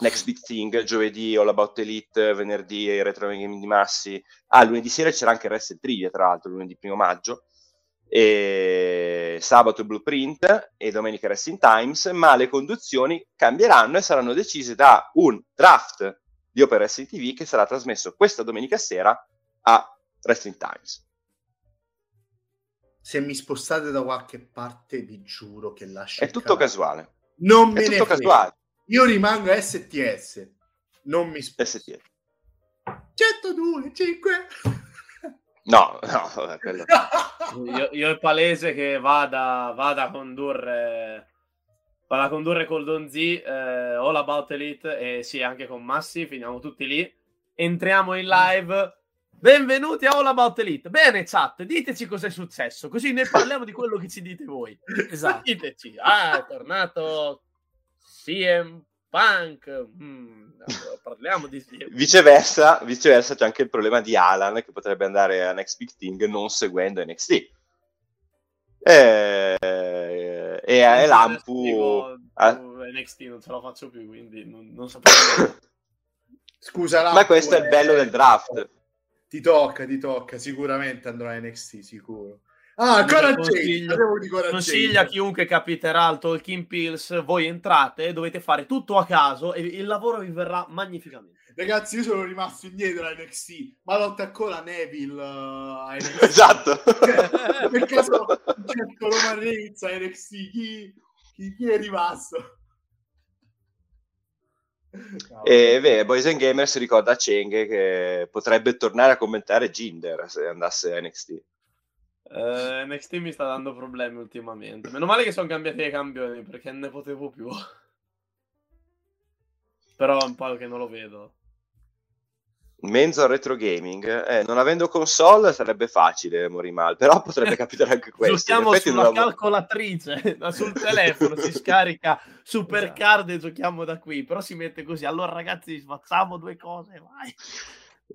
[SPEAKER 2] Next Big Thing, giovedì All About Elite, venerdì Retro Gaming di Massi. Ah, lunedì sera c'era anche il Wrestle Trivia, tra l'altro, lunedì primo maggio. E sabato Blueprint e domenica Wrestling Times, ma le conduzioni cambieranno e saranno decise da un draft di Open Wrestling TV che sarà trasmesso questa domenica sera a Wrestling Times.
[SPEAKER 1] Se mi spostate da qualche parte, vi giuro che lascio.
[SPEAKER 2] È tutto casuale.
[SPEAKER 1] Non me ne frega. Io rimango a STS. Non mi
[SPEAKER 2] sposto. STS.
[SPEAKER 1] 102, 5.
[SPEAKER 2] No, no, quello... [laughs]
[SPEAKER 4] io, io è palese che vada, vada a condurre vada a condurre col Donzi eh, All About Elite e sì, anche con Massi, finiamo tutti lì. Entriamo in live. Benvenuti a All About Elite. Bene, chat, diteci cosa è successo, così ne parliamo di quello che ci dite voi. Esatto. [laughs] Diteci. Ah, è tornato CM Punk. Mm, allora, parliamo di CM.
[SPEAKER 2] Viceversa, viceversa, c'è anche il problema di Alan che potrebbe andare a Next Big Thing non seguendo NXT. E, e, e Lampu
[SPEAKER 4] dico, eh? NXT non ce la faccio più quindi non, non sapevo [laughs]
[SPEAKER 1] scusa
[SPEAKER 2] Lampu, ma questo è il bello del draft
[SPEAKER 1] ti tocca, ti tocca, sicuramente andrò a NXT, sicuro. Ah, consiglio,
[SPEAKER 4] consiglia a chiunque capiterà al Talking Pills, voi entrate, dovete fare tutto a caso e il lavoro vi verrà magnificamente.
[SPEAKER 1] Ragazzi, io sono rimasto indietro a NXT, ma lotta ancora Neville uh, a
[SPEAKER 2] NXT. Esatto.
[SPEAKER 1] Cioè, per caso certo Roman Reigns a NXT, chi, chi, chi è rimasto?
[SPEAKER 2] E beh, Boys and Gamers ricorda a Cheng che potrebbe tornare a commentare Ginder se andasse a NXT.
[SPEAKER 4] Eh, NXT mi sta dando problemi ultimamente. Meno male che sono cambiati i campioni perché ne potevo più. [laughs] Però è un po' che non lo vedo
[SPEAKER 2] mezzo retro gaming, eh, non avendo console sarebbe facile Morimal, però potrebbe capitare anche [laughs] questo.
[SPEAKER 4] Giochiamo sulla non... calcolatrice, [laughs] sul telefono si scarica Supercard esatto. e giochiamo da qui, però si mette così. Allora ragazzi facciamo due cose, vai.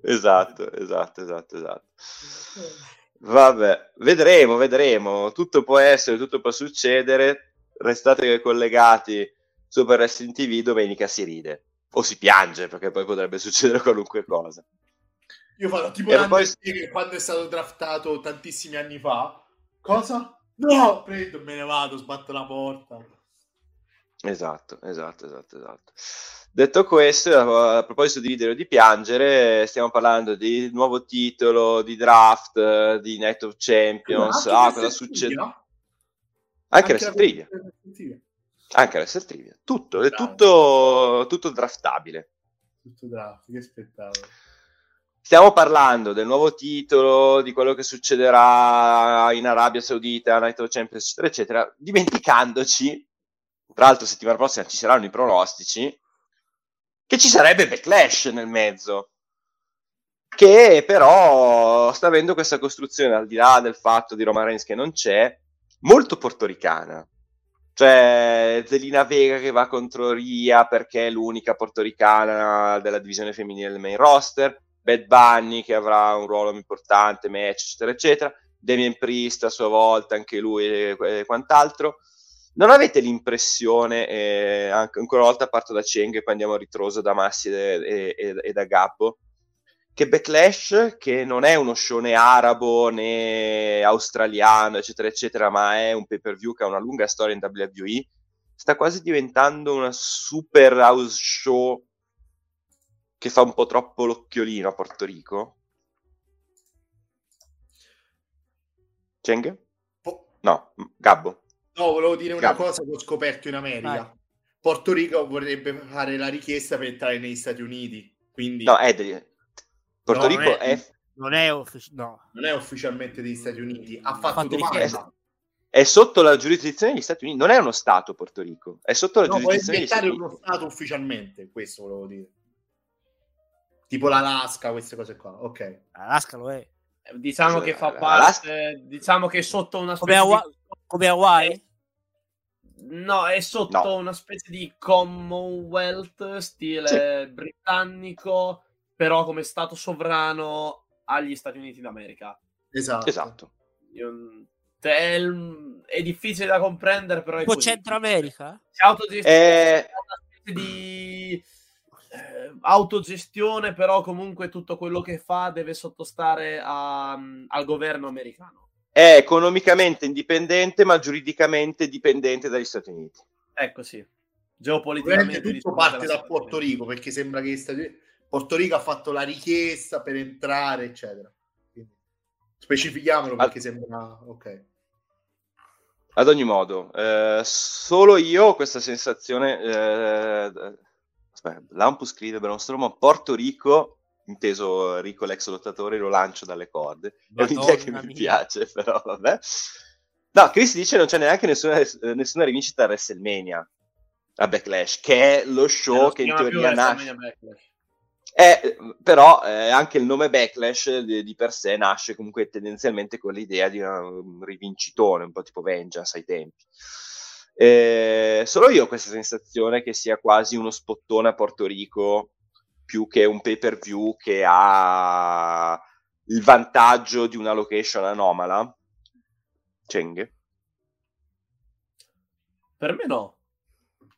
[SPEAKER 2] Esatto, esatto, esatto, esatto. Vabbè, vedremo, vedremo. Tutto può essere, tutto può succedere. Restate collegati su Per Wrestling TV, domenica si ride. O si piange, perché poi potrebbe succedere [laughs] qualunque cosa.
[SPEAKER 1] Io farò tipo
[SPEAKER 2] E poi-
[SPEAKER 1] che quando è stato draftato tantissimi anni fa. Cosa? No, prendo, me ne vado, sbatto la porta.
[SPEAKER 2] Esatto, esatto, esatto, esatto. Detto questo, a proposito di ridere o di piangere, stiamo parlando di nuovo titolo, di draft, di Night of Champions. Ah, cosa succede? Anche
[SPEAKER 1] la
[SPEAKER 2] Trivia. Anche Wrestle Trivia. Tutto, è tutto, tutto draftabile.
[SPEAKER 1] Tutto draft, che spettacolo.
[SPEAKER 2] Stiamo parlando del nuovo titolo, di quello che succederà in Arabia Saudita, Night of Champions, eccetera, eccetera, dimenticandoci, tra l'altro settimana prossima ci saranno i pronostici, che ci sarebbe Backlash nel mezzo, che però sta avendo questa costruzione, al di là del fatto di Roman Reigns che non c'è, molto portoricana. Cioè, Zelina Vega che va contro Ria perché è l'unica portoricana della divisione femminile del main roster, Bad Bunny che avrà un ruolo importante, match, eccetera, eccetera, Damien Priest a sua volta, anche lui e, e quant'altro. Non avete l'impressione, eh, anche, ancora una volta parto da Cheng e poi andiamo a ritroso da Massi e, e- e- da Gabbo, che Backlash, che non è uno show né arabo né australiano, eccetera, eccetera, ma è un pay per view che ha una lunga storia in WWE, sta quasi diventando una super house show che fa un po' troppo l'occhiolino a Porto Rico. Cheng? No, Gabbo.
[SPEAKER 1] No, volevo dire una
[SPEAKER 2] Gabbo.
[SPEAKER 1] cosa che ho scoperto in America.
[SPEAKER 3] Vai.
[SPEAKER 1] Porto Rico vorrebbe fare la richiesta per entrare negli Stati Uniti, quindi
[SPEAKER 2] No, è Porto
[SPEAKER 1] No,
[SPEAKER 2] Rico
[SPEAKER 3] non
[SPEAKER 2] è...
[SPEAKER 3] Non è uffic- no.
[SPEAKER 1] non è ufficialmente degli Stati Uniti. Ha fatto,
[SPEAKER 3] fatto
[SPEAKER 1] domanda.
[SPEAKER 3] richiesta.
[SPEAKER 2] è sotto la giurisdizione degli Stati Uniti, non è uno Stato Porto Rico, è sotto la
[SPEAKER 1] No, vuole
[SPEAKER 2] giurisdizione degli Stati
[SPEAKER 1] diventare
[SPEAKER 2] Uniti.
[SPEAKER 1] uno Stato ufficialmente, questo volevo dire. Tipo l'Alaska, queste cose qua. Ok.
[SPEAKER 3] Alaska lo è.
[SPEAKER 4] Diciamo che fa parte, diciamo che è sotto una
[SPEAKER 3] Come,
[SPEAKER 4] specie
[SPEAKER 3] Hawa-
[SPEAKER 4] di...
[SPEAKER 3] come Hawaii?
[SPEAKER 4] No, è sotto
[SPEAKER 2] No.
[SPEAKER 4] una specie di Commonwealth stile britannico, però come stato sovrano agli Stati Uniti d'America.
[SPEAKER 1] Esatto.
[SPEAKER 2] Esatto.
[SPEAKER 4] Io- te- è, è difficile da comprendere, però è
[SPEAKER 3] Tipo
[SPEAKER 4] così.
[SPEAKER 3] Centro America?
[SPEAKER 4] Si autogestisce
[SPEAKER 2] Eh,
[SPEAKER 4] una specie di eh, autogestione, però comunque tutto quello che fa deve sottostare a- al governo americano.
[SPEAKER 2] È economicamente indipendente, ma giuridicamente dipendente dagli Stati Uniti.
[SPEAKER 4] Ecco sì. Geopoliticamente
[SPEAKER 1] tutto parte da. Porto Rico, perché sembra che gli Stati Uniti- Porto Rico ha fatto la richiesta per entrare, eccetera. Quindi, specifichiamolo perché sembra... Ok.
[SPEAKER 2] Ad ogni modo, eh, solo io ho questa sensazione. Eh, aspetta, Lampus scrive per uno stromo Porto Rico, inteso Rico l'ex lottatore, lo lancio dalle corde. È un'idea che mi
[SPEAKER 3] Madonna mia.
[SPEAKER 2] piace, però vabbè. No, Chris dice non c'è neanche nessuna, eh, nessuna rivincita a WrestleMania a Backlash, che è lo show
[SPEAKER 4] Eh, lo
[SPEAKER 2] che in teoria nasce.
[SPEAKER 4] Backlash.
[SPEAKER 2] Eh, però eh, anche il nome Backlash di, di per sé nasce comunque tendenzialmente con l'idea di una- un rivincitore, un po' tipo Vengeance ai tempi. Eh, solo io ho questa sensazione che sia quasi uno spottone a Porto Rico più che un pay per view che ha il vantaggio di una location anomala. Cheng?
[SPEAKER 4] Per me no.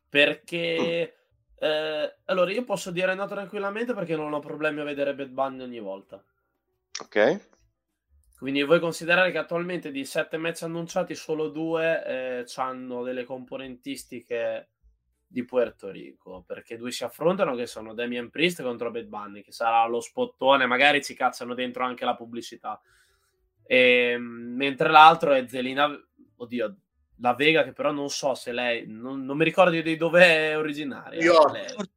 [SPEAKER 4] Perché... eh, allora, io posso dire no tranquillamente perché non ho problemi a vedere Bad Bunny ogni volta.
[SPEAKER 2] Ok?
[SPEAKER 4] Quindi vuoi considerare che attualmente di sette match annunciati solo due eh, hanno delle componentistiche di Puerto Rico, perché due si affrontano che sono Damien Priest contro Bad Bunny, che sarà lo spottone, magari ci cacciano dentro anche la pubblicità. E, mentre l'altro è Zelina, oddio, la Vega, che però non so se lei, non, non mi ricordo di dove è originaria.
[SPEAKER 1] York.
[SPEAKER 4] Lei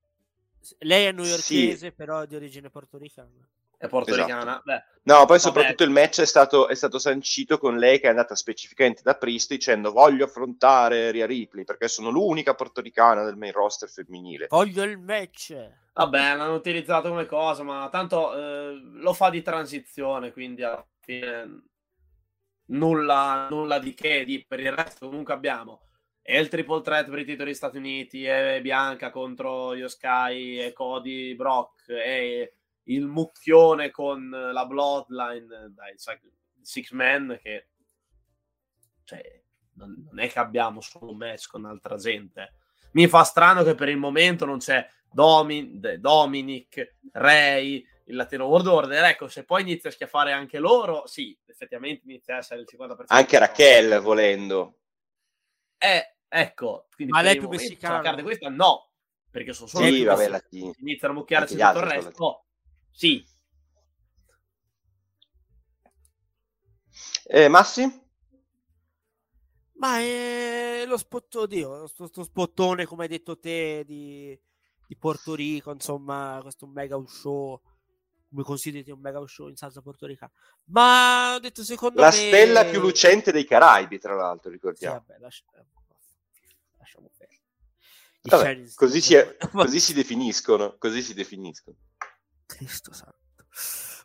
[SPEAKER 3] Lei è newyorkese,
[SPEAKER 2] Sì.
[SPEAKER 3] però è di origine portoricana.
[SPEAKER 4] È portoricana. Beh,
[SPEAKER 2] No, poi
[SPEAKER 4] Vabbè.
[SPEAKER 2] soprattutto il match è stato, è stato sancito con lei che è andata specificamente da Priest dicendo voglio affrontare Ria Ripley perché sono l'unica portoricana del main roster femminile.
[SPEAKER 3] Voglio il match.
[SPEAKER 4] Vabbè, l'hanno utilizzato come cosa, ma tanto eh, lo fa di transizione, quindi alla fine nulla, nulla di che. Di, per il resto comunque abbiamo e il triple threat per i titoli degli Stati Uniti, e Bianca contro Yoskai e Cody Brock, e il mucchione con la Bloodline. Dai, Six Man che cioè, non, non è che abbiamo solo un match con altra gente. Mi fa strano che per il momento non c'è Domin, Dominic, Ray, il Latino World Order. Ecco, se poi inizia a schiaffare anche loro, sì, effettivamente inizia a essere il 50%.
[SPEAKER 2] Anche Raquel, volendo.
[SPEAKER 4] Eh, ecco.
[SPEAKER 3] Ma lei è più messicana.
[SPEAKER 4] Questa no, perché sono solo...
[SPEAKER 2] Sì, vabbè.
[SPEAKER 4] Iniziano a mucchiarsi tutto il resto. Sì.
[SPEAKER 2] Eh, Massi?
[SPEAKER 3] Ma è lo spot, Dio, sto, sto spottone, come hai detto te, di, di Porto Rico, insomma, questo mega show come consideri un mega show in salsa portoricana. Ma ho detto secondo
[SPEAKER 2] la
[SPEAKER 3] me...
[SPEAKER 2] stella più lucente dei Caraibi, tra l'altro, ricordiamo. Sì, vabbè, lascia... lasciamo perdere. Vabbè, così, si è... così [laughs] si definiscono, così si definiscono.
[SPEAKER 3] Cristo santo.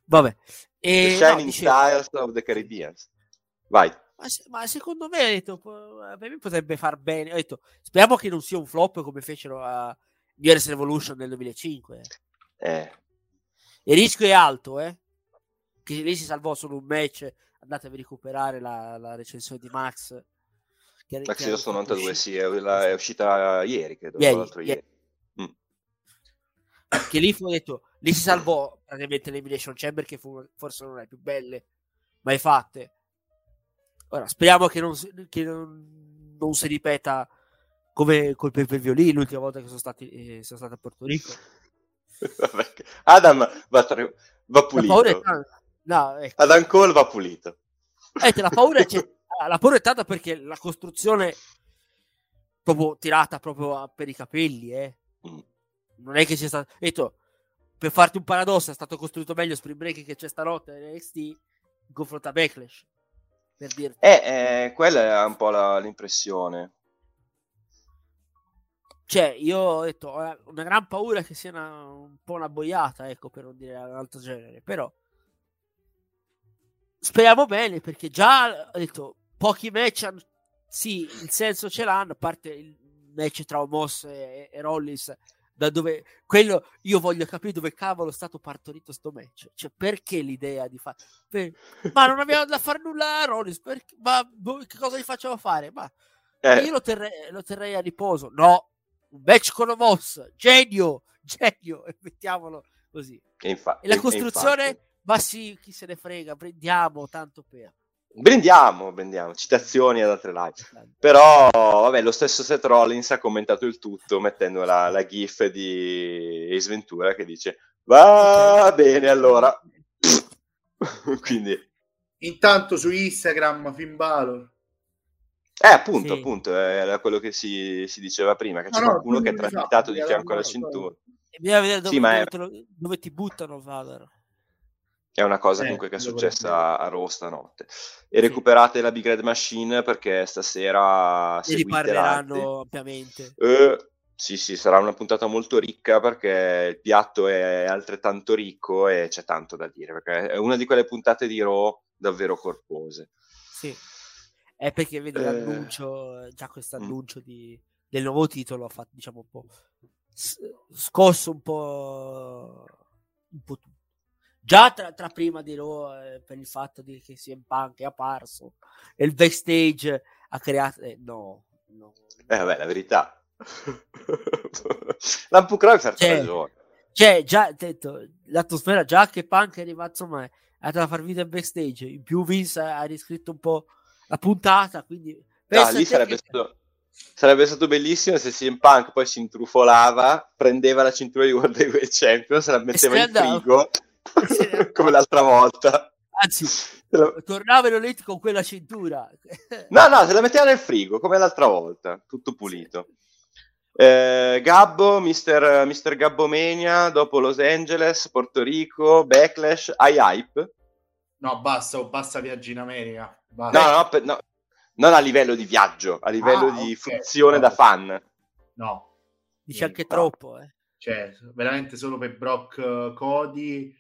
[SPEAKER 3] Vabbè.
[SPEAKER 2] E, the Shining no. Stars of the Caribbean. Vai.
[SPEAKER 3] Ma, ma, secondo me, detto, per me potrebbe far bene. Ho detto, speriamo che non sia un flop come fecero a New Year's Revolution nel 2005.
[SPEAKER 2] Eh.
[SPEAKER 3] Il rischio è alto, eh? Che lì si salvò solo un match. Andatevi a recuperare la, la recensione di Max.
[SPEAKER 2] Che, Max 92, sì, è, è, uscita ieri, credo. Ieri, ieri. ieri. Mm.
[SPEAKER 3] Che lì fu detto, lì si salvò praticamente l'Elimination Chamber, che fu, forse non è più belle mai fatte Ora, speriamo che non, che non, non si ripeta come col Pepe Violì l'ultima volta che sono, stati, eh, sono stato a Porto Rico. [laughs]
[SPEAKER 2] Adam va, tra... va pulito. No, ecco. Adam Cole va pulito.
[SPEAKER 3] Eh, la, paura [laughs] la paura è tanta perché la costruzione proprio tirata proprio per i capelli, eh. Mm. Non è che c'è stato... Detto, per farti un paradosso, è stato costruito meglio Spring Break che c'è stanotte NXT in confronto a Backlash per dirti.
[SPEAKER 2] Eh, eh, quella è un po' la, l'impressione.
[SPEAKER 3] Cioè, io ho detto, ho una gran paura che sia una, un po' una boiata, ecco, per non dire un altro genere, però speriamo bene, perché già, ho detto, pochi match hanno... Sì, il senso ce l'hanno, a parte il match tra Omos e, e Rollins, da dove quello io voglio capire dove cavolo è stato partorito sto match cioè perché l'idea di fare per... ma non abbiamo da fare nulla a Rollins perché... ma che cosa gli facciamo fare ma eh. io lo terrei, lo terrei, a riposo no un match con Omos genio genio e [laughs] mettiamolo così
[SPEAKER 2] e, infa-
[SPEAKER 3] e la costruzione infatti. ma sì chi se ne frega prendiamo tanto per
[SPEAKER 2] Brindiamo, brindiamo, citazioni ad altre live. Però, vabbè, lo stesso Seth Rollins ha commentato il tutto mettendo la, la gif di Ace Ventura che dice va bene allora. [laughs] Quindi...
[SPEAKER 1] Intanto su Instagram, Finn Balor.
[SPEAKER 2] Eh, appunto, sì. appunto, era quello che si, si diceva prima, che no, c'è no, qualcuno che è trasmitato di fianco alla cintura.
[SPEAKER 3] Bisogna vedere dove, sì, dove, è... lo, dove ti buttano Valor.
[SPEAKER 2] È una cosa eh, comunque che è successa a Raw stanotte. E sì. recuperate la Big Red Machine perché stasera
[SPEAKER 3] si riparleranno ampiamente.
[SPEAKER 2] Eh, sì, sì, sarà una puntata molto ricca perché il piatto è altrettanto ricco e c'è tanto da dire, perché è una di quelle puntate di Raw davvero corpose.
[SPEAKER 3] Sì, è perché vedi eh... l'annuncio, già questo mm. annuncio mm. di, del nuovo titolo ha fatto, diciamo, un po' scosso un po', un po' tutto già tra, tra prima di Raw eh, per il fatto di che CM Punk è apparso e il backstage ha creato eh, no, no.
[SPEAKER 2] Eh vabbè la verità. [laughs] Lampu Crowd
[SPEAKER 3] cioè, ragione. cioè già detto l'atmosfera già che Punk è arrivato insomma è andato a far video il backstage. In più Vince ha riscritto un po' la puntata quindi
[SPEAKER 2] no, lì sarebbe che... stato Sarebbe stato bellissimo se CM Punk poi si intrufolava, prendeva la cintura di World Heavyweight Champion, se la metteva in frigo [laughs] come l'altra volta.
[SPEAKER 3] Anzi, la... tornava Loletti con quella cintura.
[SPEAKER 2] no, no, se la metteva nel frigo, come l'altra volta, tutto pulito. Eh, Gabbo, Mister, Mister Gabbomania, dopo Los Angeles, Porto Rico, Backlash, hai hype?
[SPEAKER 1] No, basta, basta viaggi in America.
[SPEAKER 2] Basta. No, no, per, no, non a livello di viaggio, a livello ah, di okay. fruizione no. da fan.
[SPEAKER 1] No.
[SPEAKER 3] Dice anche troppo, eh.
[SPEAKER 1] Cioè, veramente solo per Brock uh, Cody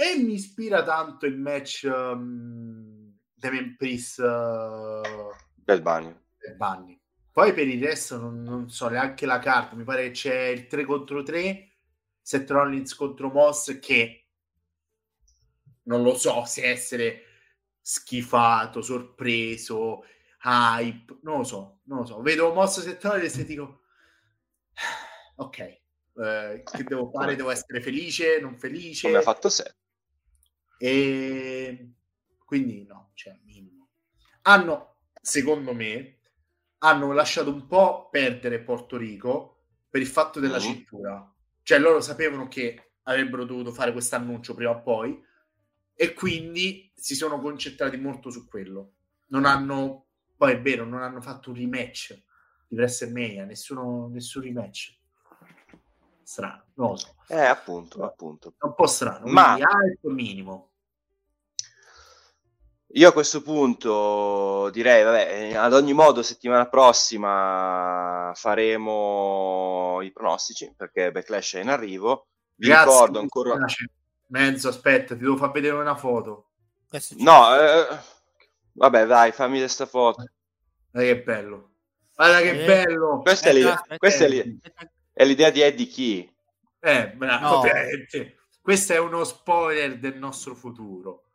[SPEAKER 1] e mi ispira tanto il match um, Damien Priest uh,
[SPEAKER 2] del Bunny.
[SPEAKER 1] del Bunny. Poi per il resto non, non, so neanche la carta, mi pare che c'è il 3 contro 3, Seth Rollins contro Moss che non lo so se essere schifato, sorpreso, hype, non lo so, non lo so. Vedo mosso settoriale e se dico [sighs] ok, eh, che devo fare? Devo essere felice, non felice?
[SPEAKER 2] Come ha fatto sé.
[SPEAKER 1] E quindi no, cioè minimo. Hanno, secondo me, hanno lasciato un po' perdere Porto Rico per il fatto della mm. cintura. Cioè loro sapevano che avrebbero dovuto fare questo annuncio prima o poi e quindi si sono concentrati molto su quello. Non hanno, poi è vero, non hanno fatto un rematch di WrestleMania, nessuno, nessun rematch. Strano, non lo so.
[SPEAKER 2] Eh, appunto, appunto.
[SPEAKER 1] È un po' strano, ma alto minimo.
[SPEAKER 2] Io a questo punto direi, vabbè, ad ogni modo settimana prossima faremo i pronostici perché Backlash è in arrivo. Vi Grazie, ricordo ancora...
[SPEAKER 1] Mezzo, aspetta, ti devo far vedere una foto.
[SPEAKER 2] No, eh, vabbè, dai, fammi questa foto.
[SPEAKER 1] Guarda che bello. Guarda che eh, bello.
[SPEAKER 2] Questa, è, l'idea, questa è, l'idea, è, l'idea, di Eddie Key.
[SPEAKER 1] Eh, bravo. No. [laughs] Questo è uno spoiler del nostro futuro.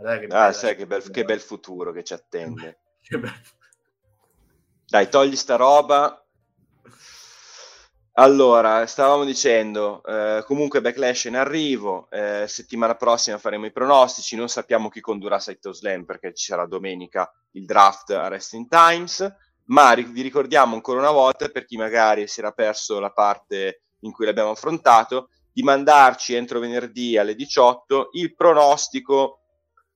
[SPEAKER 2] Che ah, sai che bel, che bel, futuro che ci attende. [laughs] Dai, togli sta roba. Allora, stavamo dicendo, eh, comunque Backlash in arrivo, eh, settimana prossima faremo i pronostici, non sappiamo chi condurrà Saito Slam perché ci sarà domenica il draft a Wrestling Times, ma ri- vi ricordiamo ancora una volta, per chi magari si era perso la parte in cui l'abbiamo affrontato, di mandarci entro venerdì alle 18 il pronostico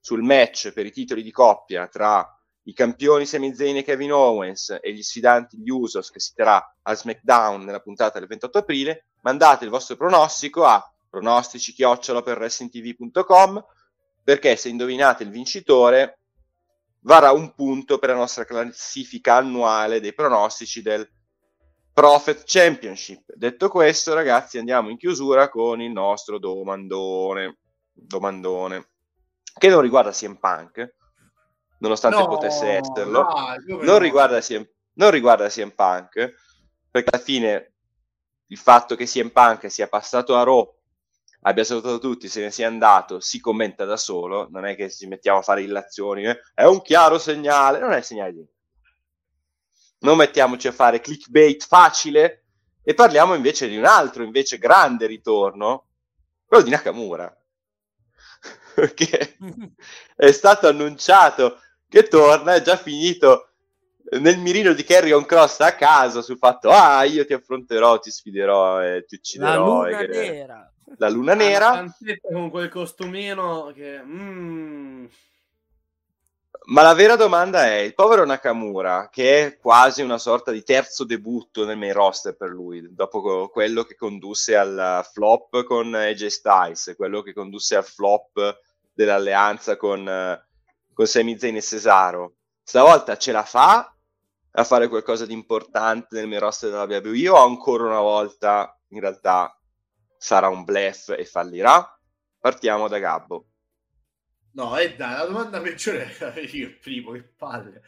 [SPEAKER 2] sul match per i titoli di coppia tra i campioni Sami Zayn e Kevin Owens e gli sfidanti gli Usos che si terrà a SmackDown nella puntata del 28 aprile, mandate il vostro pronostico a pronostici per wrestlingtv.com perché se indovinate il vincitore varrà un punto per la nostra classifica annuale dei pronostici del Profit Championship. Detto questo, ragazzi, andiamo in chiusura con il nostro domandone. Domandone che non riguarda CM Punk, nonostante no, potesse esserlo, no, non, riguarda CM, non riguarda CM Punk, perché alla fine il fatto che CM Punk sia passato a Raw, abbia salutato tutti, se ne sia andato, si commenta da solo, non è che ci mettiamo a fare illazioni, eh? è un chiaro segnale, non è segnale di non mettiamoci a fare clickbait facile e parliamo invece di un altro, invece grande ritorno, quello di Nakamura [laughs] che [laughs] è stato annunciato che torna, è già finito nel mirino di Carrion Cross a caso sul fatto ah io ti affronterò, ti sfiderò e ti ucciderò.
[SPEAKER 3] La luna che... nera.
[SPEAKER 2] La luna nera.
[SPEAKER 4] Con quel costumino che... Mm.
[SPEAKER 2] Ma la vera domanda è, il povero Nakamura, che è quasi una sorta di terzo debutto nel main roster per lui, dopo quello che condusse al flop con AJ Styles, quello che condusse al flop dell'alleanza con, con Sami Zayn e Cesaro, stavolta ce la fa a fare qualcosa di importante nel main roster della WWE o ancora una volta in realtà sarà un blef e fallirà? Partiamo da Gabbo.
[SPEAKER 1] No, e dai, la domanda peggiore è [laughs] io il primo, che palle.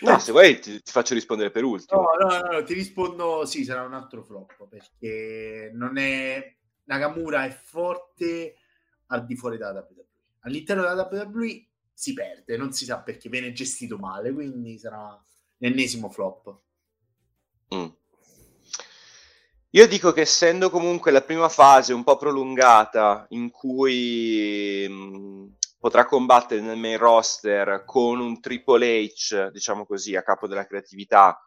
[SPEAKER 2] No, se vuoi ti, ti, faccio rispondere per ultimo.
[SPEAKER 1] No, no, no, no, ti rispondo, sì, sarà un altro flop, perché non è... Nakamura è forte al di fuori dalla WWE. All'interno della WWE si perde, non si sa perché, viene gestito male, quindi sarà l'ennesimo flop.
[SPEAKER 2] Mm. Io dico che essendo comunque la prima fase un po' prolungata in cui mm, potrà combattere nel main roster con un Triple H, diciamo così, a capo della creatività,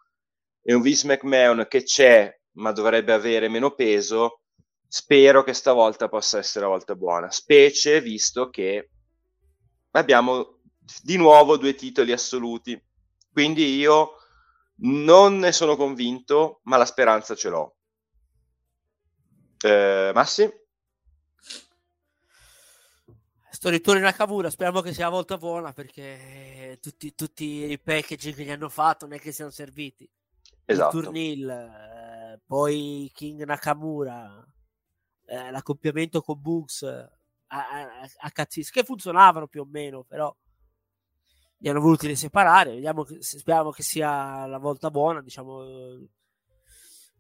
[SPEAKER 2] e un Vince McMahon che c'è, ma dovrebbe avere meno peso, spero che stavolta possa essere la volta buona, specie visto che abbiamo di nuovo due titoli assoluti. Quindi io non ne sono convinto, ma la speranza ce l'ho. Eh, Massi?
[SPEAKER 3] Sto ritorno a Cavura, speriamo che sia la volta buona perché tutti, tutti, i packaging che gli hanno fatto non è che siano serviti.
[SPEAKER 2] Esatto.
[SPEAKER 3] Il Turnil, eh, poi King Nakamura, eh, l'accoppiamento con Bugs a, a, a Cazzis, che funzionavano più o meno, però li hanno voluti separare. Vediamo che, speriamo che sia la volta buona, diciamo.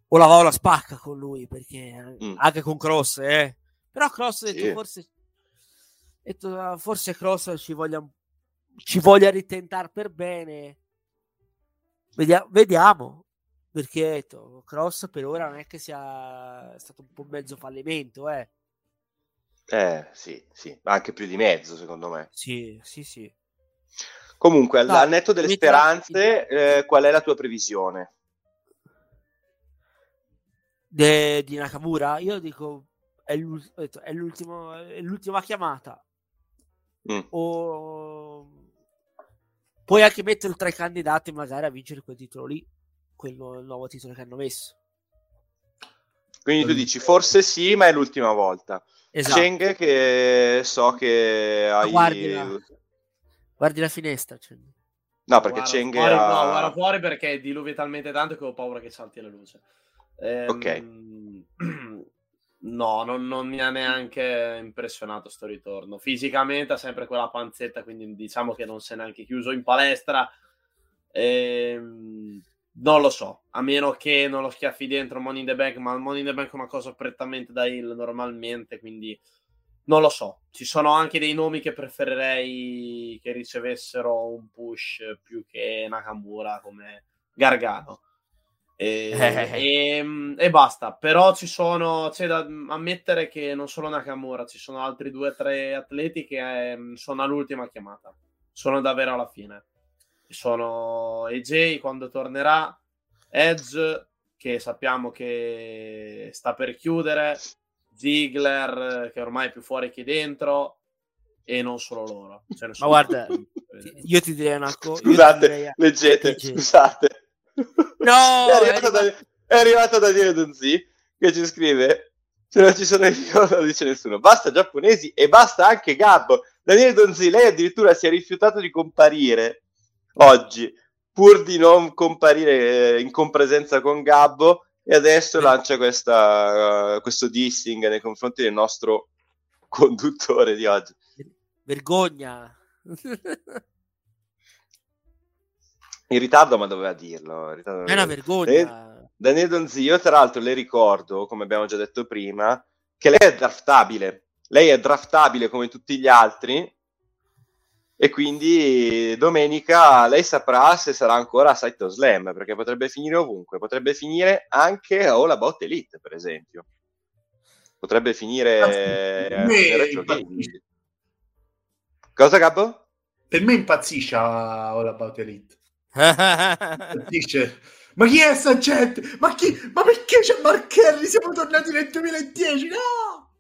[SPEAKER 3] O la va o la spacca con lui, perché mm. anche con Cross, eh. Però Cross sì. forse detto, ah, forse Cross ci voglia ci voglia ritentare per bene. Vediamo, vediamo perché detto, Cross per ora non è che sia stato un po' mezzo fallimento, eh.
[SPEAKER 2] Eh, sì, sì, anche più di mezzo, secondo me.
[SPEAKER 3] Sì, sì, sì.
[SPEAKER 2] Comunque, al, al netto delle speranze, eh, qual è la tua previsione?
[SPEAKER 3] De, di Nakamura? Io dico è, è, l'ultimo, è l'ultima chiamata. Mm. O puoi anche mettere tra i candidati magari a vincere quel titolo lì, quello il nuovo titolo che hanno messo.
[SPEAKER 2] Quindi tu dici forse sì, ma è l'ultima volta. Esatto. Cheng che so che hai...
[SPEAKER 3] Guardi la, guardi la finestra. Cioè.
[SPEAKER 2] No, perché guarda Cheng
[SPEAKER 4] fuori, ha... No, guarda fuori perché diluvia talmente tanto che ho paura che salti la luce.
[SPEAKER 2] Ehm, ok. [clears throat]
[SPEAKER 4] No, non, non, mi ha neanche impressionato sto ritorno. Fisicamente ha sempre quella panzetta, quindi diciamo che non si è neanche chiuso in palestra. Ehm, non lo so, a meno che non lo schiaffi dentro Money in the Bank, ma il Money in the Bank è una cosa prettamente da heal normalmente, quindi non lo so. Ci sono anche dei nomi che preferirei che ricevessero un push più che Nakamura come Gargano. E, e, e, basta. Però ci sono, c'è da ammettere che non solo Nakamura, ci sono altri due o tre atleti che eh, sono all'ultima chiamata, sono davvero alla fine. Sono AJ quando tornerà, Edge che sappiamo che sta per chiudere, Ziggler che ormai è più fuori che dentro e non solo loro.
[SPEAKER 3] Ma guarda, io ti direi una cosa.
[SPEAKER 2] Scusate, direi... leggete, scusate.
[SPEAKER 3] No,
[SPEAKER 2] è arrivato, da, è arrivato Daniele Donzi che ci scrive se non ci sono io [laughs] non dice nessuno. Basta giapponesi e basta anche Gabbo Daniele Donzi lei addirittura si è rifiutato di comparire oggi pur di non comparire eh, in compresenza con Gabbo e adesso lancia questa, uh, questo dissing nei confronti del nostro conduttore di oggi.
[SPEAKER 3] Vergogna [laughs]
[SPEAKER 2] in ritardo, ma doveva dirlo. Ritardo,
[SPEAKER 3] è una vergogna.
[SPEAKER 2] Daniele Donzi, io tra l'altro le ricordo, come abbiamo già detto prima, che lei è draftabile. Lei è draftabile come tutti gli altri. E quindi domenica lei saprà se sarà ancora a Saito Slam, perché potrebbe finire ovunque. Potrebbe finire anche a All About Elite, per esempio. Potrebbe finire
[SPEAKER 1] a me
[SPEAKER 2] Cosa, Gabbo?
[SPEAKER 1] Per me impazzisce a All About Elite. Dice, ma chi è sta gente? Ma, chi? ma perché c'è Mark Henry? Siamo tornati nel 2010, no!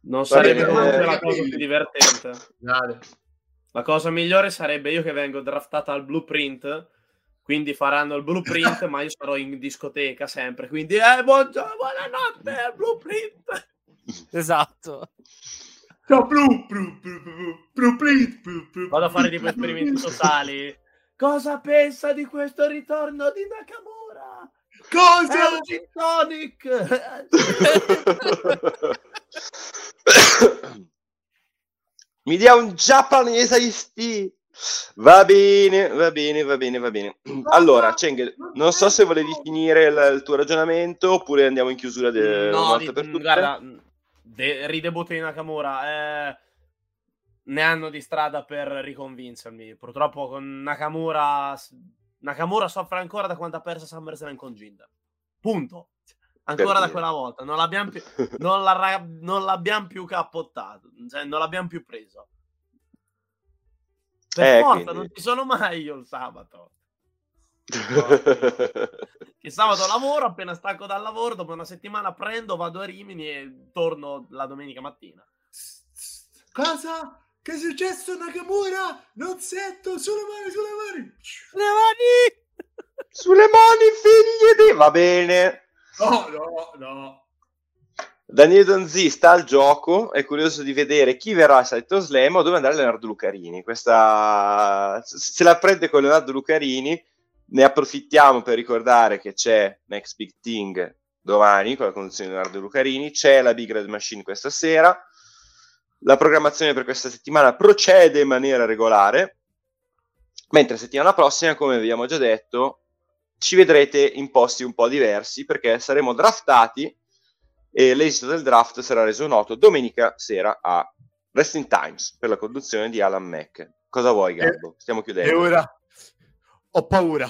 [SPEAKER 4] Non sarebbe comunque la cosa più divertente. La cosa migliore sarebbe io che vengo draftata al blueprint, quindi faranno il blueprint, [laughs] ma io sarò in discoteca sempre, quindi eh, buongiorno, buonanotte, blueprint.
[SPEAKER 3] Esatto.
[SPEAKER 4] Vado a fare tipo esperimenti sociali. Cosa pensa di questo ritorno di Nakamura?
[SPEAKER 1] Cosa?
[SPEAKER 4] È un gin tonic!
[SPEAKER 2] Mi dia un giapponese isti. Va bene, va bene, va bene, va bene. Allora, Cheng, non so se volevi finire il, il tuo ragionamento oppure andiamo in chiusura. De,
[SPEAKER 4] no, di, guarda, de- ridebutto di Nakamura. Eh, ne hanno di strada per riconvincermi. Purtroppo con Nakamura. Nakamura soffre ancora da quando ha perso SummerSlam con Jinder. Punto. Ancora da quella volta. Non l'abbiamo più, non la, non l'abbiamo più cappottato. Cioè, non l'abbiamo più preso. Per eh, forza, quindi... non ci sono mai io il sabato. Che [laughs] sabato lavoro, appena stacco dal lavoro, dopo una settimana prendo, vado a Rimini e torno la domenica mattina.
[SPEAKER 1] Cosa? Che è successo Nakamura? Non sento, sulle mani, sulle mani.
[SPEAKER 3] Sulle mani! [laughs]
[SPEAKER 2] sulle mani, figli di... Va bene.
[SPEAKER 1] No, no, no.
[SPEAKER 2] Daniele Donzi sta al gioco, è curioso di vedere chi verrà a Saito Slam o dove andrà Leonardo Lucarini. Questa se la prende con Leonardo Lucarini ne approfittiamo per ricordare che c'è Next Big Thing domani con la conduzione di Leonardo Lucarini, c'è la Big Red Machine questa sera, la programmazione per questa settimana procede in maniera regolare, mentre settimana prossima, come abbiamo già detto, ci vedrete in posti un po' diversi perché saremo draftati e l'esito del draft sarà reso noto domenica sera a Wrestling Times per la conduzione di Alan Mack. Cosa vuoi, Gabbo? Stiamo chiudendo.
[SPEAKER 1] E ora ho paura.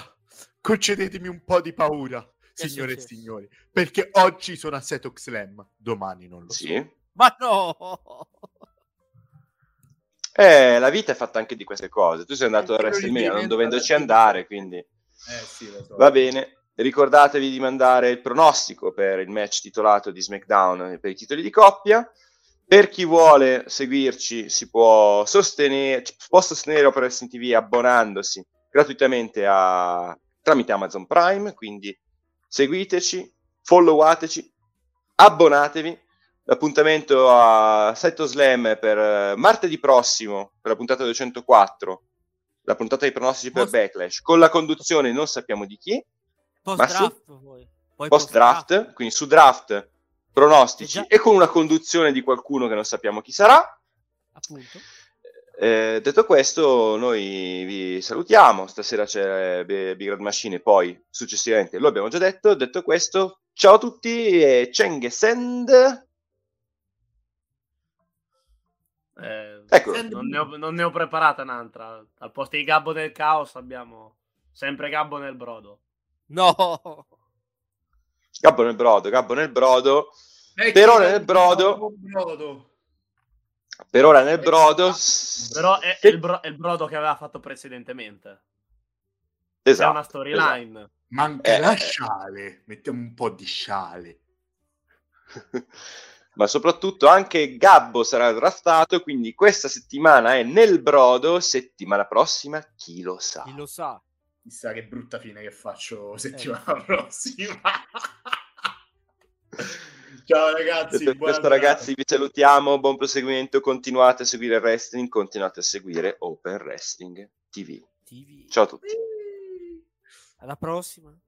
[SPEAKER 1] Concedetemi un po' di paura,
[SPEAKER 3] Che
[SPEAKER 1] signore e signori, perché oggi sono a Setox Slam, domani non lo so.
[SPEAKER 2] Sì.
[SPEAKER 3] Ma no!
[SPEAKER 2] Eh, la vita è fatta anche di queste cose. Tu sei andato a
[SPEAKER 1] Quello
[SPEAKER 2] WrestleMania non dovendoci andare, quindi
[SPEAKER 1] Eh sì, lo so.
[SPEAKER 2] va bene. Ricordatevi di mandare il pronostico per il match titolato di SmackDown per i titoli di coppia. Per chi vuole seguirci, si può sostenere, può sostenere Opera Wrestling TV abbonandosi gratuitamente a, tramite Amazon Prime. Quindi seguiteci, followateci, abbonatevi. L'appuntamento a Seto Slam per eh, martedì prossimo, per la puntata 204, la puntata dei pronostici per
[SPEAKER 3] Post-
[SPEAKER 2] Backlash, con la conduzione non sappiamo di chi,
[SPEAKER 3] Post
[SPEAKER 2] Ma su-
[SPEAKER 3] draft poi. Poi
[SPEAKER 2] post draft, quindi su draft, pronostici
[SPEAKER 3] già.
[SPEAKER 2] e con una conduzione di qualcuno che non sappiamo chi sarà.
[SPEAKER 3] Appunto.
[SPEAKER 2] Eh, detto questo, noi vi salutiamo. Stasera c'è Be- Big Red Machine, e poi successivamente lo abbiamo già detto. Detto questo, ciao a tutti e Cheng Send.
[SPEAKER 4] Eh,
[SPEAKER 2] Ecco,
[SPEAKER 4] non, ne ho, non ne ho preparata un'altra. Al posto di Gabbo del Caos abbiamo sempre Gabbo nel brodo.
[SPEAKER 3] No!
[SPEAKER 2] Gabbo nel brodo, Gabbo nel brodo.
[SPEAKER 1] Eh,
[SPEAKER 2] Per
[SPEAKER 1] chi
[SPEAKER 2] ora
[SPEAKER 1] è
[SPEAKER 2] nel brodo.
[SPEAKER 1] brodo?
[SPEAKER 2] Per ora nel brodo.
[SPEAKER 4] Però è, è il, bro- è il brodo che aveva fatto precedentemente. È
[SPEAKER 2] Esatto,
[SPEAKER 4] una storyline.
[SPEAKER 1] Manca
[SPEAKER 2] Eh,
[SPEAKER 1] la
[SPEAKER 2] eh.
[SPEAKER 1] sciale, mettiamo un po' di sciale. [laughs]
[SPEAKER 2] ma soprattutto anche Gabbo sarà draftato, quindi questa settimana è nel brodo, settimana prossima chi lo sa.
[SPEAKER 3] Chi lo sa?
[SPEAKER 1] Chissà che brutta fine che faccio
[SPEAKER 2] Eh.
[SPEAKER 1] settimana [laughs] prossima. [laughs] Ciao ragazzi, buona
[SPEAKER 2] questo ragazzi vi salutiamo, buon proseguimento, continuate a seguire il wrestling, continuate a seguire Open Wrestling TV.
[SPEAKER 3] TV.
[SPEAKER 2] Ciao a tutti.
[SPEAKER 3] Alla prossima.